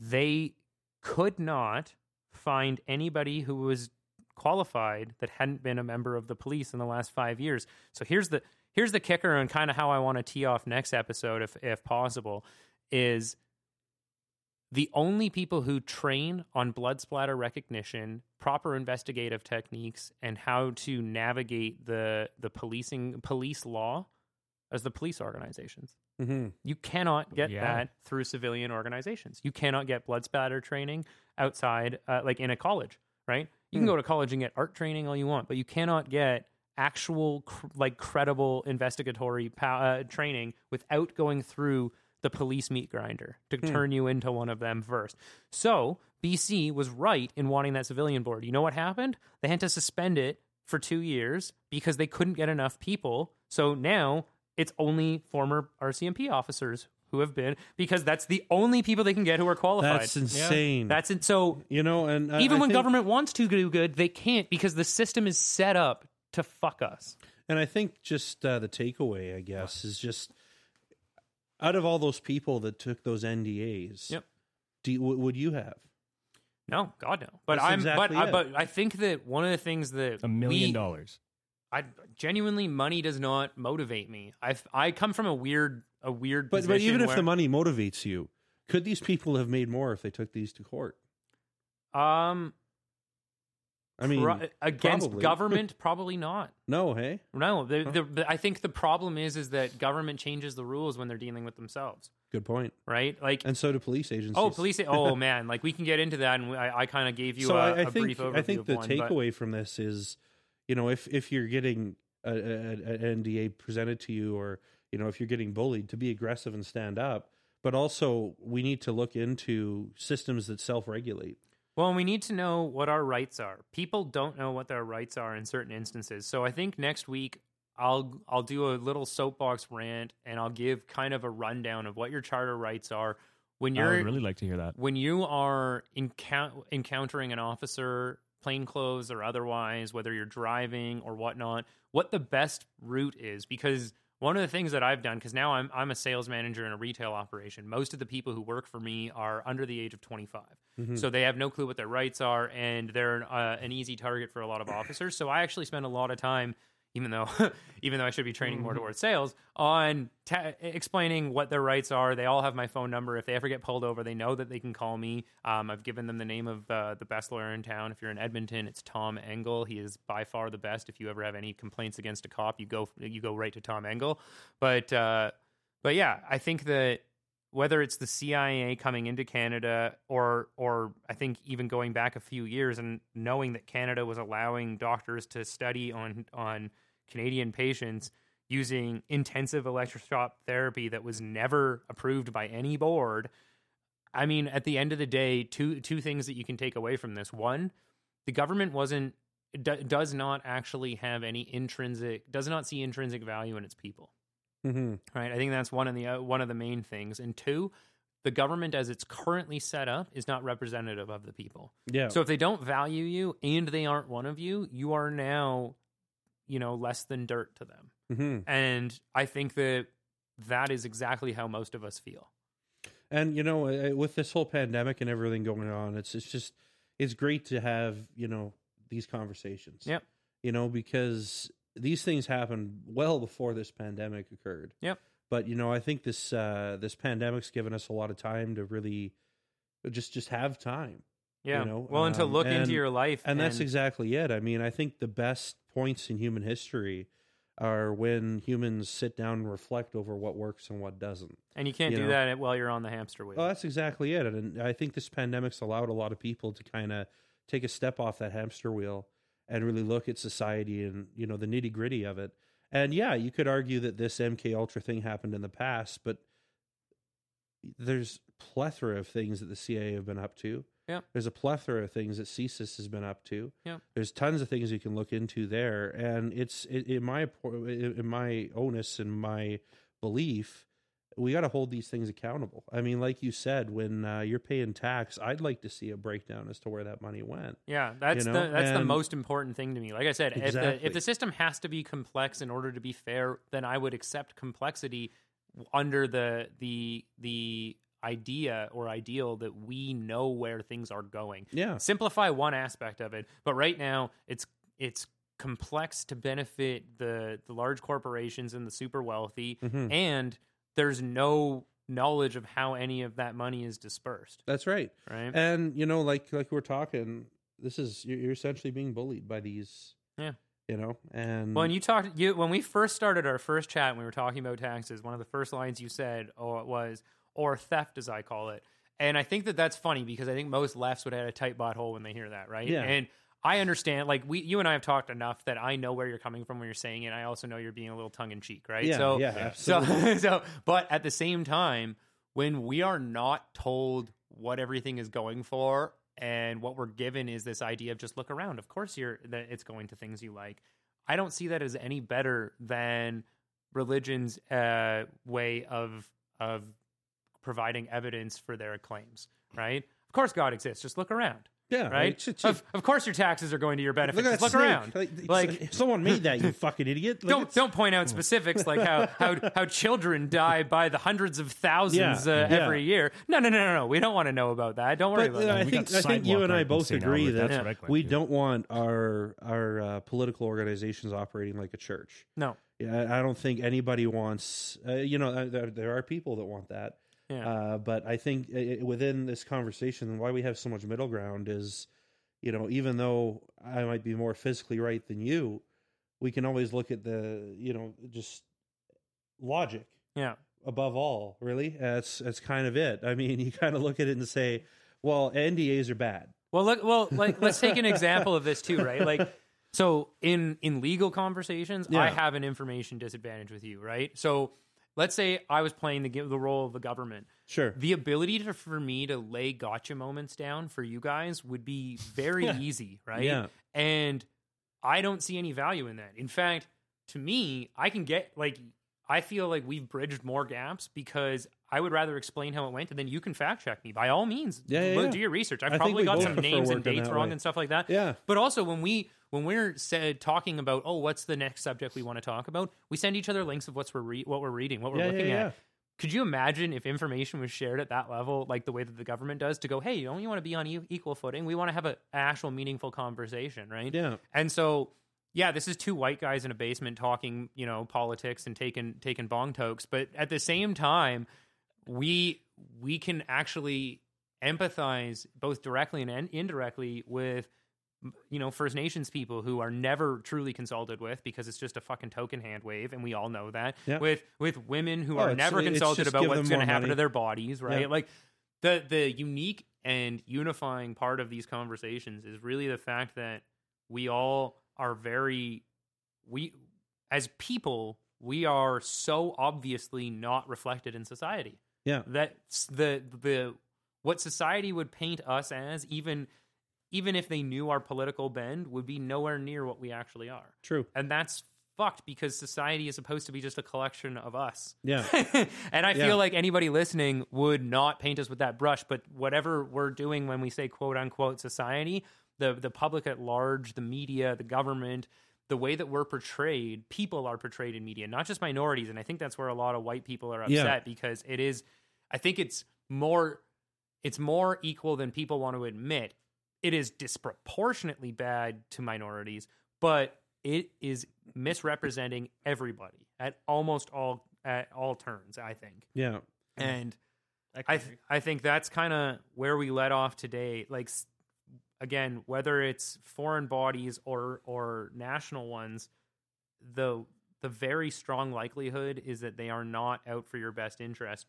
B: They could not find anybody who was qualified that hadn't been a member of the police in the last five years. So here's the here's the kicker and kind of how I want to tee off next episode if if possible is the only people who train on blood splatter recognition, proper investigative techniques, and how to navigate the the policing police law as the police organizations.
A: hmm
B: You cannot get
C: Yeah.
B: that through civilian organizations. You cannot get blood spatter training outside, uh, like in a college, right? You can
A: Hmm.
B: go to college and get art training all you want, but you cannot get actual, cr- like, credible investigatory pow- uh, training without going through the police meat grinder to
A: Hmm.
B: turn you into one of them first. So BC was right in wanting that civilian board. You know what happened? They had to suspend it for two years because they couldn't get enough people. So now it's only former RCMP officers who have been because that's the only people they can get who are qualified.
A: That's insane.
B: That's it. So
A: you know, and I-
B: even
A: I
B: when
A: think-
B: government wants to do good, they can't because the system is set up to fuck us.
A: And I think just uh, the takeaway, I guess, is just out of all those people that took those NDAs,
B: Yep.
A: do you, w- would you have?
B: No, God no. But
A: That's
B: I'm
A: exactly
B: but I, but I think that one of the things that
C: A million
B: we-
C: dollars.
B: I genuinely money does not motivate me. I I come from a weird a weird
A: But but
B: position
A: even if the money motivates you, could these people have made more if they took these to court?
B: um
A: I mean,
B: pro- against
A: probably.
B: government probably not.
A: no, hey,
B: No, the, the, the, I think the problem is is that government changes the rules when they're dealing with themselves,
A: good point.
B: right? Like
A: And so do police agencies.
B: oh, police. Oh man, like we can get into that, and we- I, I kind of gave you
A: so
B: a,
A: I, I
B: a
A: think
B: brief overview
A: I think the
B: one, but-
A: takeaway from this is, you know, if if you're getting an NDA presented to you, or you know, if you're getting bullied, to be aggressive and stand up. But also, we need to look into systems that self-regulate.
B: Well, we need to know what our rights are. People don't know what their rights are in certain instances. So I think next week I'll I'll do a little soapbox rant and I'll give kind of a rundown of what your charter rights are when you're I
C: would really like to hear that.
B: when you are encou- encountering an officer, plainclothes or otherwise, whether you're driving or whatnot, what the best route is. Because one of the things that I've done, because now I'm I'm a sales manager in a retail operation. Most of the people who work for me are under the age of 25,
A: Mhm.
B: so they have no clue what their rights are, and they're uh, an easy target for a lot of officers. So I actually spend a lot of time even though even though I should be training more towards sales on ta- explaining what their rights are. They all have my phone number. If they ever get pulled over, they know that they can call me. Um, I've given them the name of uh, the best lawyer in town. If you're in Edmonton, it's Tom Engel. He is by far the best. If you ever have any complaints against a cop, you go you go right to Tom Engel. But uh, but yeah, I think that whether it's the CIA coming into Canada or or I think even going back a few years and knowing that Canada was allowing doctors to study on on Canadian patients using intensive electroshock therapy that was never approved by any board. I mean, at the end of the day, two two things that you can take away from this. One, the government wasn't d- does not actually have any intrinsic does not see intrinsic value in its people
A: hmm
B: right? I think that's one of the uh, one of the main things. And two, the government as it's currently set up is not representative of the people.
A: Yeah.
B: So if they don't value you and they aren't one of you, you are now, you know, less than dirt to them.
A: hmm
B: And I think that that is exactly how most of us feel.
A: And you know, with this whole pandemic and everything going on, it's it's just it's great to have you know these conversations.
B: Yep.
A: You know, because these things happened well before this pandemic occurred.
B: Yep.
A: But you know, I think this uh, this pandemic's given us a lot of time to really just just have time,
B: Yeah.
A: know,
B: well, and to
A: um,
B: look
A: and-
B: into your life,
A: and that's exactly it. I mean, I think the best points in human history are when humans sit down and reflect over what works and what doesn't.
B: and you can't
A: you
B: do
A: know.
B: that while you're on the hamster wheel.
A: Well, that's exactly it. And I think this pandemic's allowed a lot of people to kind of take a step off that hamster wheel and really look at society and, you know, the nitty gritty of it. And yeah, you could argue that this MK Ultra thing happened in the past, but there's plethora of things that the CIA have been up to.
B: Yeah.
A: There's a plethora of things that CSIS has been up to.
B: Yeah.
A: There's tons of things you can look into there, and it's it, in my in my onus and my belief, we got to hold these things accountable. I mean, like you said, when uh, you're paying tax, I'd like to see a breakdown as to where that money went.
B: Yeah, that's
A: You know,
B: the that's the most important thing to me. Like I said, if the if the system has to be complex in order to be fair, then I would accept complexity under the the the idea or ideal that we know where things are going.
A: Yeah,
B: Simplify one aspect of it, but right now it's it's complex to benefit the the large corporations and the super wealthy
A: Mhm.
B: and there's no knowledge of how any of that money is dispersed,
A: That's right.
B: right?
A: And you know, like like we're talking, this is you're, essentially being bullied by these.
B: Yeah.
A: You know, and
B: When you talked, you when we first started our first chat, and we were talking about taxes. One of the first lines you said, "Oh, it was or theft," as I call it. And I think that that's funny because I think most lefts would have a tight butthole when they hear that, right?
A: Yeah.
B: And I understand, like we, you and I have talked enough that I know where you're coming from when you're saying it. I also know you're being a little tongue in cheek, right?
A: yeah,
B: so,
A: yeah,
B: so,
A: absolutely.
B: so, but at the same time, when we are not told what everything is going for, and what we're given is this idea of just look around. Of course, you're that it's going to things you like. I don't see that as any better than religion's uh, way of of providing evidence for their claims. Right? Of course, God exists. Just look around.
A: yeah,
B: Right?
A: Ch- ch-
B: Of, of course, your taxes are going to your benefit.
A: Look at
B: Just
A: that
B: look around.
A: Like,
B: Like-
A: someone made that, you fucking idiot. Like,
B: don't don't point out specifics like how how how children die by the hundreds of thousands
A: Yeah,
B: uh,
A: yeah.
B: every year. No, no, no, no, no. We don't want to know about that. Don't worry
A: But,
B: about
A: uh,
B: that.
A: I think I think you and I both agree that
C: That's what I went
A: we
C: to.
A: don't want our our uh, political organizations operating like a church.
B: No.
A: Yeah, I I don't think anybody wants. Uh, you know, uh, there, there are people that want that.
B: Yeah.
A: Uh, but I think uh, within this conversation, why we have so much middle ground is, you know, even though I might be more physically right than you, we can always look at the, you know, just logic
B: yeah.
A: above all. Really, that's that's kind of it. I mean, you kind of look at it and say, well, NDAs are bad.
B: Well, look. Well, like let's take an example of this too, right? Like, so in in legal conversations, I have an information disadvantage with you, right? So let's say I was playing the the role of the government.
A: Sure.
B: The ability to, for me to lay gotcha moments down for you guys would be very easy, right?
A: Yeah.
B: And I don't see any value in that. In fact, to me, I can get like I feel like we've bridged more gaps because I would rather explain how it went and then you can fact check me by all means.
A: Yeah, yeah,
B: Look,
A: yeah.
B: Do your research. I've
A: I
B: probably got some names and dates wrong
A: way.
B: and stuff like that.
A: Yeah.
B: But also when we when we're said talking about oh what's the next subject we want to talk about, we send each other links of what's we're re- what we're reading, what we're
A: Yeah,
B: looking
A: yeah,
B: at. Could you imagine if information was shared at that level, like the way that the government does, to go, hey, you don't you want to be on e- equal footing? We want to have a, an actual meaningful conversation, right?
A: Yeah.
B: And so, yeah, this is two white guys in a basement talking, you know, politics and taking taking bong tokes, but at the same time, we we can actually empathize both directly and indirectly with you know First Nations people who are never truly consulted with because it's just a fucking token hand wave, and we all know that.
A: Yeah.
B: With with women who
A: Oh,
B: are never consulted about what's going to happen to their bodies, right?
A: Yeah.
B: Like the the unique and unifying part of these conversations is really the fact that we all are very we as people we are so obviously not reflected in society
A: Yeah.
B: that's the the what society would paint us as even even if they knew our political bend would be nowhere near what we actually are
A: True.
B: and that's fucked because society is supposed to be just a collection of us
A: Yeah.
B: and I
A: Yeah.
B: feel like anybody listening would not paint us with that brush, but whatever we're doing when we say quote unquote society, the the public at large, the media, the government, the way that we're portrayed, people are portrayed in media, not just minorities. And I think that's where a lot of white people are upset
A: Yeah.
B: because it is I think it's more it's more equal than people want to admit. It is disproportionately bad to minorities, but it is misrepresenting everybody at almost all at all turns. I think,
A: Yeah.
B: and
C: I,
B: I th- I think that's kind of where we let off today. Like again, whether it's foreign bodies or or national ones, the the very strong likelihood is that they are not out for your best interest,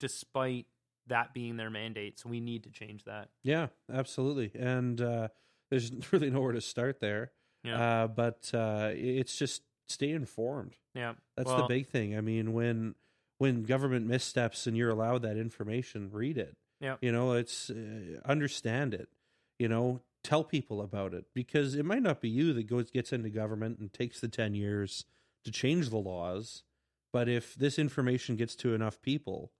B: despite that being their mandate. So we need to change that.
A: Yeah, absolutely. And uh, there's really nowhere to start there.
B: Yeah.
A: Uh, but uh, it's just stay informed.
B: Yeah,
A: That's the big thing. I mean, when when government missteps and you're allowed that information, read it.
B: Yeah.
A: You know, it's uh, understand it. You know, tell people about it because it might not be you that goes gets into government and takes the 10 years to change the laws, but if this information gets to enough people,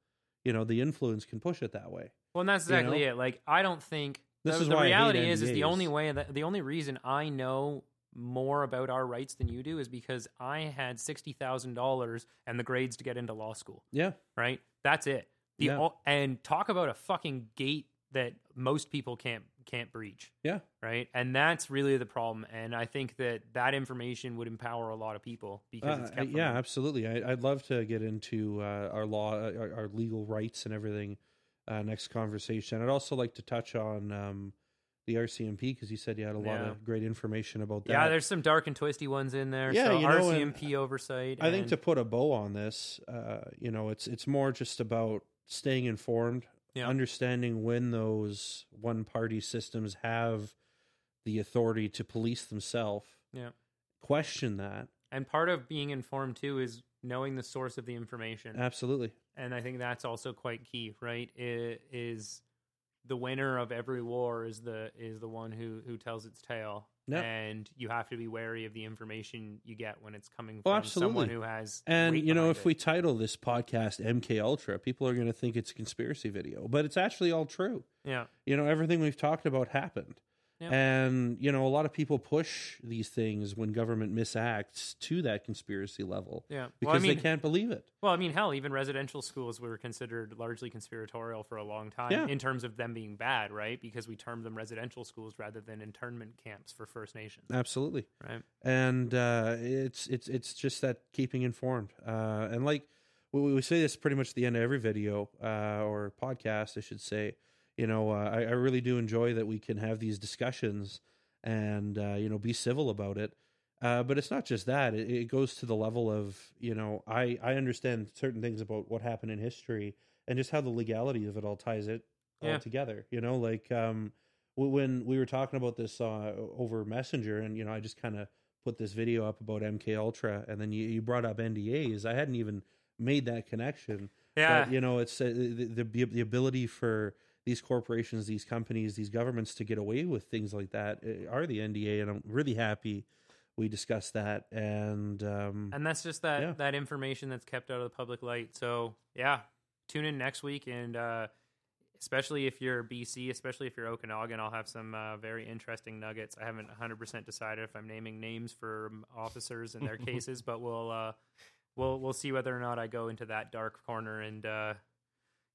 A: you know, the influence can push it that way.
B: Well, and that's
A: You
B: exactly
A: know?
B: it. Like, I don't think
A: This
B: the,
A: is
B: the reality is is the only way that the only reason I know more about our rights than you do is because I had sixty thousand dollars and the grades to get into law school.
A: Yeah.
B: Right, that's it. The
A: Yeah.
B: and talk about a fucking gate that most people can't can't breach
A: Yeah.
B: right and that's really the problem and i think that that information would empower a lot of people because it's
A: Uh,
B: kept
A: yeah,
B: them.
A: absolutely. I, I'd love to get into uh, our law, our, our legal rights, and everything. Uh, next conversation. I'd also like to touch on um, the RCMP because you said you had a lot
B: Yeah.
A: of great information about that.
B: yeah there's some dark and twisty ones in there
A: Yeah,
B: so
A: you know, and
B: rcmp oversight
A: I think to put a bow on this, uh, you know, it's it's more just about staying informed,
B: Yeah.
A: understanding when those one party systems have the authority to police themselves.
B: Yeah.
A: Question that.
B: and part of being informed too is knowing the source of the information
A: Absolutely.
B: and I think that's also quite key, right? I- Is the winner of every war is the is the one who who tells its tale, And you have to be wary of the information you get when it's coming
A: Oh,
B: from someone who has.
A: And you know, if
B: it.
A: we title this podcast MK Ultra, people are going to think it's a conspiracy video, but it's actually all true.
B: yeah,
A: You know, everything we've talked about happened.
B: Yep.
A: And, you know, a lot of people push these things when government misacts to that conspiracy level
B: yeah,
A: because
B: well, I mean,
A: they can't believe it.
B: well, I mean, hell, even residential schools were considered largely conspiratorial for a long time
A: Yeah.
B: in terms of them being bad, right? Because we termed them residential schools rather than internment camps for First Nations,
A: Absolutely.
B: right?
A: and uh, it's it's it's just that keeping informed uh, and like we, we say this pretty much at the end of every video uh, or podcast i should say you know uh, I, I really do enjoy that we can have these discussions and uh, you know be civil about it uh, but it's not just that it, it goes to the level of you know I, I understand certain things about what happened in history and just how the legality of it all ties it all
B: Yeah.
A: together you know like um when we were talking about this uh, over messenger and you know i just kind of put this video up about MK Ultra, and then you, you brought up NDAs. I hadn't even made that connection.
B: Yeah,
A: But, you know, it's uh, the, the the ability for these corporations, these companies, these governments to get away with things like that uh, are the NDA, and I'm really happy we discussed that. And um,
B: and that's just that
A: Yeah.
B: that information that's kept out of the public light. So yeah, tune in next week, and uh, especially if you're BC, especially if you're Okanagan, I'll have some uh, very interesting nuggets. I haven't 100 percent decided if I'm naming names for um, officers and their cases, but we'll uh, we'll we'll see whether or not I go into that dark corner and. Uh,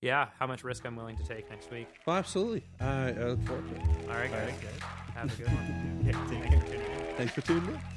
B: yeah, how much risk I'm willing to take next week.
A: well, absolutely, I, I look forward to it.
B: All right, guys.
C: Thanks, guys.
B: Have a good one.
C: Yeah, take care.
A: Thanks for tuning in.